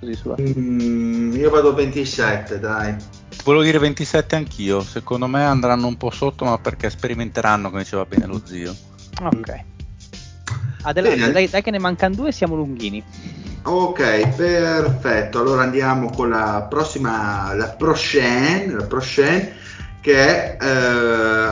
così sulla Mm, io vado 27 dai Volevo dire 27 anch'io, secondo me andranno un po' sotto, ma perché sperimenteranno, come diceva bene lo zio. ok Adelante, Bene. dai, dai che ne mancano due siamo lunghini Ok, perfetto. Allora andiamo con la prossima, la prochaine, la prochaine che è, eh,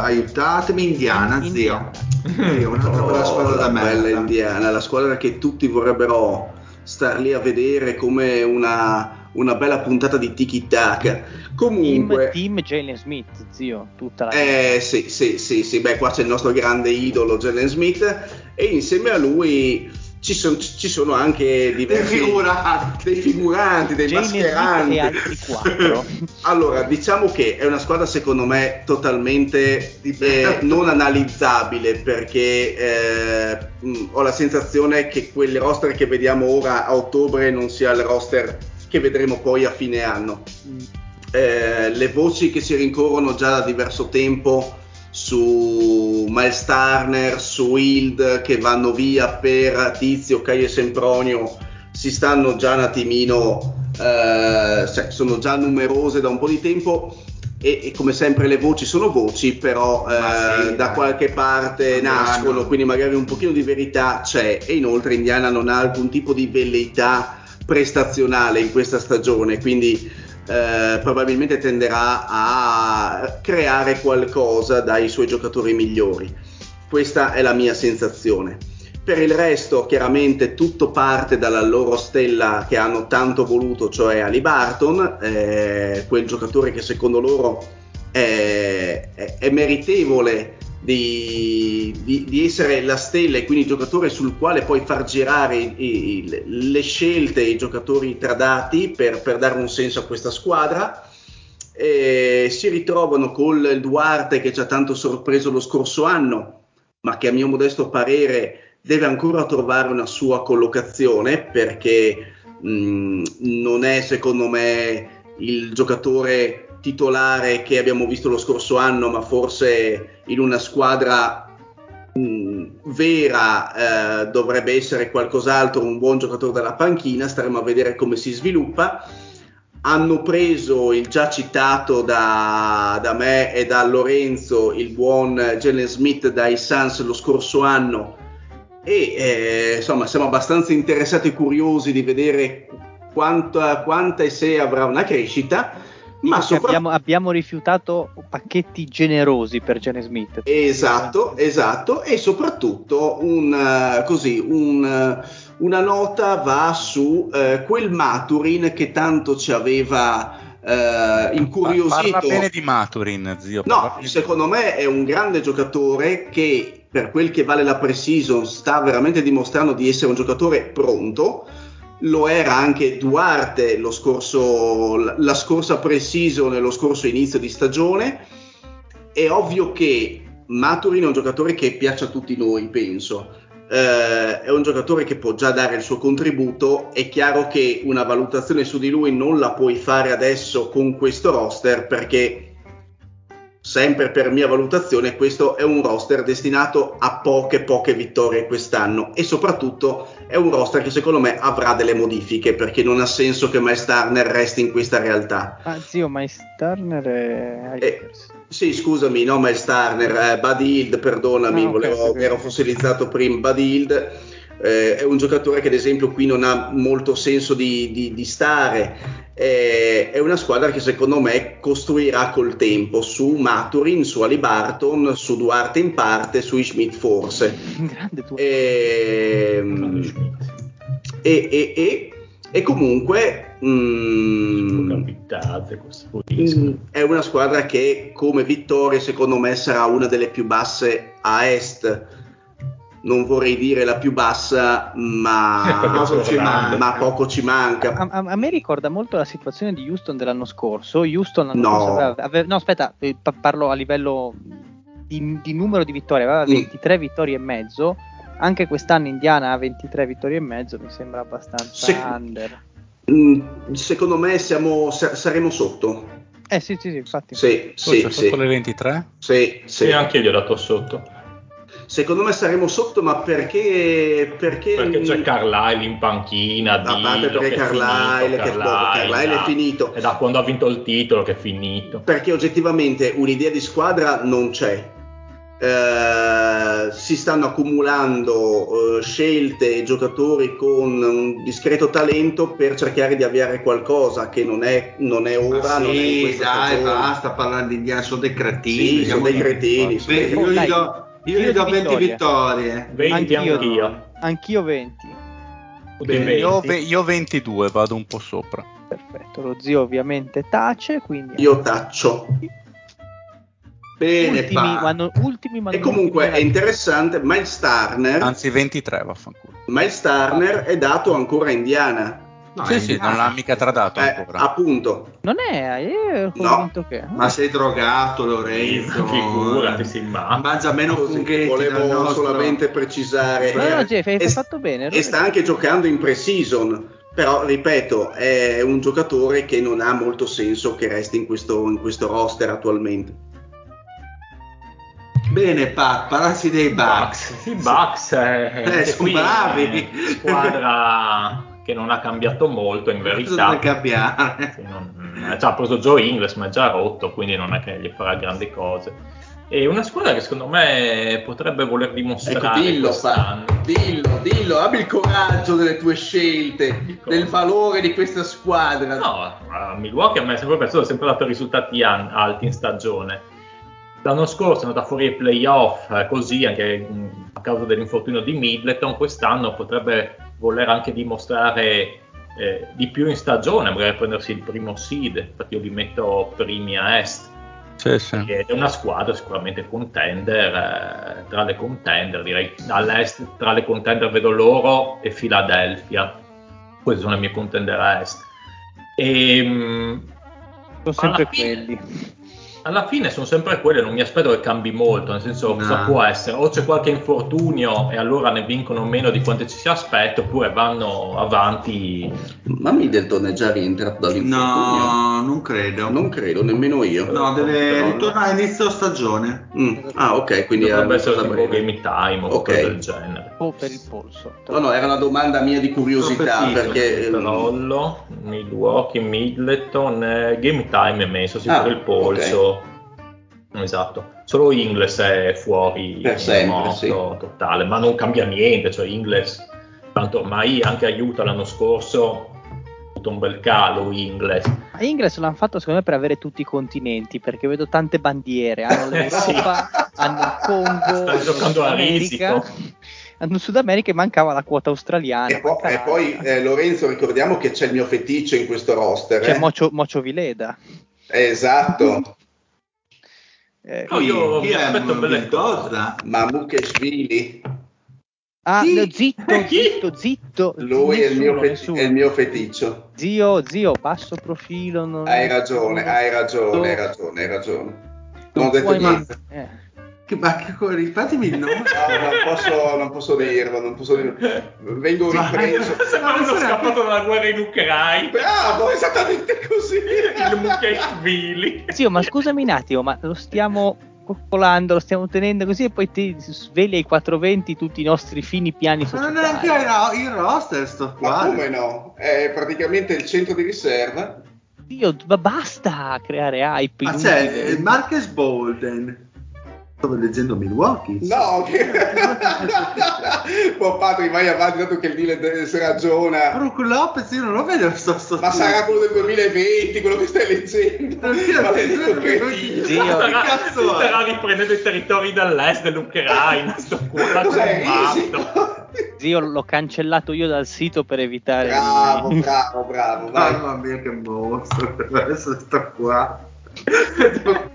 aiutatemi, Indiana, Indiana. zio. Sì, un'altra bella Oh, squadra da la bella indiana, la squadra che tutti vorrebbero star lì a vedere come una, una bella puntata di tiki taka. Comunque, team, team Jalen Smith zio tutta la eh, sì, sì, sì, sì, beh, qua c'è il nostro grande idolo Jalen Smith e insieme a lui ci, son- ci sono anche diversi Dei figuranti. dei, figuranti, dei Jalen Smith mascheranti. e altri quattro. allora, diciamo che è una squadra secondo me totalmente eh, non analizzabile perché eh, mh, ho la sensazione che quel roster che vediamo ora a ottobre non sia il roster che vedremo poi a fine anno. Eh, le voci che si rincorrono già da diverso tempo su Miles Turner, su Hild che vanno via per Tizio, Caio e Sempronio si stanno già un attimino, eh, cioè, sono già numerose da un po' di tempo e, e come sempre le voci sono voci, però eh, sì, da qualche parte Indiana. nascono, quindi magari un pochino di verità c'è e inoltre Indiana non ha alcun tipo di velleità prestazionale in questa stagione, quindi eh, probabilmente tenderà a creare qualcosa dai suoi giocatori migliori. Questa è la mia sensazione. Per il resto, chiaramente tutto parte dalla loro stella che hanno tanto voluto, cioè Ali Barton, eh, quel giocatore che secondo loro è, è- è meritevole di, di- di essere la stella e quindi il giocatore sul quale poi far girare i- i- le scelte, i giocatori tradati per, per dare un senso a questa squadra. E si ritrovano con il Duarte che ci ha tanto sorpreso lo scorso anno, ma che a mio modesto parere deve ancora trovare una sua collocazione perché mh, non è secondo me il giocatore titolare che abbiamo visto lo scorso anno, ma forse in una squadra mh, vera eh, dovrebbe essere qualcos'altro, un buon giocatore dalla panchina, staremo a vedere come si sviluppa. Hanno preso il già citato da, da me e da Lorenzo, il buon Jalen Smith dai Suns lo scorso anno e eh, insomma siamo abbastanza interessati e curiosi di vedere quanta, quanta e se avrà una crescita. Ma sopra- abbiamo, abbiamo rifiutato pacchetti generosi per Jalen Smith Esatto, esatto, e soprattutto un, eh, così, un, eh, una nota va su eh, quel Maturin che tanto ci aveva eh, incuriosito. Parla bene di Maturin, zio. No, secondo me è un grande giocatore che per quel che vale la pre-season sta veramente dimostrando di essere un giocatore pronto. Lo era anche Duarte scorso, la scorsa pre-season e lo scorso inizio di stagione. È ovvio che Maturin è un giocatore che piace a tutti noi, penso. Eh, è un giocatore che può già dare il suo contributo. È chiaro che una valutazione su di lui non la puoi fare adesso con questo roster perché sempre per mia valutazione, questo è un roster destinato a poche, poche vittorie quest'anno e soprattutto è un roster che secondo me avrà delle modifiche perché non ha senso che Miles Turner resti in questa realtà. Ma zio, Miles Turner è... Eh, sì, scusami, no Miles Turner, eh, Buddy Hield, perdonami, ah, okay, volevo, okay. ero fossilizzato prima, Buddy Hield eh, è un giocatore che ad esempio qui non ha molto senso di, di, di stare. Eh, è una squadra che secondo me costruirà col tempo su Maturin, su Ali Barton, su Duarte in parte, su Schmidt forse. Ehm, e, e, e, e, comunque mm, mm, è una squadra che come vittoria secondo me sarà una delle più basse a est non vorrei dire la più bassa, ma, poco, ci manca. ma poco ci manca. A, a, a, me ricorda molto la situazione di Houston dell'anno scorso. Houston l'anno no. scorso aveva, aveva, no, aspetta, eh, parlo a livello di, di numero di vittorie, aveva 23 mm. vittorie e mezzo. Anche quest'anno Indiana ha 23 vittorie e mezzo, mi sembra abbastanza Se, under. Mm, secondo me siamo, saremo sotto. Eh sì, sì, sì, infatti. Sì, sì, sì. Sotto le 23? Sì, sì. E anche io gli ho dato sotto. Secondo me saremo sotto, ma perché? Perché, perché c'è Carlisle in panchina. A parte perché Carlisle, che Carlisle, è finito. È da quando ha vinto il titolo che è finito. Perché oggettivamente un'idea di squadra non c'è. Eh, si stanno accumulando eh, scelte e giocatori con un discreto talento per cercare di avere qualcosa che non è, non è ora. Ma sì, non è dai, basta parlare di Indiana, sono dei cretini. Sì, sono dei cretini. Beh, io gli do io gli do 20 vittorie. 20 anch'io. Anch'io, anch'io 20. Bene, io, io 22, vado un po' sopra. Perfetto, lo zio ovviamente tace, quindi... Io taccio. Bene, ultimi, quando, ultimi e comunque è interessante, Miles Turner... Anzi 23, vaffanculo. Miles Turner è dato ancora a Indiana. No, sì, sì, non l'ha mica tradato eh, ancora. Appunto. Non è, io no. che... Ma sei drogato, Lorenzo. Figurati, si mangia. Mangia meno funghetti Volevo nostro... solamente precisare. No, no, Jeff, hai fatto bene. E sta anche giocando in pre-season. Però, ripeto, è un giocatore che non ha molto senso che resti in questo, in questo roster attualmente. Bene, Pat, parlassi dei Bucks. I Bucks eh, eh, sono bravi. Squadra che non ha cambiato molto in verità. Non cambiare. Sì, non, eh, ha preso Joe Ingles ma è già rotto, quindi non è che gli farà grandi cose. E una squadra che secondo me potrebbe voler dimostrare ecco, dillo, quest'anno. dillo, dillo, abbi il coraggio delle tue scelte, del valore di questa squadra. No, a Milwaukee a me è sempre piaciuto, ha sempre dato risultati alti in stagione. L'anno scorso è andata fuori ai playoff, eh, così anche a causa dell'infortunio di Middleton, quest'anno potrebbe voler anche dimostrare eh, di più in stagione, magari prendersi il primo seed, infatti io li metto primi a est. Sì, sì. Ed è una squadra sicuramente contender, eh, tra le contender, direi all'est tra le contender vedo loro e Philadelphia, questi sono le mie contender a est. E, ehm, sono sempre fine, quelli alla fine sono sempre quelle, non mi aspetto che cambi molto, nel senso no. cosa può essere, o c'è qualche infortunio e allora ne vincono meno di quanto ci si aspetta, oppure vanno avanti. Ma Middleton è già rientrato dall'infortunio? No, non credo. Non credo, nemmeno io. No, deve ritornare all'inizio stagione. Mm. Ah, ok, quindi dovrebbe essere tipo game time o okay. del genere. O per il polso. No, no, era una domanda mia di curiosità perché... Crollo, Milwaukee, Middleton, eh, game time è messo, sì, ah, per il polso. Okay. Esatto, solo Ingles è fuori per sempre, sì. totale, ma non cambia niente, cioè Ingles, tanto ormai anche aiuta l'anno scorso, ha avuto un bel calo Ingles. Ma Ingles l'hanno fatto secondo me per avere tutti i continenti, perché vedo tante bandiere, hanno l'Europa, sì. hanno il Congo, stanno giocando a risico. Hanno Sud America e mancava la quota australiana. E, po- e poi eh, Lorenzo, ricordiamo che c'è il mio feticcio in questo roster. C'è eh? Mocio, Mocio Vileda. Esatto. Eh, no, io mi aspetto belle cose. Mamukeshvili. Ah, no, zitto, zitto, zitto. Lui nessuno, è, il mio fe- è, il mio feticcio. Zio, zio, basso profilo. Non... Hai ragione, hai ragione, hai ragione, hai ragione. Non, non ho detto niente. Eh. Che, ma che, ripetimi il nome. No, non posso, non posso dirlo, non posso dirlo. Vengo ripreso. Sembra uno scappato dalla guerra in Ucraina. Bravo, esattamente così. Il Mukeshvili. Zio, ma scusami un attimo, ma lo stiamo coccolando, lo stiamo tenendo così e poi ti svegli ai 420 tutti i nostri fini piani Ma non è sociali. neanche il roster sto Ma qua. come no? È praticamente il centro di riserva. Dio, ma basta creare hype. Ma c'è il Marcus Bolden. Stavo leggendo Milwaukee. No, che... Boh, Patrick, vai avanti, dato che il deal si ragiona. Brook Lopez, io non lo vedo sto, sto Ma sarà quello del 2020, quello che stai leggendo. Maledetto cretino. Zio. Che Starà, cazzo starà riprendendo i territori dall'est dell'Ucraina. Sto matto. risico? Zio, l'ho cancellato io dal sito per evitare. Bravo, bravo, bravo. Vai. Mamma mia che mostro, adesso sto qua.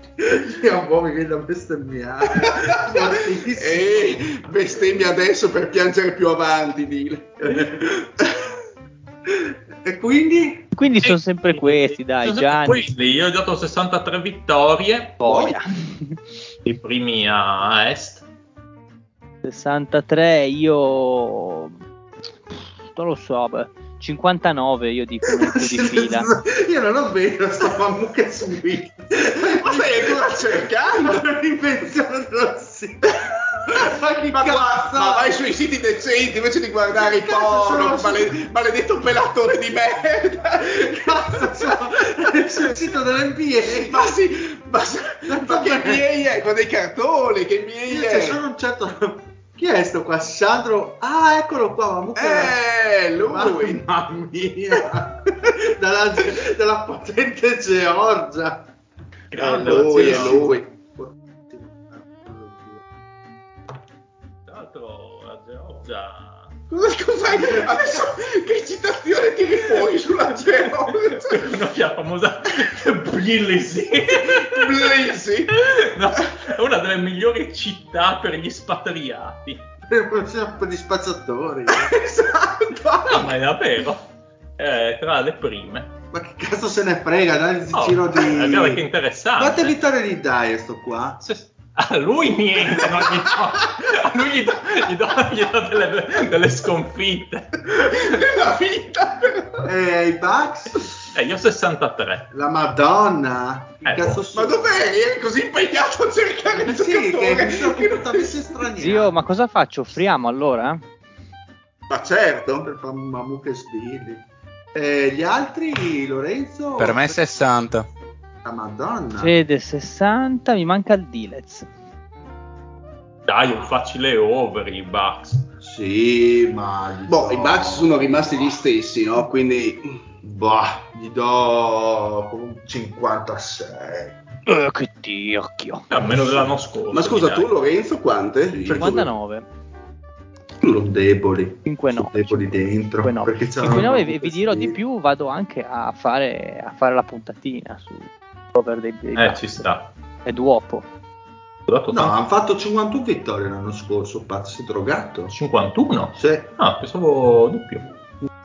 Io un po' mi viene da bestemmiare. Fortissimo. E bestemmia adesso per piangere più avanti, dile. E quindi? Quindi sono sempre questi, dai, Sono Gianni. Questi, io ho dato 63 vittorie, Boia. i primi a est. 63, io. Non lo so, beh, 59 io dico un di fila. Io non lo vedo sto mammucca su qui. Ma stai ancora cercando? Ma un'invenzione dello sito. Ma che Ma, ma vai sui siti decenti invece di guardare i porno, male- maledetto pelatore di merda. Cazzo, sono sul sito dell'NBA. Ma sì, ma, ma che NBA è? Con dei cartoni, che NBA Io c'è è? solo un certo... Chi è sto qua? Sandro? Ah, eccolo qua, mammucca. Eh, lui. Mamma mia. dalla, dalla potente Georgia. È lui, è lui. Tra l'altro la Georgia... Cosa- Cos'hai? Adesso che citazione tiri fuori sulla Georgia? Una la famosa Tbilisi. Tbilisi? No, è una delle migliori città per gli spatriati. Po' di spazzatori. Esatto. No, ma è davvero. È tra le prime. Ma che cazzo se ne frega? Dai il Oh, giro di... eh, guarda che interessante. Quante vittorie gli dai sto qua? Se- A lui niente, non gli do. A lui gli do, gli do, gli do delle, delle sconfitte. Nella vita. però. E i Bucks? Eh, io 63. La Madonna? Che Eh, cazzo boh. sono? Ma dov'eri? Eri così impegnato a cercare il Eh sì, che giocatore non- completamente straniero. Zio, ma cosa faccio? Offriamo allora? Ma certo. Per fare mammucche sbirri. E gli altri, Lorenzo? Per me 60. La Madonna. Fede 60, mi manca il Dilez. Dai, un facile over i Bucks. Sì, ma... Boh, do- i Bucks sono rimasti gli stessi, no? Quindi Bah, gli do un 56. Eh, che tirchio. A meno dell'anno scorso. Ma scusa, tu. Lorenzo quante? Sì. Cioè, 59. Sono deboli. 5 Sono deboli dentro. 5 perché c'hanno 5 una 9 vi, vi dirò di più, vado anche a fare, a fare la puntatina su cover dei, dei Eh, ci sta. È duopo. No, hanno fatto 51 vittorie l'anno scorso, pazzo, drogato. 51? Sì, Ah, pensavo di più.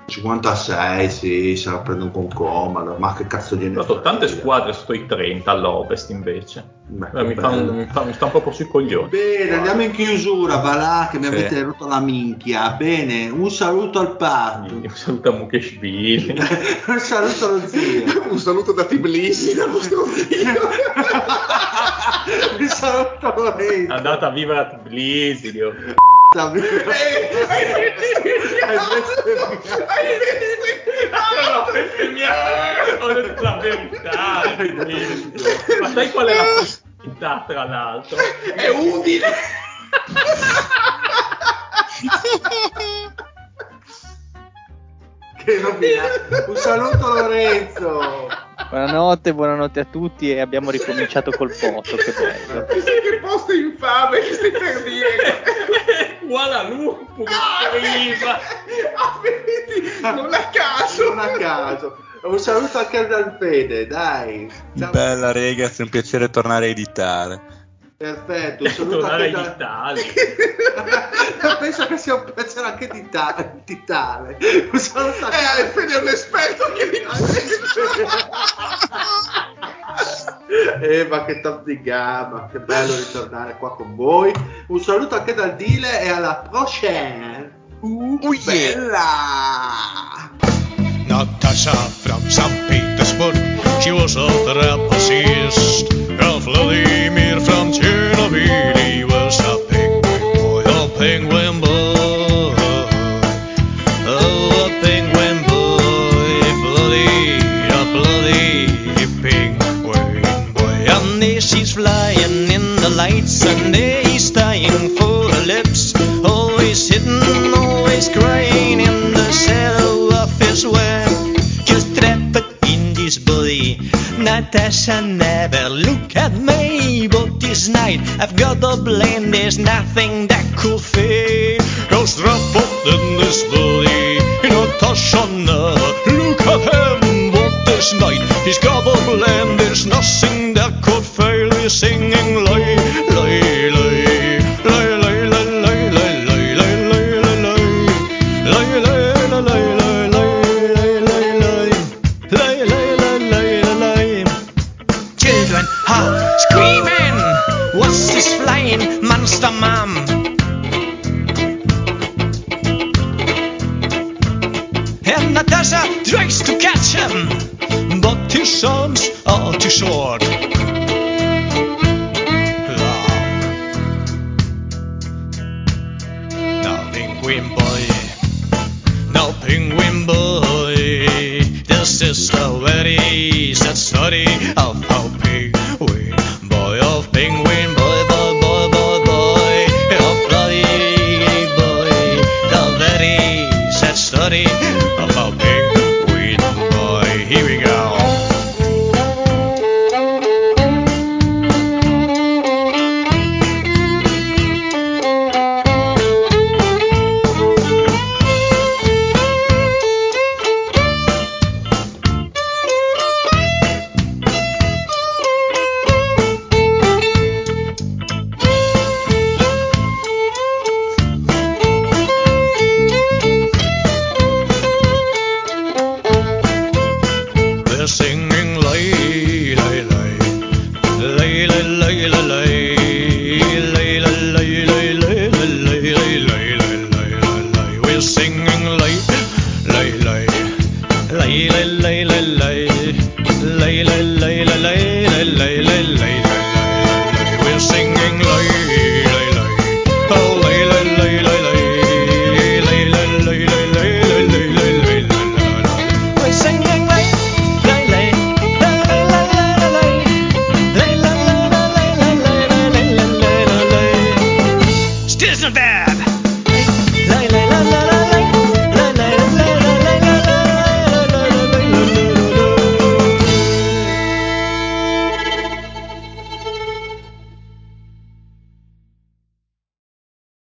56, sì, se la prendono con comodo, ma che cazzo di Ho dato tante squadre sotto i 30 all'ovest invece. Beh, Eh, mi, fa, bello. mi, fa, mi sta un po' sui coglioni. Bene, andiamo in chiusura, va là che mi Sì. avete rotto la minchia. Bene, un saluto al parto. Mi saluta Mukeshvili. un saluto allo zio. Un saluto da Tbilisi, dal vostro zio. un saluto a Lorenzo. Andata a vivere a Tbilisi, Dio. Eh, hai bestemmiato. Hai No, bestemmiato. Ho detto la verità. Ma sai qual è la possibilità, tra l'altro? È udine. Che rovina. Un saluto Lorenzo. Buonanotte, buonanotte a tutti e abbiamo ricominciato col poto, che bello. Chissà che posto infame che stai per dire. Uguale a Lupo, prima. Ah, vedi? Non a caso. Non a caso. Un saluto anche dal Fede, dai. Ciao. Bella ragazzi, è un piacere tornare a editare. Perfetto, salutare da... di tale. Penso che sia un piacere anche di, ta- di tale. Sono stato... Eh, Ale Fede è un esperto che Eh, ma che top di gamma, che bello ritornare qua con voi. Un saluto anche dal Dile e alla prochaine. Uh, oh, yeah. bella! Natasha from St. Petersburg, she was a trapezist of Vladimir. Natasha, never look at me, but this night. I've got the blame, there's nothing